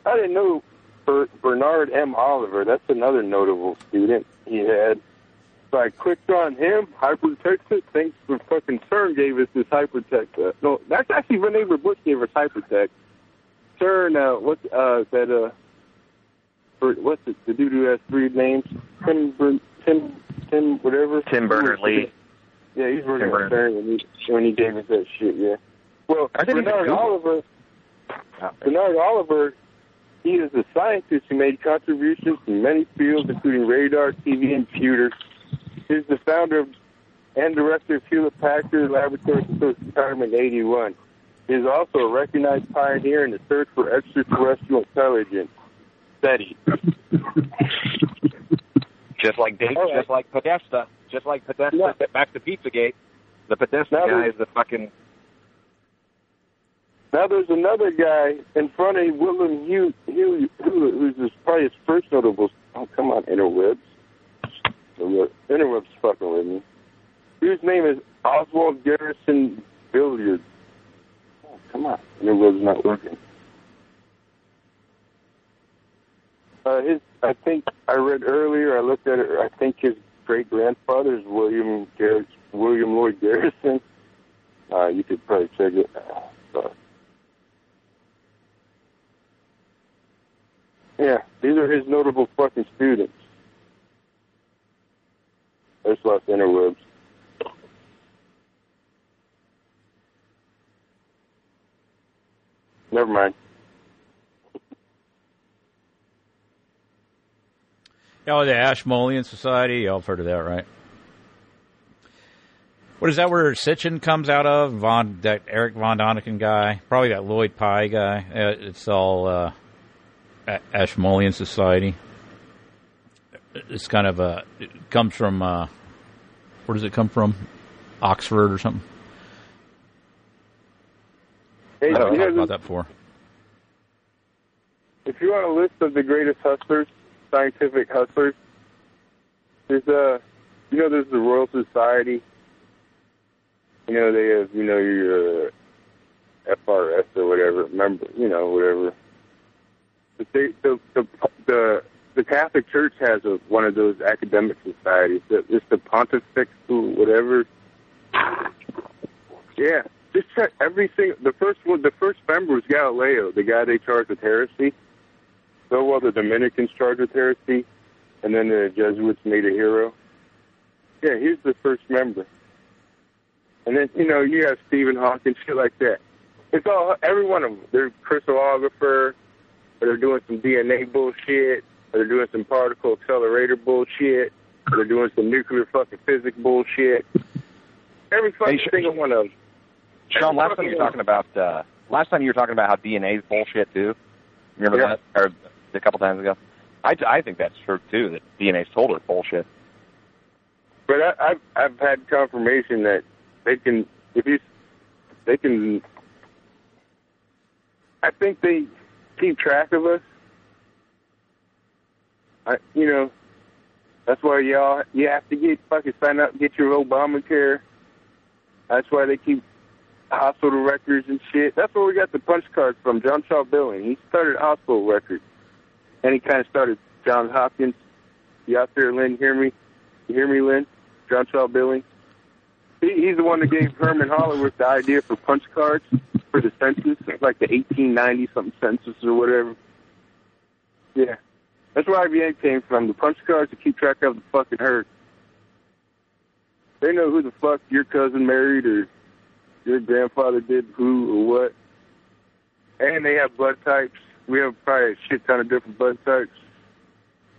I didn't know Ber- Bernard M. Oliver. That's another notable student he had. So I clicked on him, hypertext it. Thanks for fucking CERN gave us this hypertext. Uh, no, that's actually Rene Bush gave us hypertext. CERN, uh, what's uh, that, uh, for, what's it, the dude who has three names? Tim, Tim, Tim, whatever. Tim Berners-Lee. Yeah, he's working Tim on CERN when he, when he gave us that shit, yeah. Well, Bernard Oliver, Bernard Oliver, he is a scientist who made contributions in many fields, including radar, TV, and computers. He's the founder of and director of Hewlett Packard Laboratories until his retirement in 81. He is also a recognized pioneer in the search for extraterrestrial intelligence. SETI. Just like Dave, right. just like Podesta, just like Podesta. Yeah. Back to Pizzagate. The Podesta Now guy is the fucking. Now there's another guy in front of William Hugh, Hugh, who's his, probably his first notable. Oh, come on, interwebs. Interweb- Interwebs fucking with me. Whose name is Oswald Garrison Villard. Oh, come on, interwebs not working. Uh, his, I think I read earlier. I looked at it. I think his great grandfather is William Garrett, William Lloyd Garrison. Uh, you could probably check it. Uh, Yeah, these are his notable fucking students. There's lots of interwebs. Never mind. Oh, the Ashmolean Society. Y'all have heard of that, right? What is that where Sitchin comes out of? Von that Eric Von Däniken guy, probably that Lloyd Pye guy. Uh, It's all uh, Ashmolean Society. It's kind of a. It comes from. Uh, where does it come from? Oxford or something. Hey, I know know, about that before. if you want a list of the greatest hustlers, scientific hustlers, there's a, you know, there's the Royal Society. You know, they have, you know, your uh, FRS or whatever, member, you know, whatever. They, the, the, the, the Catholic Church has a, one of those academic societies. The- It's the Pontifex, whatever. Yeah, just check everything. The first one, the first member was Galileo, the guy they charged with heresy. So well, the Dominicans charged with heresy, and then the Jesuits made a hero. Yeah, he's the first member. And then you know you have Stephen Hawking, shit like that. It's all every one of them. They're crystallographer, or they're doing some DNA bullshit, or they're doing some particle accelerator bullshit, or they're doing some nuclear fucking physics bullshit. Every fucking Sh- single one of them. Sean, last time you were talking about uh, last time you were talking about how DNA is bullshit too. Remember Yeah. that? Or a couple times ago. I, I think that's true too. That DNA's total bullshit. But I, I've I've had confirmation that they can if you they can. I think they keep track of us. I you know that's why y'all you have to get fucking sign up get your Obamacare. That's why they keep hospital records and shit. That's where we got the punch cards from. John Shaw Billing. He started hospital records, and he kind of started Johns Hopkins. You out there, Lynn? Hear me? You hear me, Lynn? John Shaw Billing. He, he's the one that gave Herman Hollerith the idea for punch cards for the census, like the 1890 something census or whatever. Yeah, that's where IBM came from. The punch cards to keep track of the fucking herd. They know who the fuck your cousin married or your grandfather did who or what. And they have blood types. We have probably a shit ton of different blood types.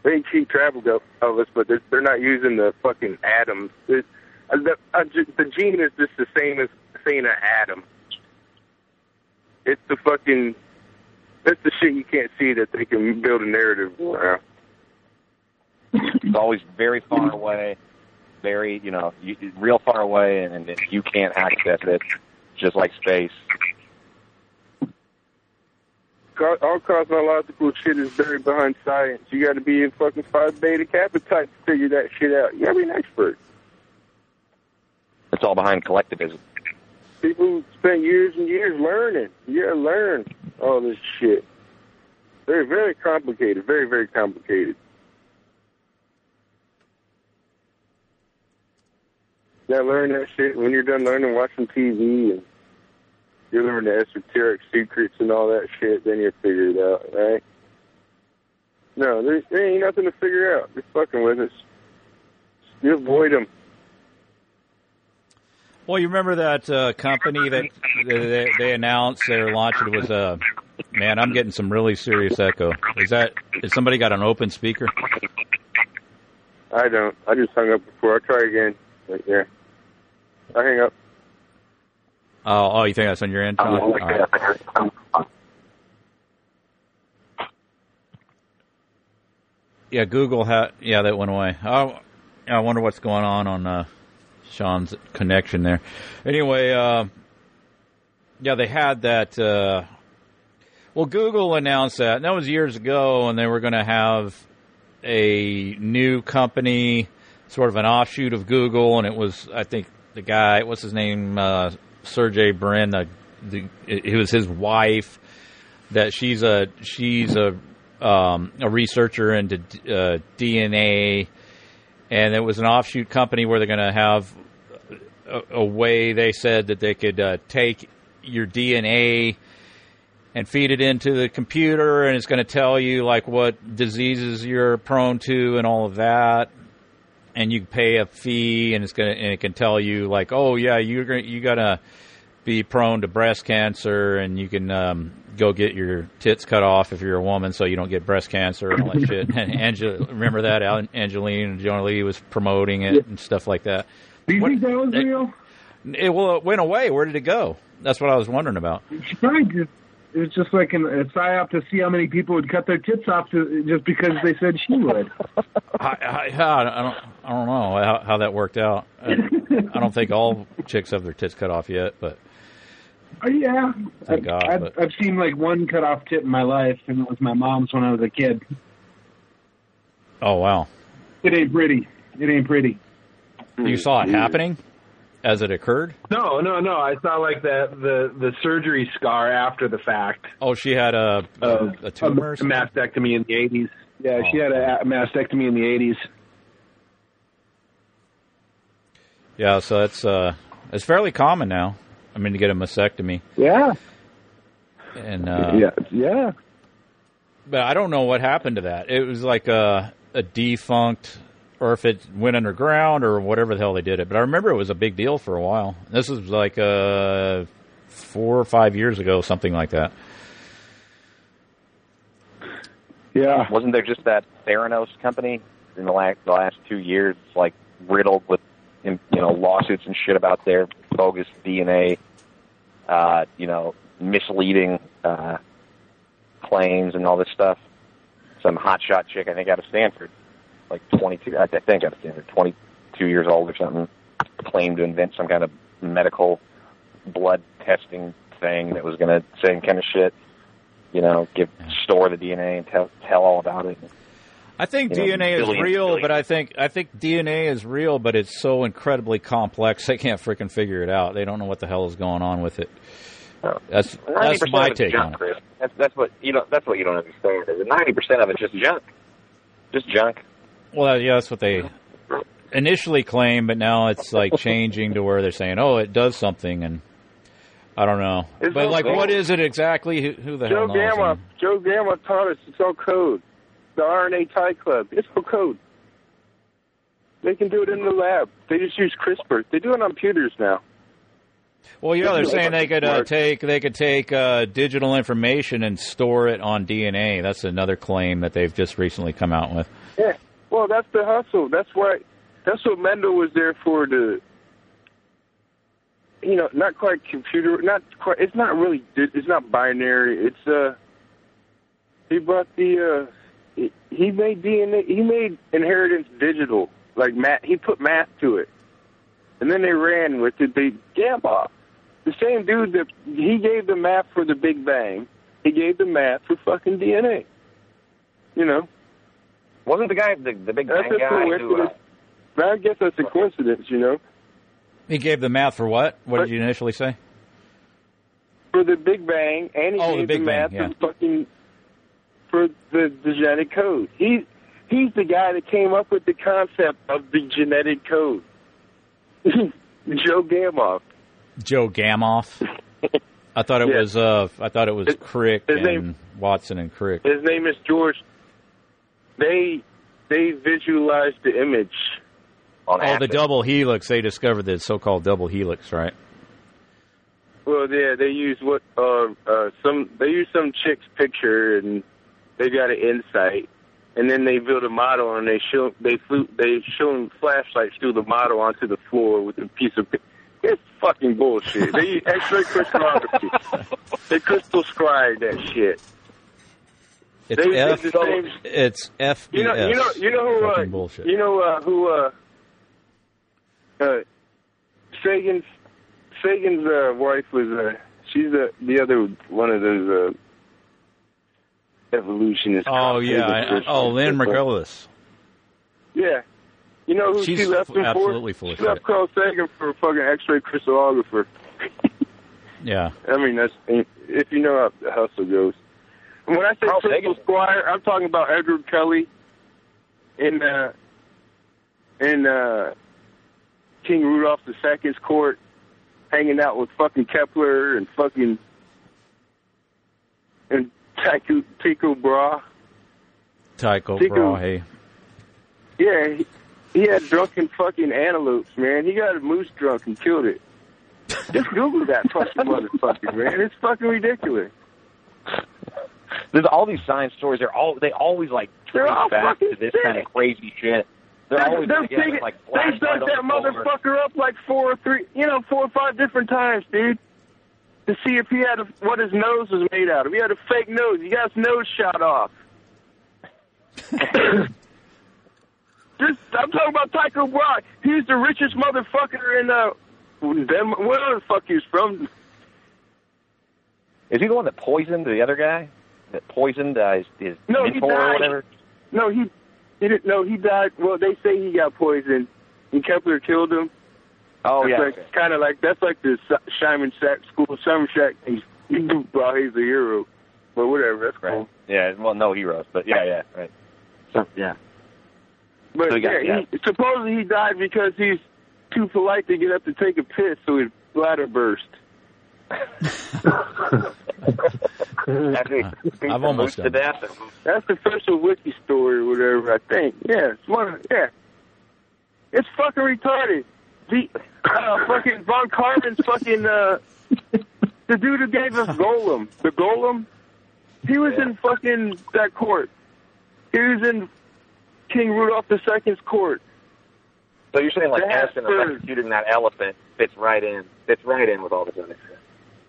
They can keep track of us, but they're, they're not using the fucking atoms. It, uh, the, uh, the gene is just the same as saying an atom. It's the fucking, it's the shit you can't see that they can build a narrative around. It's always very far away, very you know, you, real far away, and, and you can't access it. Just like space. All cosmological shit is buried behind science. You got to be a fucking Phi Beta Kappa type to figure that shit out. You got to be an expert. It's all behind collectivism. People spend years and years learning. You got to learn all this shit. Very, very complicated. Very, very complicated. You learn that shit when you're done learning, watching TV, and you learn the esoteric secrets and all that shit. Then you figure it out, right? No, there, there ain't nothing to figure out. Just fucking with us. You avoid them. Well, you remember that uh, company that they, they announced they're launching was uh, man, I'm getting some really serious echo. Is that is somebody got an open speaker? I don't. I just hung up before. I'll try again. Yeah. I hang up. Oh, oh, you think that's on your end? All right. Yeah, Google had. Yeah, that went away. Oh, I wonder what's going on on uh, Sean's connection there. Anyway, uh, yeah, they had that. Uh, well, Google announced that. And that was years ago, and they were going to have a new company, sort of an offshoot of Google, and it was, I think, the guy. What's his name? Uh, Sergey Brin. Uh, the, it was his wife. That she's a she's a um, a researcher into uh, DNA, and it was an offshoot company where they're going to have a, a way they said that they could uh, take your DNA and feed it into the computer, and it's going to tell you like what diseases you're prone to and all of that. And you pay a fee, and it's gonna and it can tell you like, oh yeah, you're gonna you gotta be prone to breast cancer, and you can um, go get your tits cut off if you're a woman, so you don't get breast cancer and all that shit. <laughs> And Angela, remember that Al- Angelina Jolie was promoting it and stuff like that. Do you What- think that was it- real? It, well, it went away. Where did it go? That's what I was wondering about. She probably just it was just like an, a psyop to see how many people would cut their tits off to, just because they said she would. <laughs> I, I, I don't, I don't know how, how that worked out. I, I don't think all chicks have their tits cut off yet, but Oh, yeah, Thank God, I've, but- I've seen like one cut off tip in my life, and it was my mom's when I was a kid. oh wow, It ain't pretty. It ain't pretty. you saw it happening as it occurred. No, no, no. I saw like the the the surgery scar after the fact. Oh, she had a of a tumor. or a mastectomy in the eighties. Yeah, she Oh. had a, a mastectomy in the eighties. Yeah, so it's uh, it's fairly common now. I mean, to get a mastectomy, Yeah, and uh, yeah, yeah. but I don't know what happened to that. It was like a a defunct or if it went underground or whatever the hell they did it. But I remember it was a big deal for a while. This was like uh, four or five years ago, something like that. Yeah. Wasn't there just that Theranos company in the last the last two years, like riddled with you know lawsuits and shit about their bogus DNA, uh, you know, misleading uh, claims and all this stuff. Some hotshot chick, I think, out of Stanford, like 22, I think out of Stanford, 22 years old or something, claimed to invent some kind of medical blood testing thing that was going to same kind of shit. You know, give store the DNA and tell tell all about it. I think You know, DNA is real, billions. but I think I think DNA is real, but it's so incredibly complex they can't freaking figure it out. They don't know what the hell is going on with it. That's that's my take junk, on it. Chris. That's that's what you know. That's what you don't understand. Is ninety percent of it's just junk, just junk. Well, yeah, that's what they initially claimed, but now it's like <laughs> changing to where they're saying, "Oh, it does something," and I don't know. It's but like, what is it exactly? Who, who the Joe hell knows? Gamma, Joe Gamow taught us it's all code. The RNA Tie Club, it's for code. They can do it in the lab. They just use CRISPR. They do it on computers now. Well, yeah, they're saying they could uh, take they could take uh, digital information and store it on DNA. That's another claim that they've just recently come out with. Yeah. Well, that's the hustle. That's why. That's what Mendel was there for. To, you know, not quite computer. Not quite. It's not really. It's not binary. It's uh. He brought the. uh he- He made DNA. He made inheritance digital. Like math. He put math to it, and then they ran with it. They gamma. The same dude that he gave the math for the Big Bang. He gave the math for fucking DNA. You know. Wasn't the guy the, the big That's bang a guy who? Uh, I guess that's a coincidence, you know. He gave the math for what? What did you initially say? For the Big Bang, and he Oh, the gave Big the Bang, math yeah. for fucking for the, the genetic code. He he's the guy that came up with the concept of the genetic code. <laughs> Joe Gamow. Joe Gamow. I thought it <laughs> Yeah. was uh I thought it was Crick his and name- Watson and Crick. His name is George. They they visualized the image on Oh, the double helix. They discovered the so-called double helix, right? Well, yeah, they use what uh uh some they use some chick's picture and they got an insight, and then they build a model and they show they flew they show flashlights through the model onto the floor with a piece of. It's fucking bullshit. They use <laughs> X-ray crystallography. they crystal scribe that shit. It's They- they F. the same- It's FBS. You know, you know, you know who, uh, bullshit. you know uh, who, uh, uh, Sagan's Sagan's uh, wife was. Uh, she's the the other one of those uh, evolutionists. Oh yeah. I, oh, Lynn Margulis. Yeah. You know who She's she left him absolutely for? full she left. Carl Sagan for a fucking X-ray crystallographer. <laughs> Yeah. I mean, that's if you know how the hustle goes. And when I say Carl Crystal Sagan. Squire, I'm talking about Edward Kelly in uh, in uh, King Rudolph II's court, hanging out with fucking Kepler and fucking and Tycho, Tycho Brahe. Tycho Tycho- Brahe. Yeah, he, he had drunken fucking antelopes, man. He got a moose drunk and killed it. Just Google that fucking motherfucker, man. It's fucking ridiculous. There's all these science stories. They're all they always like They're trace back to this sick. kind of crazy shit. They're They're, always they're together, like they dug that the floor. motherfucker up like four or three, you know, four or five different times, dude. To see if he had a, what his nose was made out of. He had a fake nose. He got his nose shot off. <coughs> Just, I'm talking about Tycho Brahe. He's the richest motherfucker in uh, them. Where the fuck he's from? Is he the one that poisoned the other guy? That poisoned uh, his, his No, mentor or whatever? No, he, he didn't. No, he died. Well, they say he got poisoned, and Kepler killed him. Oh that's yeah. like, okay. kind of like that's like the Si- Simon Sack School Simon Sack. He's <laughs> well, he's a hero, but whatever. That's cool. Right. Yeah. Well, no heroes, but yeah, yeah, right. So yeah. But So he got- yeah, He, supposedly he died because he's too polite to get up to take a piss, so his bladder burst. <laughs> After I've almost moose to done death. That's the official wiki story or whatever. I think. Yeah, it's one. Of, yeah, It's fucking retarded. The uh, fucking Von Kármán's fucking uh, the dude who gave us Golem, the Golem. He was in fucking that court. He was in King Rudolph II's court. So you're saying like The Edison Habsburgs. that elephant fits right in, fits right in with all this other shit.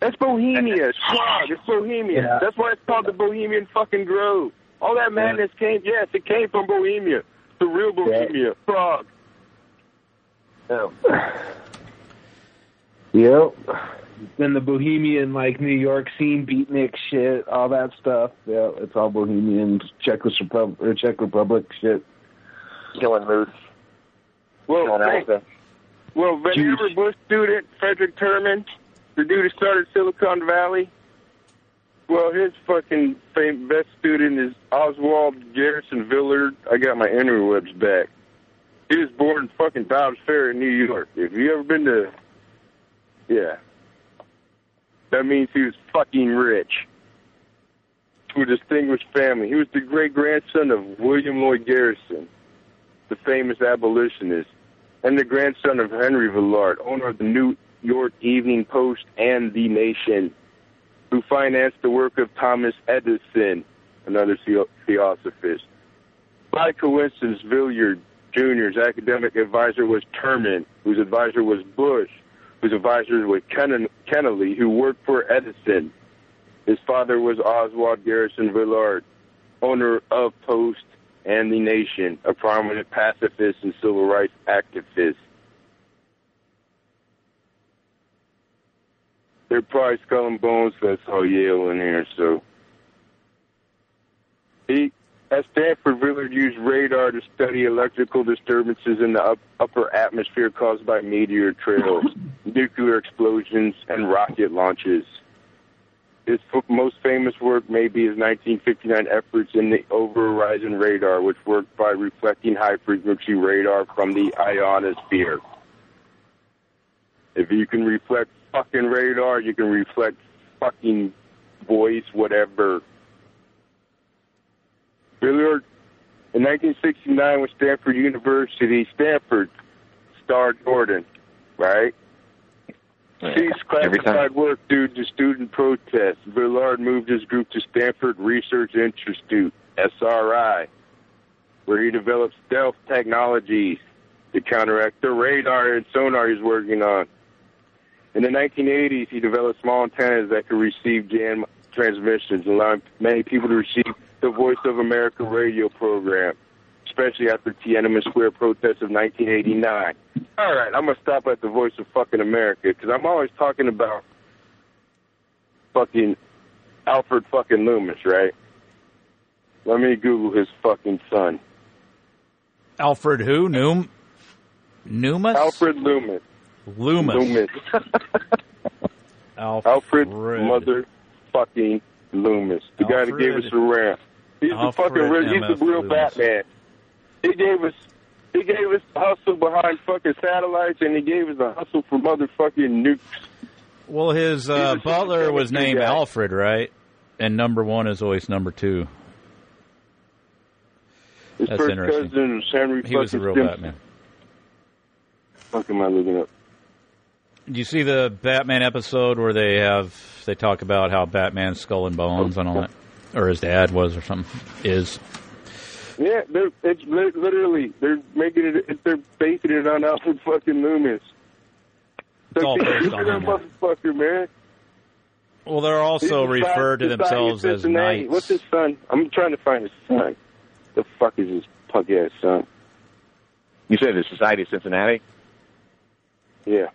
That's Bohemia. It's Prague. It's Bohemia. Yeah. That's why it's called the Bohemian fucking Grove. All that madness came, yes, it came from Bohemia. The real Bohemia. Prague. No. Yep. Then the Bohemian, like New York scene, beatnik shit, all that stuff. Yeah, it's all Bohemian, Czech Republic, or Czech Republic shit. Killing moose. Well, hey, well, Vannevar Bush student, Frederick Terman, the dude who started Silicon Valley. Well, his fucking fam- best student is Oswald Garrison Villard. I got my interwebs back. He was born in fucking Dobbs Ferry New York. If you ever been to, yeah, that means he was fucking rich. To a distinguished family. He was the great grandson of William Lloyd Garrison, the famous abolitionist, and the grandson of Henry Villard, owner of the New York Evening Post and The Nation, who financed the work of Thomas Edison, another theo- theosophist. By coincidence, Villard Jr.'s academic advisor was Terman, whose advisor was Bush, whose advisor was Ken- Kennelly, who worked for Edison. His father was Oswald Garrison Villard, owner of Post and The Nation, a prominent pacifist and civil rights activist. They're probably skull and bones. That's all Yale in here. So he at Stanford, Villard used radar to study electrical disturbances in the up, upper atmosphere caused by meteor trails, <laughs> nuclear explosions, and rocket launches. His most famous work may be his 1959 efforts in the over horizon radar, which worked by reflecting high frequency radar from the ionosphere. If you can reflect fucking radar, you can reflect fucking voice, whatever. Villard, in 1969 with Stanford University, Stanford starred Jordan, right? Every classified work due to student protests. Villard moved his group to Stanford Research Institute, SRI, where he developed stealth technologies to counteract the radar and sonar he's working on. In the 1980s, he developed small antennas that could receive jam transmissions, allowing many people to receive the Voice of America radio program, especially after the Tiananmen Square protests of 1989. All right, I'm gonna stop at the Voice of fucking America because I'm always talking about fucking Alfred fucking Loomis, right? Let me Google his fucking son, Alfred who? Noom? Numas? Alfred Loomis. Loomis. Loomis. <laughs> Alfred. Alfred motherfucking Loomis, the guy that gave us the ramp. He's Alfred the fucking real, he's M.F. the real Loomis. Batman. He gave us he gave us the hustle behind fucking satellites, and he gave us the hustle for motherfucking nukes. Well, his uh, a butler was named guy. Alfred, right? And number one is always number two. His That's first interesting. cousin was Henry He was the fucking real Stimson. Batman. Fuck am I looking up? Did you see the Batman episode where they have they talk about how Batman's skull and bones and all that, or his dad was or something is? Yeah, they're it's literally they're making it. it- They're basing it on Alfred fucking Loomis. It's all Like, based look on him. motherfucker, man. Well, they're also He's the referred to society- themselves society as Cincinnati. knights. What's his son? I'm trying to find his son. The fuck is his pug ass son? You said the Society of Cincinnati? Yeah.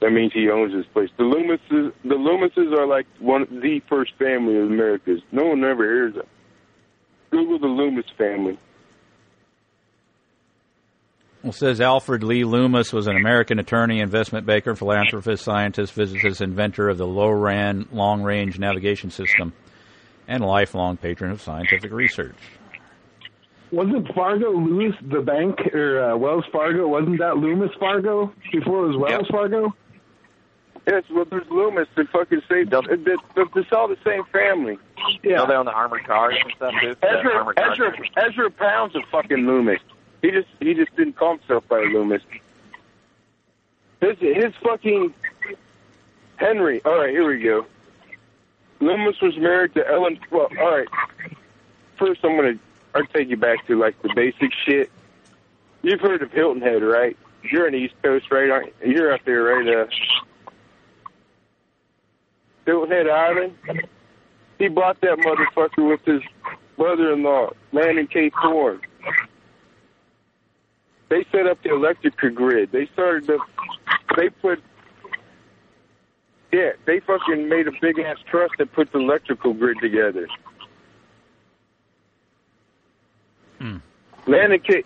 That means he owns this place. The Loomises, the Loomises are like one of the first family of America's. No one ever hears of. Google the Loomis family. Well, says Alfred Lee Loomis was an American attorney, investment banker, philanthropist, scientist, physicist, inventor of the Loran long-range navigation system, and lifelong patron of scientific research. Wasn't Fargo Lewis the bank or uh, Wells Fargo? Wasn't that Loomis Fargo before it was Wells Fargo? Yes, well, there's Loomis. They fucking say that it's all the same family. Yeah. they own the armored cars and stuff too? Ezra, armored. Ezra, Ezra Pound's a fucking Loomis. He just he just didn't call himself by Loomis. His his fucking Henry. All right, here we go. Loomis was married to Ellen. Well, all right. First, I'm gonna I'll take you back to like the basic shit. You've heard of Hilton Head, right? You're in the East Coast, right? Aren't you? You're out there, right? Uh, Hilton Head Island. He bought that motherfucker with his brother-in-law, Landon K. Thorne. They set up the electrical grid. They started the. They put. Yeah, they fucking made a big ass trust that put the electrical grid together. Landon K.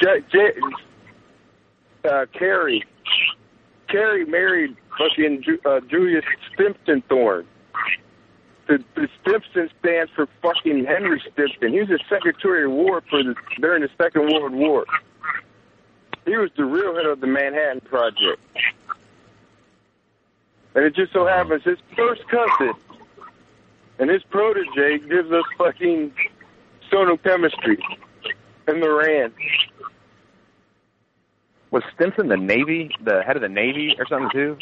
J, J, uh, Carrie. Carrie married fucking Ju, uh, Julius Stimson Thorne. The, the Stimson stands for fucking Henry Stimson. He was the Secretary of War for the during the Second World War. He was the real head of the Manhattan Project. And it just so happens his first cousin and his protege gives us fucking sonochemistry in Loran. Was Stimson the Navy, the head of the Navy or something too?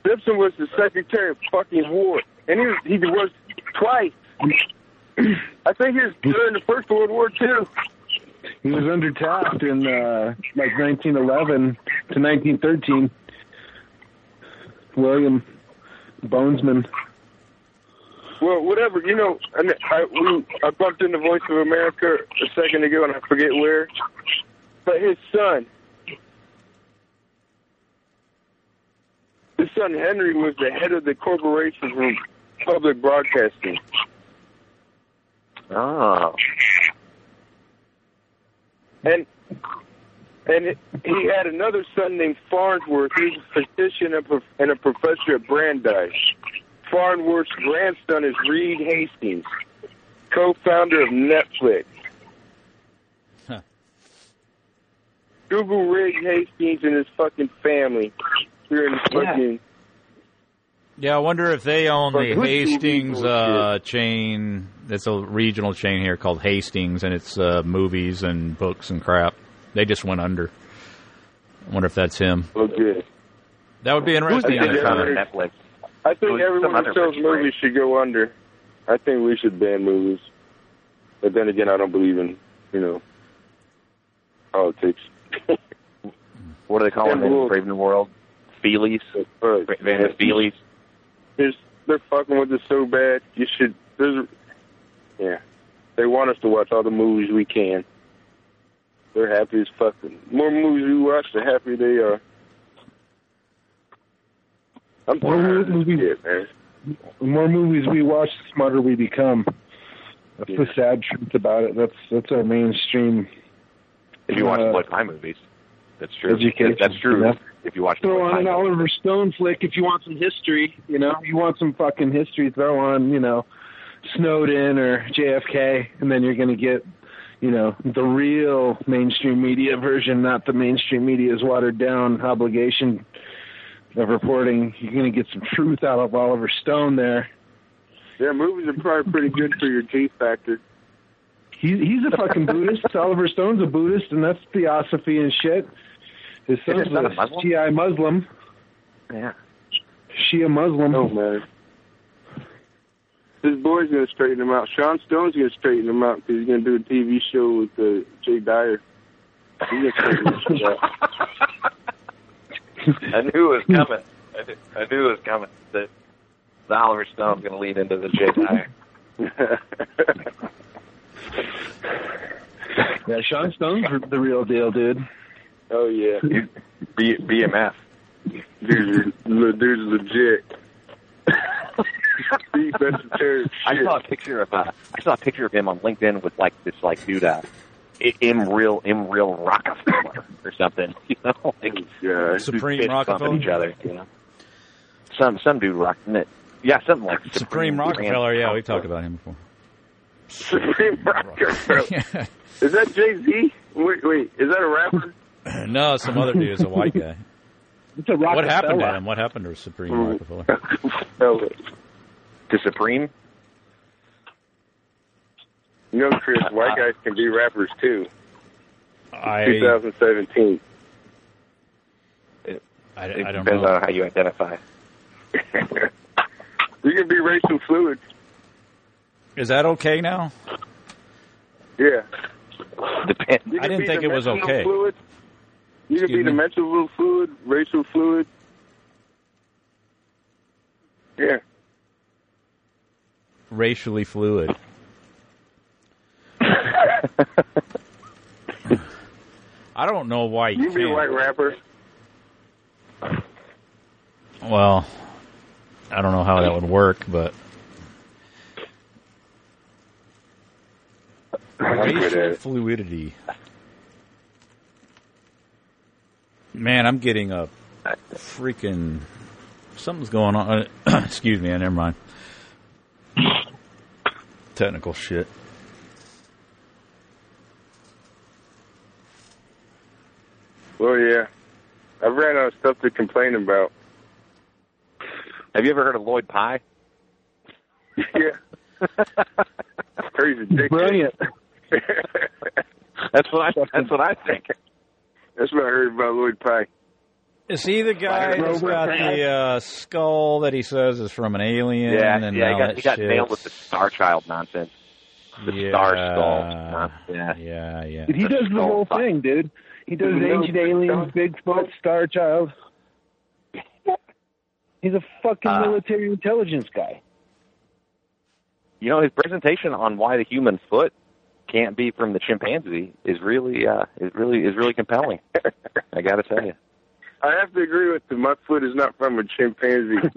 Stimson was the Secretary of fucking War, and he was he was twice. <clears throat> I think he was during the First World War too. He was under Taft in uh, like 1911 to 1913. William Bonesman. Well, whatever you know. And I we, I bumped into Voice of America a second ago, and I forget where. But his son, his son Henry, was the head of the Corporation for Public Broadcasting. Oh. And and he had another son named Farnsworth. He was a physician and a professor at Brandeis. Farnsworth's grandson is Reed Hastings, co-founder of Netflix. Huh. Google Reed Hastings and his fucking family. Here in fucking Yeah, I wonder if they own the Hastings uh, chain. It's a regional chain here called Hastings, and it's uh, movies and books and crap. They just went under. I wonder if that's him. Okay. That would be interesting. I think It's on Netflix. I think everyone other who sells rich person. movies should go under. I think we should ban movies. But then again, I don't believe in, you know, politics. What do they call them Yeah, in well- Brave New World? Feelies? Right. Van Feelies? There's, they're fucking with us so bad. You should. There's, yeah. They want us to watch all the movies we can. They're happy as fucking. More movies we watch, the happier they are. I'm More tired of movies- shit, man. The more movies we watch, the smarter we become. That's the sad truth about it. That's that's our mainstream. If you watch Uh, Blood Time movies. That's true. Education, That's true. yeah. If you watch Throw on an Oliver Stone flick if you want some history. You know, you want some fucking history. Throw on, you know, Snowden or JFK, and then you're gonna get, you know, the real mainstream media version, not the mainstream media's watered down obligation of reporting. You're gonna get some truth out of Oliver Stone there. Yeah, movies are probably pretty good for your teeth factor. He, he's a fucking Buddhist. <laughs> Oliver Stone's a Buddhist, and that's theosophy and shit. His Is son's his a a Muslim? Shia Muslim. Yeah. Shia Muslim. Oh man. This boy's gonna straighten him out. Sean Stone's gonna straighten him out because he's gonna do a TV show with uh, Jay Dyer. He's gonna straighten this shit out. <laughs> I knew it was coming. I knew, I knew it was coming. That the Oliver Stone's going to lead into the Jay Dyer. <laughs> Yeah, Sean Stone's the real deal, dude. Oh yeah, B- BMF. dude, the dude's legit. <laughs> He's vegetarian. I saw a picture of uh, I saw a picture of him on LinkedIn with like this like dude uh, I- M real M real Rockefeller or something. <laughs> You know, like Yeah, Supreme Rockefeller? each other. You know, some some dude rocking it. Yeah, something like Supreme Rockefeller, yeah, we talked about him before. Supreme Rockefeller. <laughs> Is that Jay Z? Wait, wait, is that a rapper? <clears throat> no, some other dude is a white guy. <laughs> It's a What happened to him? What happened to Supreme Mm. Rockefeller? <laughs> Rockefeller. to Supreme. You know, Chris, white guys can be rappers too. I 2017. I, It I don't depends know. on how you identify. <laughs> You can be racial fluid. Is that okay now? Yeah. Depends. I didn't think it was okay. Fluid. You Excuse be me? dimensional fluid, racial fluid. Yeah. Racially fluid. <laughs> I don't know why you You be a white rapper. Well, I don't know how that would work, but <laughs> I'm good at racial fluidity. Man, I'm getting a freaking something's going on. Uh, <clears throat> excuse me, never mind. Technical shit. Well, yeah. I've ran out of stuff to complain about. Have you ever heard of Lloyd Pye? <laughs> Yeah. <laughs> Crazy. Brilliant. <laughs> That's what I. That's what I think. That's what I heard about Lloyd Pye. Is he the guy that's got the uh, skull that he says is from an alien? Yeah, and yeah. He got he got shit? nailed with the Star Child nonsense. The yeah, Star Skull. Nonsense. Yeah. Yeah, yeah. He does the whole thing, dude. He does No, ancient aliens, Bigfoot, Star Child. He's a fucking Uh, military intelligence guy. You know, his presentation on why the human foot can't be from the chimpanzee is really, uh, is really, is really compelling. I got to tell you. <laughs> I have to agree with you. My foot is not from a chimpanzee.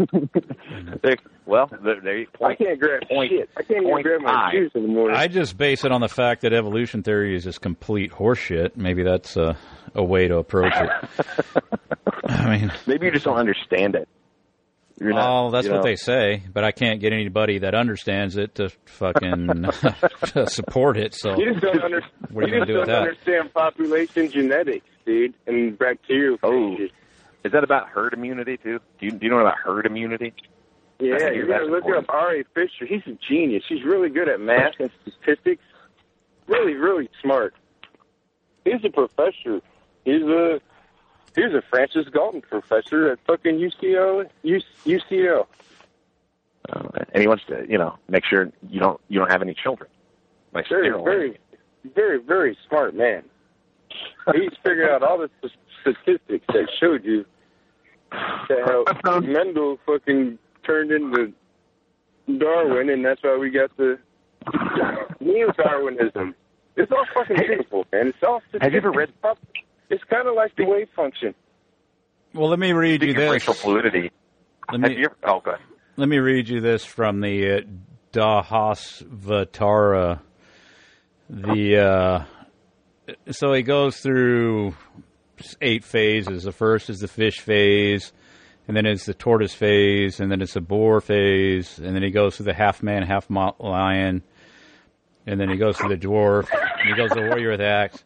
<laughs> Well, there, there you I can't grab Point- shit. I can't even point grab my shoes in the morning. I just base it on the fact that evolution theory is just complete horseshit. Maybe that's a, a way to approach it. <laughs> I mean, Maybe you just don't understand it. You're not, oh, that's you what know, they say, but I can't get anybody that understands it to fucking <laughs> to support it. So you just don't, under, what are you you gonna just do with don't that? understand population genetics, dude, and bacterial. Oh. phages. Is that about herd immunity too? Do you, do you know about herd immunity? Yeah, you hear gotta look important. up R.A. Fisher. He's a genius. He's really good at math and statistics. Really, really smart. He's a professor. He's a he's a Francis Galton professor at fucking UCL. UCL. Uh, and he wants to, you know, make sure you don't you don't have any children. Like Very, very, very, very smart man. He's figured out all the statistics that showed you that how Mendel fucking turned into Darwin, and that's why we got the neo-Darwinism. It's all fucking beautiful, man. It's all Have you ever read-. It's kind of like the wave function. Well, let me read you Speaking of this. racial fluidity. Let Have me you ever, oh, good. let me read you this from the uh, Dashavatara. The uh, so he goes through eight phases. The first is the fish phase, and then it's the tortoise phase, and then it's the boar phase, and then he goes through the half man, half mo- lion, and then he goes to the dwarf, and he goes to the warrior with the axe.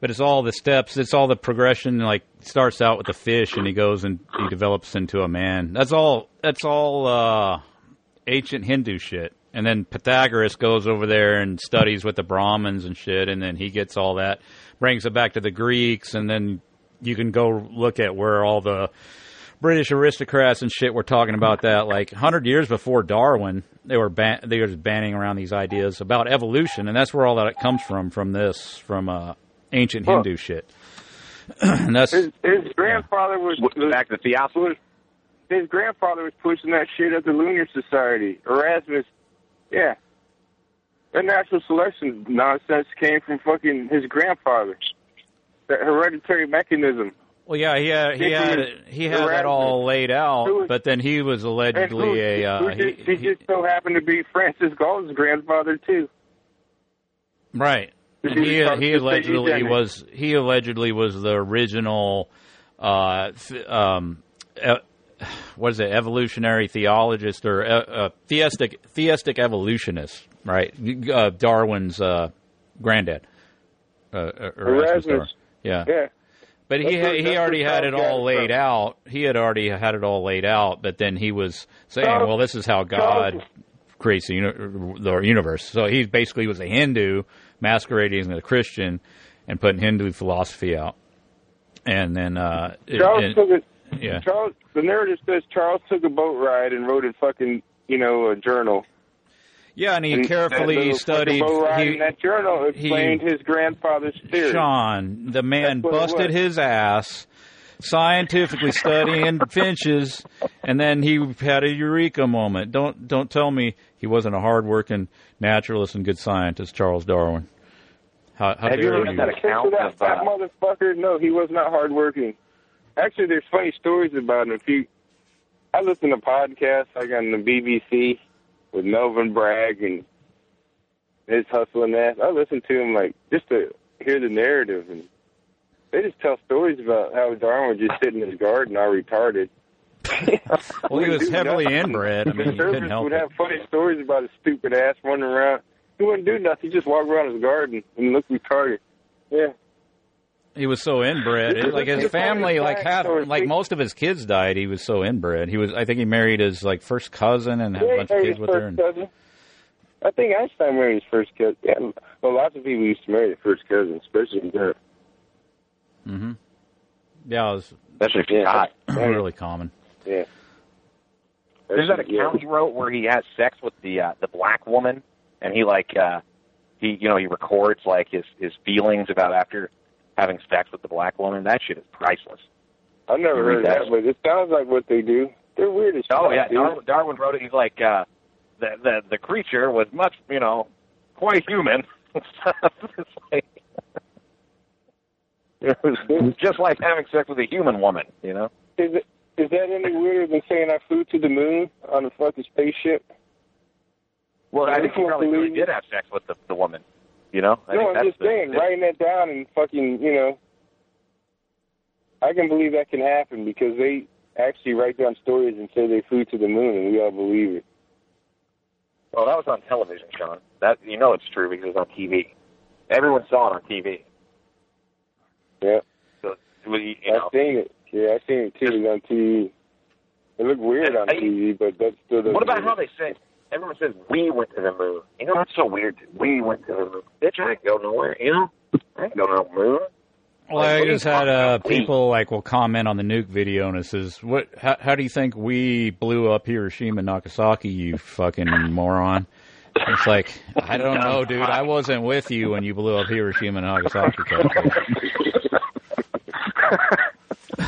But it's all the steps. It's all the progression. Like starts out with the fish, and he goes and he develops into a man. That's all. That's all uh, ancient Hindu shit. And then Pythagoras goes over there and studies with the Brahmins and shit, and then he gets all that, brings it back to the Greeks, and then you can go look at where all the British aristocrats and shit were talking about that. Like hundred years before Darwin, they were ban- they were banning around these ideas about evolution, and that's where all that comes from. From this, from uh, ancient Well- Hindu shit. <clears throat> and that's His, his grandfather was, was Back to theosophy. his grandfather was pushing that shit at the Lunar Society. Erasmus, yeah. That natural selection nonsense came from fucking his grandfather. That hereditary mechanism. Well, yeah, he had he had it- he had that all laid out, but then he was And who, allegedly a uh, who he, just, he, just so happened to be Francis Galton's grandfather too. right. He he he allegedly was he allegedly was the original uh um what is it evolutionary theologist or uh, uh, theistic theistic evolutionist right uh, Darwin's uh granddad Erasmus yeah Yeah. But he That's he already had it all laid from. out. He had already had it all laid out. But then he was saying, Charles- "Well, this is how God Charles- creates the universe." So he basically was a Hindu masquerading as a Christian, and putting Hindu philosophy out. And then, uh, Charles and- took it. yeah. Charles, the narrative says Charles took a boat ride and wrote a fucking, you know, a journal. Yeah, and he And carefully studied. Boat ride he- in that journal explained his grandfather's theory. Sean, the man That's what it busted his ass scientifically studying <laughs> finches, and then he had a eureka moment. Don't don't tell me he wasn't a hardworking naturalist and good scientist, Charles Darwin. How, how Have you ever read that account that of, fat uh, motherfucker? No, he was not hardworking. Actually, there's funny stories about him. If you, I listen to podcasts like on the BBC with Melvin Bragg and his hustling ass. I listen to him like just to hear the narrative, and they just tell stories about how Darwin was just sitting in his garden all retarded. Well, he <laughs> was heavily nothing. inbred. I mean, he couldn't help would it. have funny stories about his stupid ass running around. He wouldn't do nothing. He just walk around his garden and look retarded. Yeah. He was so inbred. It- like his family, like half, like most of his kids died. He was so inbred. He was. I think he married his like first cousin and had a bunch of kids with her. And, cousin. I think Einstein married his first cousin. Yeah, well, lots of people used to marry their first cousin, especially in Europe. Hmm Yeah, it was Especially if you're hot. <clears throat> really common. Yeah. There's that account he wrote where he has sex with the uh, the black woman, and he like uh, he you know he records like his his feelings about after having sex with the black woman. That shit is priceless. I've never You read heard that, that? but it sounds like what they do. They're weird as Oh yeah. Darwin, Darwin wrote it. He's like uh, the the the creature was much you know quite human. <laughs> it's like it was <laughs> just like having sex with a human woman, you know. Is it is that any weirder than saying I flew to the moon on a fucking spaceship? Well, I think he People probably really did have sex with the the woman. You know. I no, think I'm just the- saying, writing that down and fucking, you know, I can believe that can happen because they actually write down stories and say they flew to the moon, and we all believe it. Well, that was on television, Sean. That you know it's true because it was on TV. Everyone saw it on TV. Yeah. So you know. I've seen it. Yeah, I've seen it too. On TV. It looked weird on TV, but that's still doesn't What about how they say? Everyone says we went to the moon. You know that's so weird. We went to the moon. Bitch, I ain't go nowhere. You know, I ain't go no moon. Well, Like, I just had uh, people like will comment on the nuke video and it says, "What? How, how do you think we blew up Hiroshima and Nagasaki? You fucking moron!" It's like I don't know, dude. I wasn't with you when you blew up Hiroshima and Nagasaki. <laughs>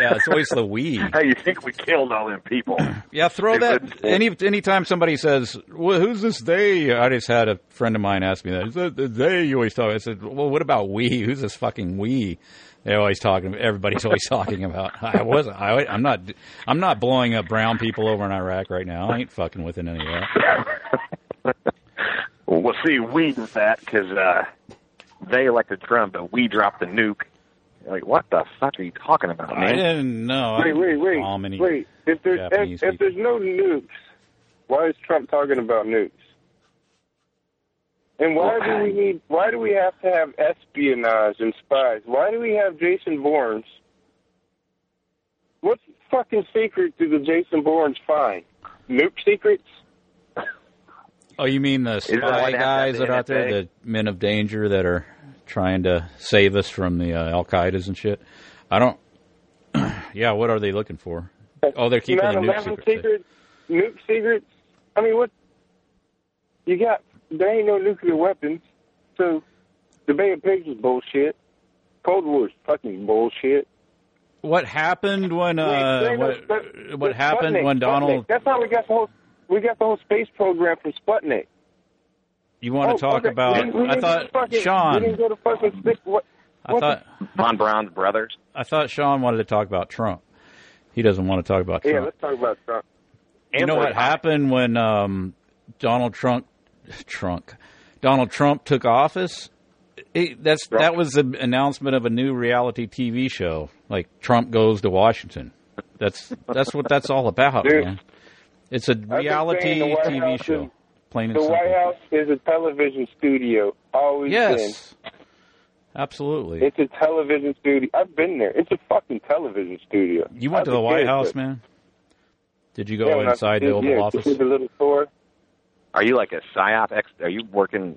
yeah, it's always the we. How you think we killed all them people? <clears throat> Yeah, throw that. Any anytime somebody says, "Well, who's this they?" I just had a friend of mine ask me that. Is that the they you always talk? I said, "Well, what about we? Who's this fucking we?" They're always talking. Everybody's always <laughs> talking about. I wasn't. I, I'm not. I'm not blowing up brown people over in Iraq right now. I ain't fucking with it any of that. Well, see, we did that because uh, they elected Trump, but we dropped the nuke. Like, what the fuck are you talking about, man? I didn't know. Wait, wait, wait, wait. If there's Japanese if, if there's no nukes, why is Trump talking about nukes? And why do we need? Why do we have to have espionage and spies? Why do we have Jason Bournes? What fucking secret do the Jason Bournes find? Nuke secrets? Oh, you mean the spy why they have guys that are out there, the men of danger that are trying to save us from the uh, Al Qaeda's and shit? I don't. <clears throat> yeah, what are they looking for? Oh, they're keeping the nuke 9/11 secret. secrets, nuke secrets. I mean, what? You got there ain't no nuclear weapons, so the Bay of Pigs is bullshit. Cold War is fucking bullshit. What happened when? Uh, ain't no what, what happened Sputnik, when Donald? Sputnik. That's how we got the whole we got the whole space program from Sputnik. You want to Oh, talk okay. about? We, we I didn't thought go to fucking, We Sean. didn't go to fucking stick. What? I what thought Von Braun's brothers. I thought Sean wanted to talk about Trump. He doesn't want to talk about The, yeah, Trump. let's talk about Trump. You know what happened when um, Donald Trump, Trump, Donald Trump took office? It, that's that was the announcement of a new reality TV show, like Trump goes to Washington. That's that's what that's all about, Dude, man. It's a I've been reality saying the White TV House show, is- plain and The simple. White House is a television studio. Always Yes, been. absolutely. It's a television studio. I've been there. It's a fucking television studio. You went I to the White House, but- man. Did you go Yeah, when I was inside the kid, Oval yeah, Office? just did the little tour. Are you like a psyop? Ex- are you working?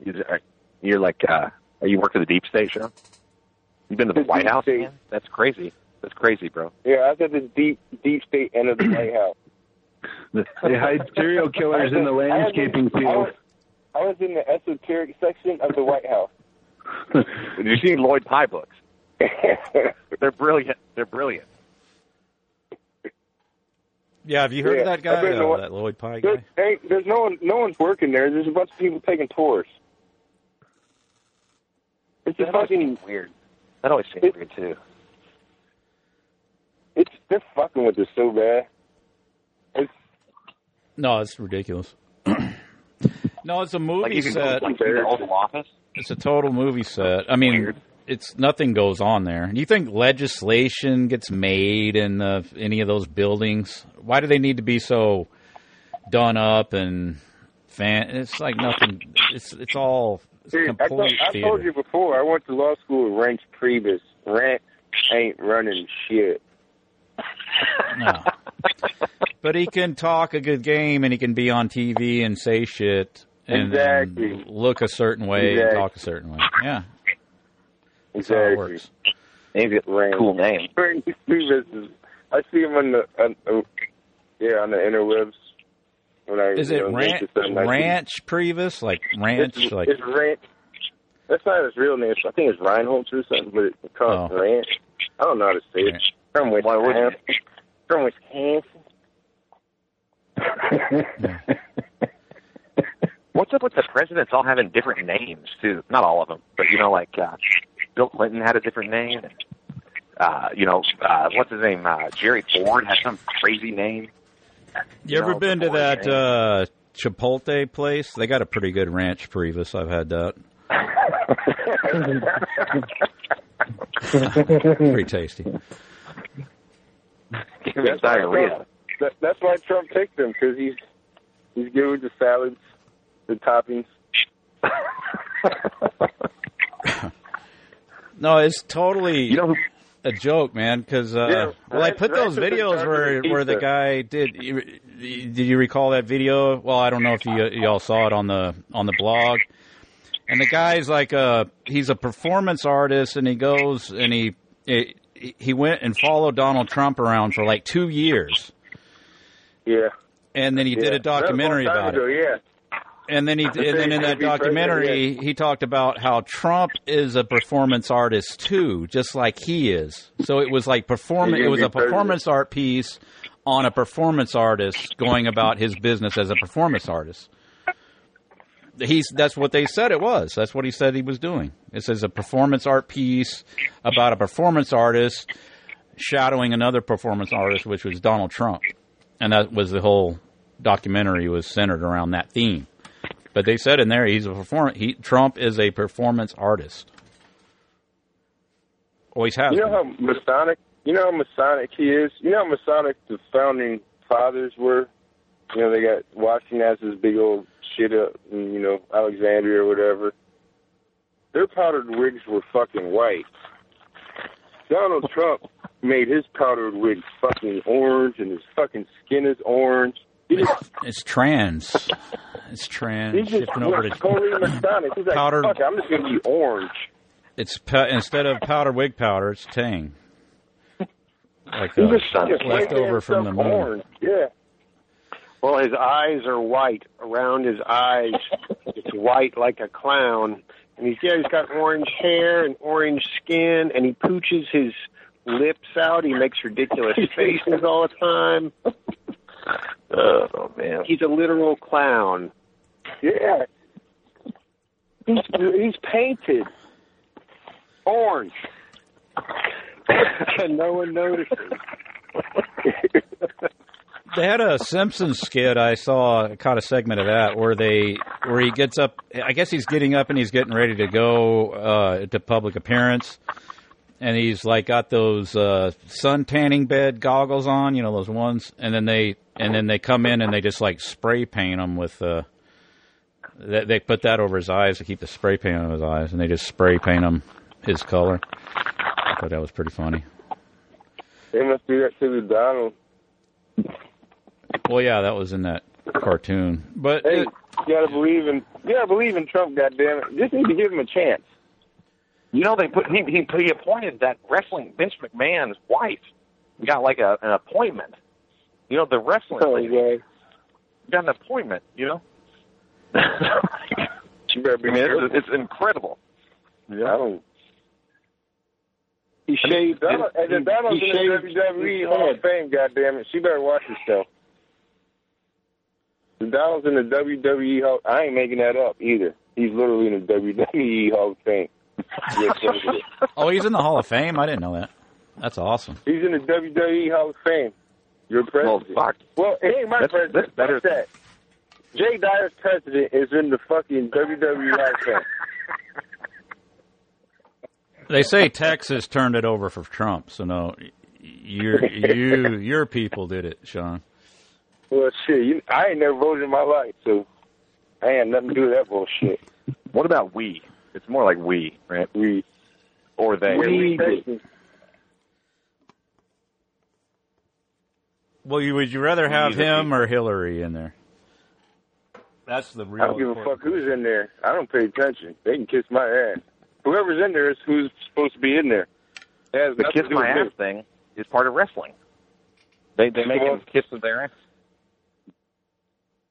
you're like uh, Are you working for the deep state, Sean? You've been to the White House, man? That's crazy. That's crazy, bro. Yeah, I was at the deep deep state end of the <clears throat> White House. They hide serial killers in the landscaping I field. was, I was in the esoteric section of the White House. Did <laughs> you see Lloyd Pye books? <laughs> They're brilliant. They're brilliant. Yeah, have you heard Yeah, of that guy? I've been to Uh, one- that Lloyd Pye guy? There, ain't, there's no one, no one's working there. There's a bunch of people taking tours. It's just fucking weird. That always seems weird too. It's they're fucking with us so bad. It's No, it's ridiculous. <clears throat> no, it's a movie Like you set. like, to the Oval Office. It's a total movie set. I mean, it's nothing goes on there. Do you think legislation gets made in uh, any of those buildings? Why do they need to be so done up and fan? It's like nothing. It's it's all it's Dude, I, told, I told you before. I went to law school with Reince Priebus. Rent ain't running shit. No. But he can talk a good game and he can be on TV and say shit and, and Exactly. look a certain way and talk a certain way. Yeah. That's how it Exactly. works. Name's a cool name. <laughs> Reince I see him on the on, uh, yeah on the interwebs when I Is it know, Ranch, noticed I Ranch Previs? Like Ranch? It's, like it's Ranch. That's not his real name. I think it's Reinholz or something, but it's called Oh. Ranch. I don't know how to say it. From Wisconsin. From Wisconsin. What's up with the presidents all having different names too? Not all of them, but you know, like uh, Bill Clinton had a different name. And, uh, you know, uh, what's his name? Uh, Jerry Ford has some crazy name. You ever know, been to that uh, Chipotle place? They got a pretty good ranch Previs. I've had that. <laughs> pretty tasty. Give me diarrhea. That, that's why Trump picked him because he's he's good with the salads, the toppings. <laughs> No, it's totally a joke, man. Because uh, Yeah, well, I put those Ranch is in videos where the where the guy did. you- Did you recall that video? Well, I don't know if you y'all saw it on the on the blog. And the guy's like a he's a performance artist, and he goes and he he- he went and followed Donald Trump around for like two years, Yeah. and then he did a documentary a about time it. Yeah. And then he, and then in that documentary, he talked about how Trump is a performance artist too, just like he is. So it was like performance. It was a performance art piece on a performance artist going about his business as a performance artist. He's that's what they said it was. That's what he said he was doing. It says a performance art piece about a performance artist shadowing another performance artist, which was Donald Trump, and that was the whole documentary was centered around that theme. But they said in there he's a perform. He Trump is a performance artist. Always has. You know been. how Masonic, you know how Masonic he is. You know how Masonic the founding fathers were. You know they got Washington as this big old shit up, and, you know Alexandria or whatever. Their powdered wigs were fucking white. Donald Trump made his powdered wig fucking orange, and his fucking skin is orange. He just, It's trans. It's trans. he's just Shifting over went to <laughs> totally Masonic. He's like, powdered- fuck, I'm just gonna be orange. it's pa- instead of powdered wig powder, it's Tang. Like He uh, just, just left over from the himself moon. Orange. Yeah. Well, his eyes are white. Around his eyes, it's white like a clown. And he's, yeah, he's got orange hair and orange skin, and he pooches his lips out. He makes ridiculous <laughs> faces all the time. <laughs> Oh man. He's a literal clown. Yeah. He's, he's painted orange. and no one notices. <laughs> They had a Simpsons skit. I saw caught a segment of that where they where he gets up. I guess he's getting up and he's getting ready to go uh, to public appearance, and he's like got those uh, sun tanning bed goggles on. You know those ones, and then they and then they come in and they just like spray paint him with. Uh, they, they put that over his eyes to keep the spray paint on his eyes, and they just spray paint him his color. I thought that was pretty funny. They must do that to the Donald. Well, yeah, that was in that cartoon, but Hey, it- you gotta believe in you gotta believe in Trump, goddamn it. Just need to give him a chance. You know, they put he he, he appointed that wrestling Vince McMahon's wife. Got like a an appointment. You know, the wrestling Oh, lady yeah. got an appointment. You know, <laughs> She better be I mean, it's, it's incredible. Yeah. I don't. He I mean, shaved. And he- the Donald's he in the WWE Hall of Fame, goddammit. She better watch herself. The Donald's in the WWE Hall. I ain't making that up either. He's literally in the WWE Hall of Fame. Yes, <laughs> sir. Oh, he's in the Hall of Fame. I didn't know that. That's awesome. He's in the WWE Hall of Fame. Your president. Well, fuck. Well, it ain't my That's- president. that's better- Fuck that. Jay Dyer's president is in the fucking WWE Hall of Fame. They say Texas turned it over for Trump, so no, your you your people did it, Sean. Well, shit, you, I ain't never voted in my life, so I ain't nothing to do with that bullshit. What about we? It's more like we, right? We or they. we, Well, you, would you rather have Neither him or Hillary in there? That's the real. I don't give a fuck who's in there. I don't pay attention. They can kiss my ass. Whoever's in there is who's supposed to be in there. It has The nothing kiss do my with ass thing is part of wrestling. They they make Well- them kiss their ass.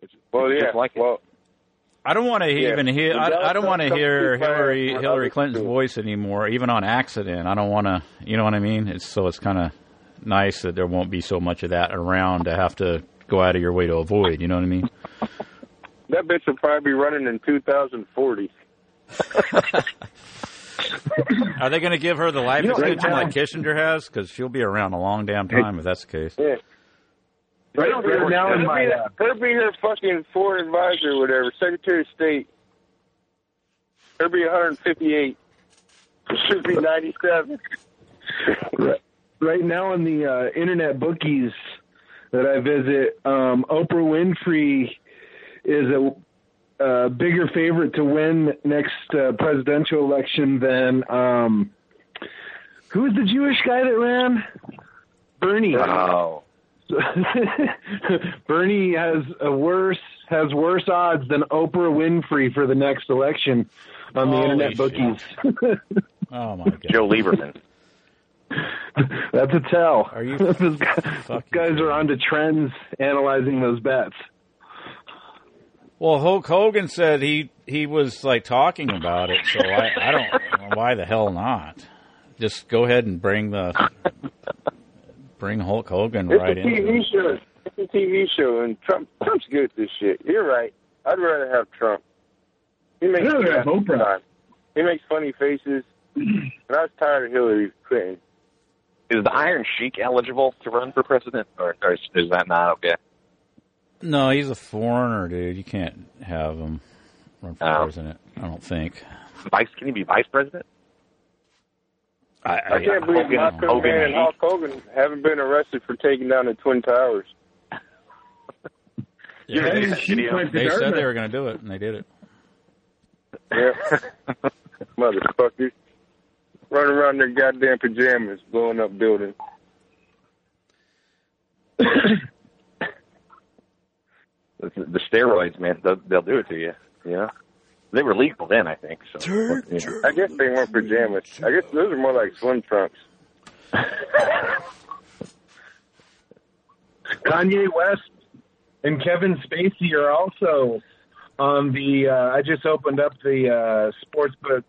It's, Well, it's yeah. just like it. well, I don't want to Yeah. even hear. I, I don't want to hear come too far Hillary Hillary Clinton's too. voice anymore, even on accident. I don't want to. You know what I mean? It's so it's kind of nice that there won't be so much of that around to have to go out of your way to avoid. You know what I mean? <laughs> that bitch will probably be running in 2040. <laughs> Are they going to give her the life You know, extension now- like Kissinger has? Because she'll be around a long damn time if that's the case. Yeah. Right, now in her, my be, uh, her be her fucking foreign advisor or whatever, Secretary of State. Her be 158. Should be 97. right, right now on the uh, internet bookies that I visit, um, Oprah Winfrey is a, a bigger favorite to win next uh, presidential election than um, who was the Jewish guy that ran? Bernie. Oh. <laughs> Bernie has a worse has worse odds than Oprah Winfrey for the next election on the Holy internet shit. bookies. <laughs> Oh my god! Joe Lieberman. That's a tell. Are you <laughs> Those guys, those guys are onto trends, analyzing those bets. Well, Hulk Hogan said he he was like talking about it, so I I don't why the hell not? Just go ahead and bring the bring Hulk Hogan It's right a in. TV show. It's a TV show, and Trump <clears throat> Trump's good at this shit. You're right. I'd rather have Trump. He makes I'd rather have Oprah. He makes funny faces, <clears throat> and I was tired of Hillary Clinton. Is the Iron Sheik eligible to run for president, or, or is, is that not okay? No, he's a foreigner, dude. You can't have him run for Oh. president. I don't think. Vice? Can he be vice president? I, I can't believe Hogan- Macho Hogan Man and Heat. Hulk Hogan haven't been arrested for taking down the Twin Towers. <laughs> Yeah, Iron they- Sheik video. went to They said they were going to do it, and they did it. Yeah. <laughs> Motherfuckers. Running around in their goddamn pajamas, blowing up buildings. <coughs> The, the steroids, man, they'll, they'll do it to you. You know, they were legal then, I think. So, you know. I guess they weren't pajamas. I guess those are more like swim trunks. <laughs> Kanye West and Kevin Spacey are also on the. Uh, I just opened up the uh, sportsbook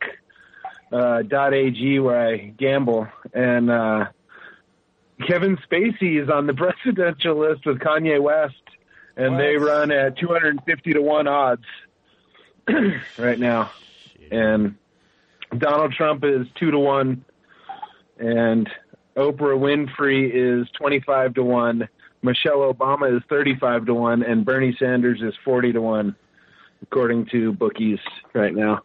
uh, dot ag where I gamble, and uh, Kevin Spacey is on the presidential list with Kanye West, and they run at 250 to one odds <clears throat> right now, and Donald Trump is two to one, and Oprah Winfrey is 25 to 1. Michelle Obama is 35 to 1 and Bernie Sanders is 40 to 1 according to bookies right now.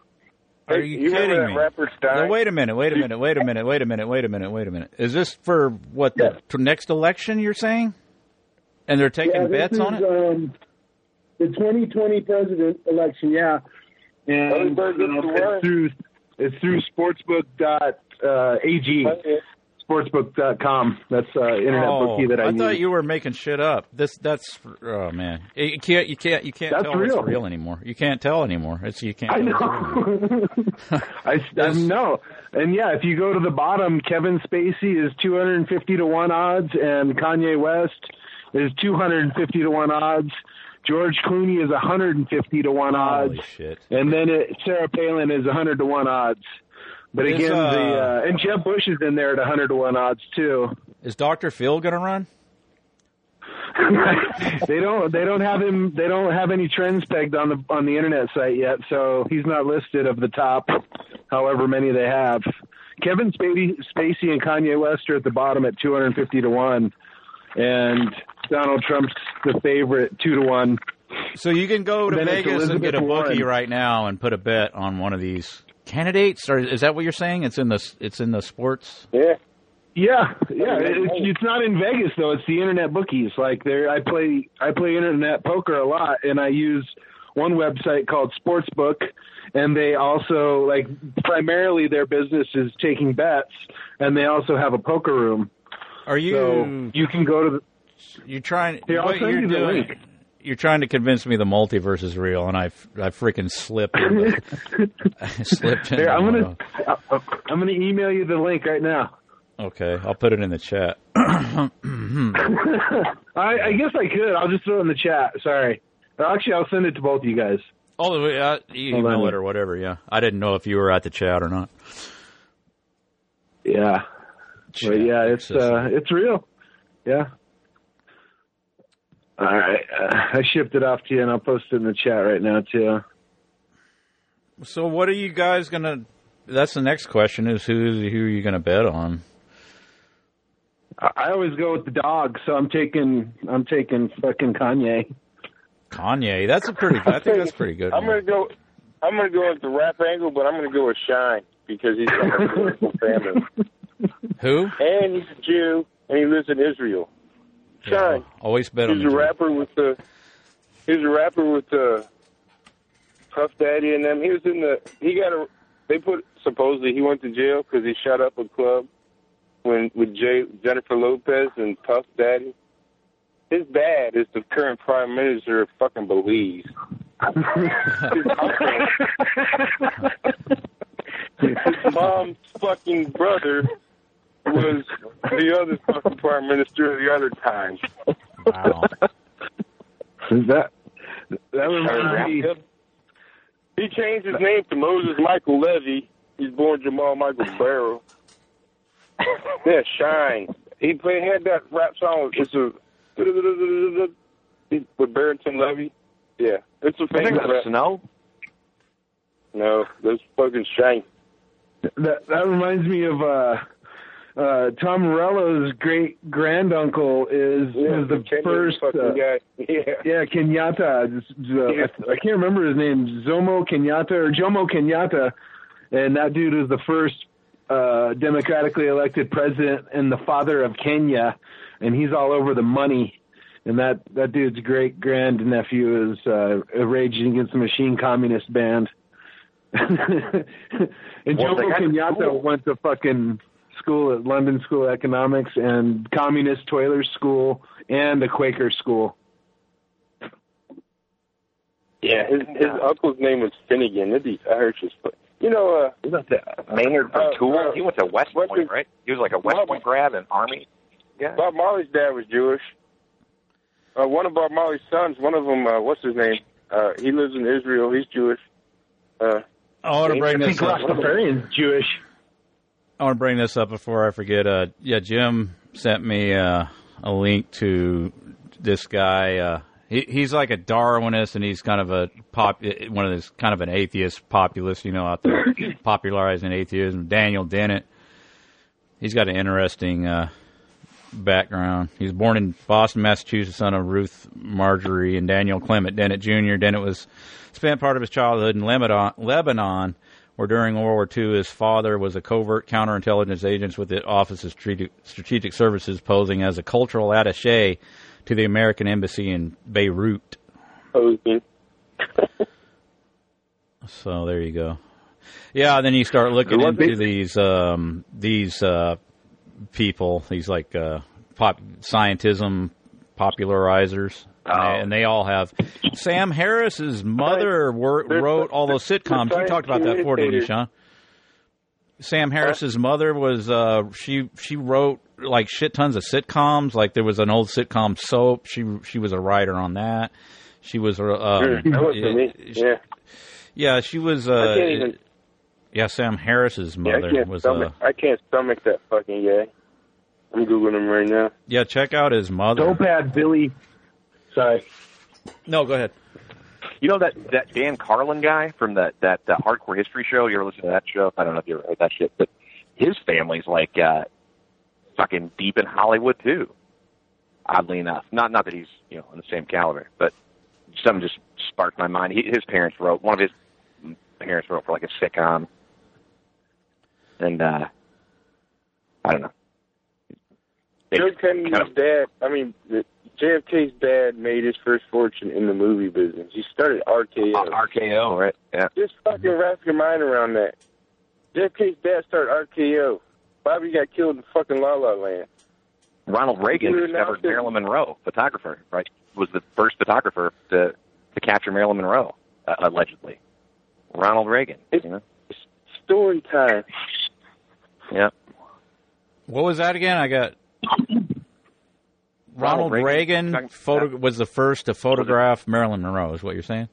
Are you, you kidding me? No, wait a minute, wait a minute, wait a minute, wait a minute, wait a minute, wait a minute. Is this for what the t- next election you're saying? And they're taking bets on it? Um, the 2020 president election, yeah. And Everybody gets uh, it's through it's through sportsbook dot uh, ag sportsbook.com. That's uh, internet oh, bookie that I, I use. thought you were making shit up. This that's oh man, you can't you can't you can't That's tell real. it's real anymore. You can't tell anymore. It's you can't. I tell it's real. know. <laughs> I, I know. And yeah, if you go to the bottom, Kevin Spacey is 250 to 1 odds, and Kanye West is 250 to 1 odds. George Clooney is 150 to 1 odds. Holy shit! And then it, Sarah Palin is 100 to 1 odds. But Is, again, uh, the uh, and Jeb Bush is in there at 100 to 1 odds too. Is Doctor Phil gonna run? <laughs> they don't they don't have him they don't have any trends pegged on the on the internet site yet, so he's not listed of the top however many they have. Kevin Spacey, Spacey and Kanye West are at the bottom at 250 to 1 and Donald Trump's the favorite 2 to 1. So you can go to Vegas and get a bookie Warren. right now and put a bet on one of these candidates, or is that what you're saying? It's in the it's in the sports. Yeah. Yeah, yeah. It's, it's not in Vegas though. It's the internet bookies. Like there, I play I play internet poker a lot, and I use one website called Sportsbook, and they also like primarily their business is taking bets, and they also have a poker room. Are you So you can go to the. You're trying. Here, I'll what send you're you the doing. link. You're trying to convince me the multiverse is real, and I I freaking slipped. Into, I <laughs> slipped. Here, I'm gonna of- I'm gonna email you the link right now. Okay, I'll put it in the chat. <coughs> <coughs> I, I guess I could. I'll just throw it in the chat. Sorry. Actually, I'll send it to both of you guys. Oh, the way- uh, you email it or whatever. Yeah, I didn't know if you were at the chat or not. Yeah. But yeah, it's uh, it's real. Yeah. All right, uh, I shipped it off to you, and I'll post it in the chat right now too. So, what are you guys gonna? That's the next question: is who who are you gonna bet on? I, I always go with the dog, so I'm taking I'm taking fucking Kanye. Kanye. That's a pretty. I think that's pretty good. I'm gonna go. I'm gonna go with the rap angle, but I'm gonna go with Shyne because he's from a <laughs> beautiful family, Who? and he's a Jew, and he lives in Israel. Shyne. Always bet on He's the a rapper with the. He's a rapper with the. Puff Daddy and them. He was in the. He got a. They put supposedly he went to jail because he shut up a club when with Jay, Jennifer Lopez and Puff Daddy. His dad is the current prime minister of fucking Belize. His <laughs> uncle, his mom's fucking brother was the other fucking prime minister the other time. Wow. that that reminds me. He changed his name to Moses Michael Levy. He's born Jamal Michael Barrow. yeah, Shyne. He played had that rap song. It's a with Barrington Levy. Yeah, it's a famous that's rap. Snow. No, that's fucking Shyne. That that reminds me of uh uh Tom Morello's great granduncle is Yeah, is the first uh, guy. <laughs> Yeah. yeah Kenyatta. Uh, I, I can't remember his name. Zomo Kenyatta or Jomo Kenyatta. And that dude is the first uh democratically elected president and the father of Kenya. And he's all over the money. And that that dude's great grand nephew is uh raging against the machine communist band. <laughs> And Well, Jomo Kenyatta school. went to fucking school at London School of Economics and Communist Toiler School and the Quaker school. Yeah, his his uncle's name was Finnegan. It'd be, I heard his. You know, uh, He went to Maynard from Uh, Tool. uh, he went to West Point, his- right? He was like a West Bob- Point grad and Army. Yeah. Bob Marley's dad was Jewish. Uh, one of Bob Marley's sons, one of them, uh, what's his name? Uh, he lives in Israel. He's Jewish. Uh, I want to bring I this think up. Rastafarian's Jewish. I want to bring this up before I forget. Uh, yeah, Jim sent me uh, a link to this guy. Uh, he, he's like a Darwinist, and he's kind of a pop, one of those kind of an atheist populist, you know, out there <clears throat> popularizing atheism. Daniel Dennett. He's got an interesting uh, background. He was born in Boston, Massachusetts, son of Ruth Marjorie and Daniel Clement Dennett Jr. Dennett was spent part of his childhood in Lebanon, Lebanon where during World War II his father was a covert counterintelligence agent with the Office of Strategic, Services, posing as a cultural attaché to the American Embassy in Beirut. posing. <laughs> So there you go. Yeah, then you start looking into these um, these uh, people. These like uh, pop scientism popularizers. And, they, and they all have. Sam Harris's mother wor- wrote all those sitcoms. You talked about that before, didn't you, Sean? Sam Harris's mother was uh, she she wrote like shit tons of sitcoms. Like there was an old sitcom soap. She she was a writer on that. She was uh, Sure, um, that. Yeah. yeah she was I uh, can't even. yeah Sam Harris's Yeah, I mother can't was uh. I can't stomach that fucking guy. I'm googling him right now. yeah check out his mother. So bad, Billy. Sorry. No, go ahead. You know that that Dan Carlin guy from that that uh, Hardcore History show. You ever listen to that show? I don't know if you ever heard that shit, but his family's like uh, fucking deep in Hollywood too. Oddly enough, not not that he's you know on the same caliber, but something just sparked my mind. He, his parents wrote one of his parents wrote for like a sitcom, and uh, I don't know. Joe Kennedy's dad, I mean, the, JFK's dad made his first fortune in the movie business. He started RKO. RKO, right? Yeah. Just fucking wrap your mind around that. JFK's dad started RKO. Bobby got killed in fucking La La Land. Ronald Reagan discovered announced. Marilyn Monroe, photographer, right? Was the first photographer to to capture Marilyn Monroe, uh, allegedly. Ronald Reagan. you know? Story time. Yeah. What was that again? I got Ronald, Ronald Reagan, Reagan. photo, was the first to photograph Marilyn Monroe. Is what you're saying?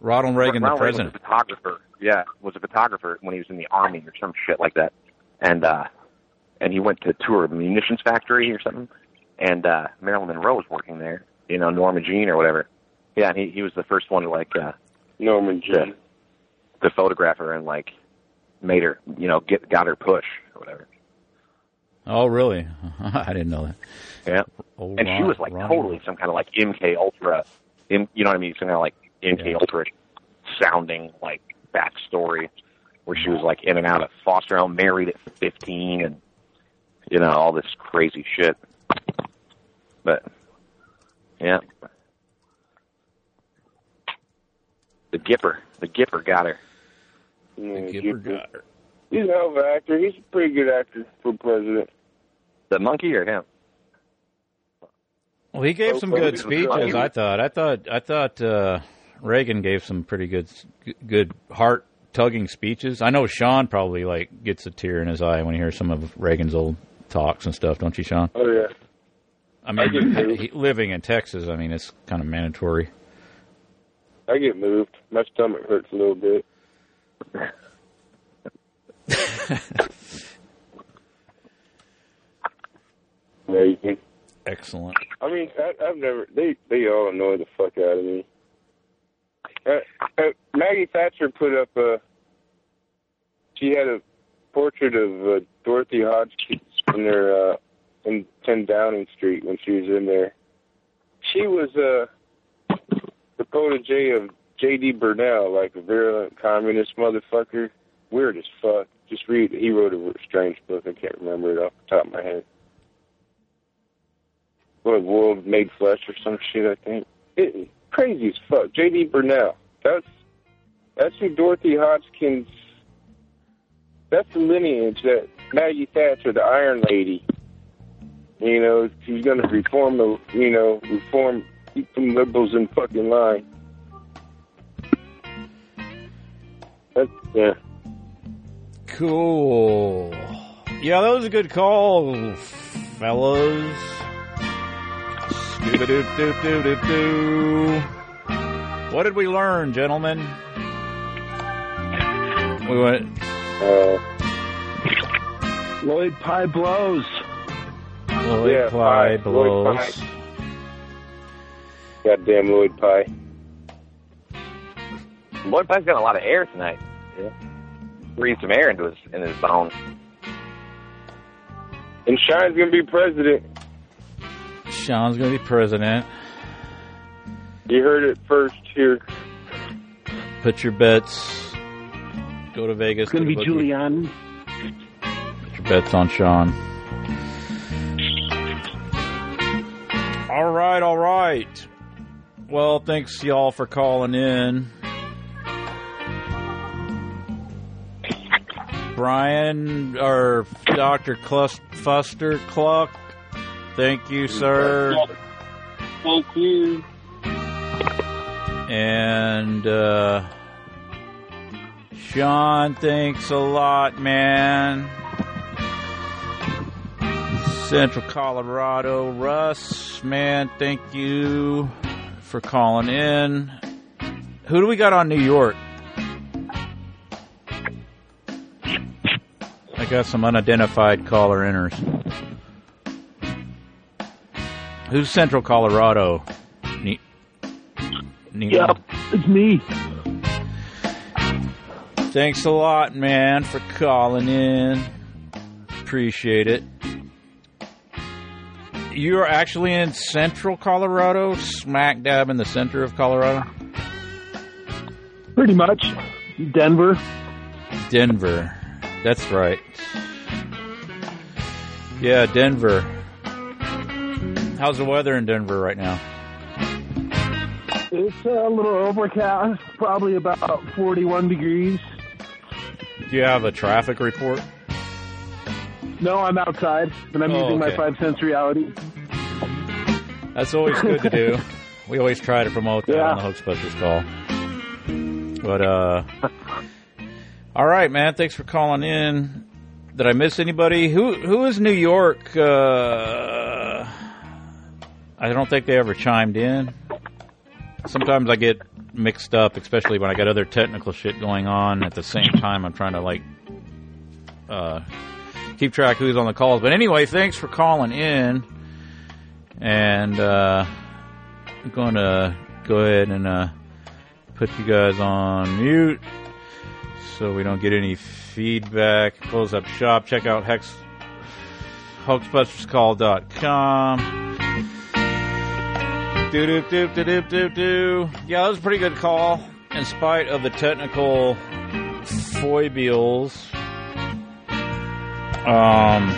Ronald Reagan, Ronald the Reagan president. was a photographer. Yeah, was a photographer when he was in the army or some shit like that, and uh, and he went to tour a munitions factory or something, and uh, Marilyn Monroe was working there. You know, Norma Jean or whatever. Yeah, and he he was the first one to like uh, Norman to, to photograph her and like made her, you know, get got her push or whatever. Oh, really? <laughs> I didn't know that. Yeah. Oh, and she was like Ron- totally some kind of like MK Ultra, M, you know what I mean? Some kind of like MK Ultra sounding like backstory where she was like in and out of foster home, married at 15 and, you know, all this crazy shit. But, yeah. The Gipper, the Gipper got her. Yeah, Gipper got her. He's a hell of an actor. He's a pretty good actor for president. The monkey or him? Well, he gave some good speeches. I thought. I thought. I thought uh, Reagan gave some pretty good, good heart tugging speeches. I know Sean probably like gets a tear in his eye when he hears some of Reagan's old talks and stuff. Don't you, Sean? Oh yeah. I I get mean, moved. he- living in Texas, I mean, it's kind of mandatory. I get moved. My stomach hurts a little bit. <laughs> Yeah, you can. Excellent. I mean, I, I've never. They they all annoy the fuck out of me. Uh, uh, Maggie Thatcher put up a. She had a portrait of uh, Dorothy Hodgkins in their uh, in 10 Downing Street when she was in there. She was uh, the protege of J.D. Bernal, like a virulent communist motherfucker. Weird as fuck. Just read. He wrote a strange book. I can't remember it off the top of my head. What World Made Flesh or some shit, I think. It, crazy as fuck. J.D. Bernal. That's that's who Dorothy Hodgkins. That's the lineage that Maggie Thatcher, the Iron Lady. You know, she's to reform the. You know, reform keep them liberals in fucking line. That's yeah. Cool. Yeah, that was a good call, fellas. What did we learn, gentlemen? We went. Uh, Lloyd Pye blows. Lloyd Yeah, Pye Pye, blows. Lloyd Pye. Goddamn Lloyd Pye. Lloyd Pye's got a lot of air tonight. Yeah. Breathe some air into his in his bones. And Sean's gonna be president. Sean's going to be president. You heard it first here. Put your bets. Go to Vegas. It's going to to be the bookie. Giuliani. Put your bets on Sean. All right, all right. Well, thanks y'all for calling in. Brian or Doctor Clus- Fuster Cluck. Thank you, sir. Thank you. And uh, Sean, thanks a lot, man. Central Colorado, Russ, man, thank you for calling in. Who do we got on New York? Got some unidentified caller inners. Who's Central Colorado? Ne- Nino? Yep, it's me. Thanks a lot, man, for calling in. Appreciate it. You're actually in central Colorado, smack dab in the center of Colorado? Pretty much. Denver. Denver. That's right. Yeah, Denver. How's the weather in Denver right now? It's a little overcast, probably about 41 degrees. Do you have a traffic report? No, I'm outside, and I'm Oh, using my five sense reality. That's always good to do. <laughs> We always try to promote that Yeah. on the Hoaxbusters call. But uh all right, man. Thanks for calling in. Did I miss anybody? Who who is New York? Uh I don't think they ever chimed in. Sometimes I get mixed up, especially when I got other technical shit going on at the same time. I'm trying to like uh keep track who's on the calls. But anyway, thanks for calling in. And uh, I'm going to go ahead and uh, put you guys on mute so we don't get any feedback. Close up shop. Check out Hex hoaxbusterscall.com. Do do do do do do do. Yeah, that was a pretty good call. In spite of the technical foibles. Um,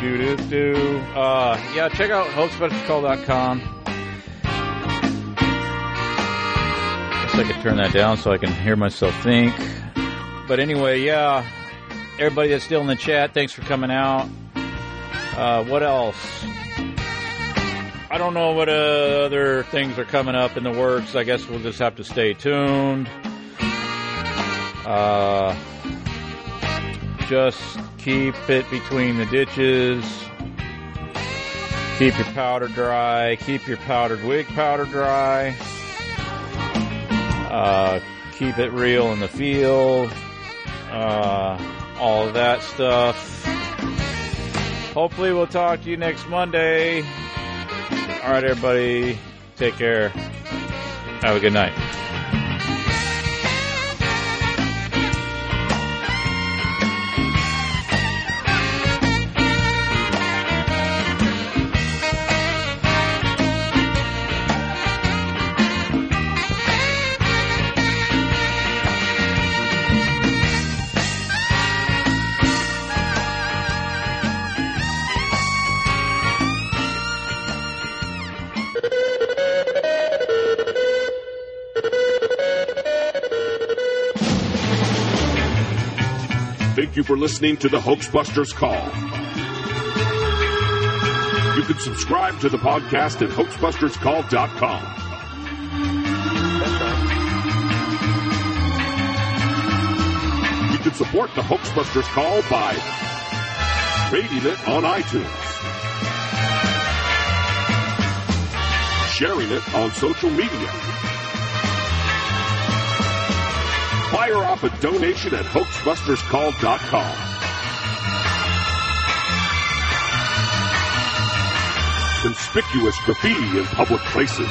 do do do. Uh, yeah, check out hoaxbusterscall.com. I could turn that down so I can hear myself think. But anyway, yeah, everybody that's still in the chat, thanks for coming out. Uh, what else? I don't know what uh, other things are coming up in the works. I guess we'll just have to stay tuned. Uh, just keep it between the ditches. Keep your powder dry. Keep your powdered wig powder dry. Uh, keep it real in the field. Uh, all that stuff. Hopefully, we'll talk to you next Monday. All right, everybody. Take care. Have a good night. For listening to the Hoaxbusters Call. You can subscribe to the podcast at hoaxbusterscall.com. You can support the Hoaxbusters Call by rating it on iTunes, sharing it on social media, fire off a donation at hoaxbusterscall.com. Conspicuous graffiti in public places.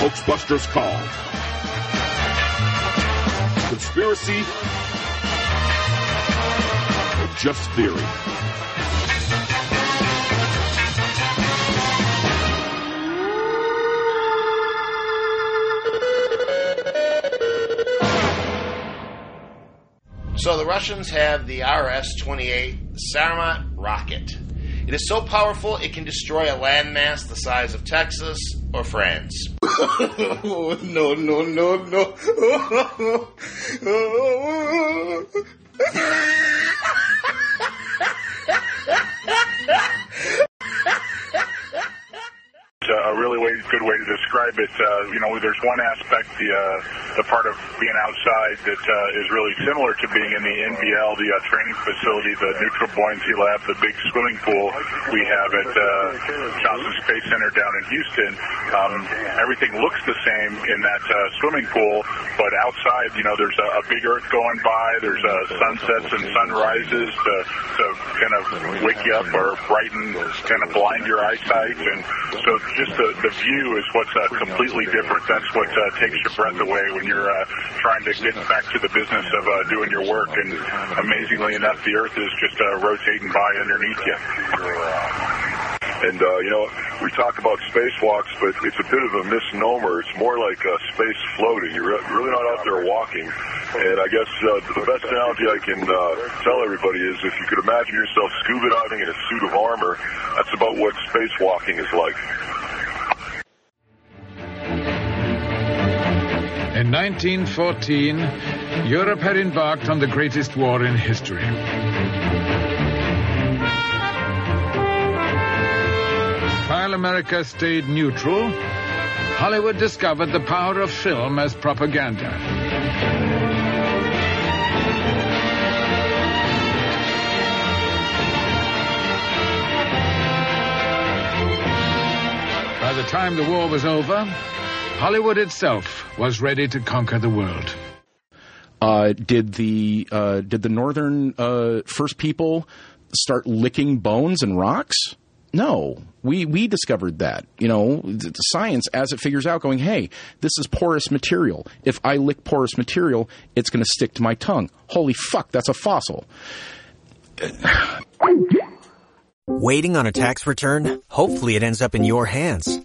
Hoaxbusters Call. Conspiracy just theory. Russians have the RS-28 Sarmat rocket. It is so powerful it can destroy a landmass the size of Texas or France. <laughs> no, no, no, It's <laughs> a really way, good way to describe it. Uh, you know, there's one aspect, the uh, the part of being outside that uh, is really similar to being in the NBL, the uh, training facility, the neutral buoyancy lab, the big swimming pool we have at uh, Johnson Space Center down in Houston. Um, everything looks the same in that uh, swimming pool, but outside, you know, there's a, a big Earth going by. There's uh, sunsets and sunrises to, to kind of wake you up or brighten, kind of blind your eyesight, and so just the, the view is what's uh, completely different. That's what uh, takes your breath away when you're uh, trying to get back to the business of uh, doing your work. And amazingly enough, the Earth is just uh, rotating by underneath you. And, uh, you know, we talk about spacewalks, but it's a bit of a misnomer. It's more like uh, space floating. You're really not out there walking. And I guess uh, the best analogy I can uh, tell everybody is if you could imagine yourself scuba diving in a suit of armor, that's about what spacewalking is like. In 1914, Europe had embarked on the greatest war in history. While America stayed neutral, Hollywood discovered the power of film as propaganda. By the time the war was over, Hollywood itself was ready to conquer the world. Uh, did the uh, did the northern uh, first people start licking bones and rocks? No, we we discovered that. You know, the science as it figures out, going, hey, this is porous material. If I lick porous material, it's going to stick to my tongue. Holy fuck, that's a fossil. Waiting on a tax return? Hopefully, it ends up in your hands.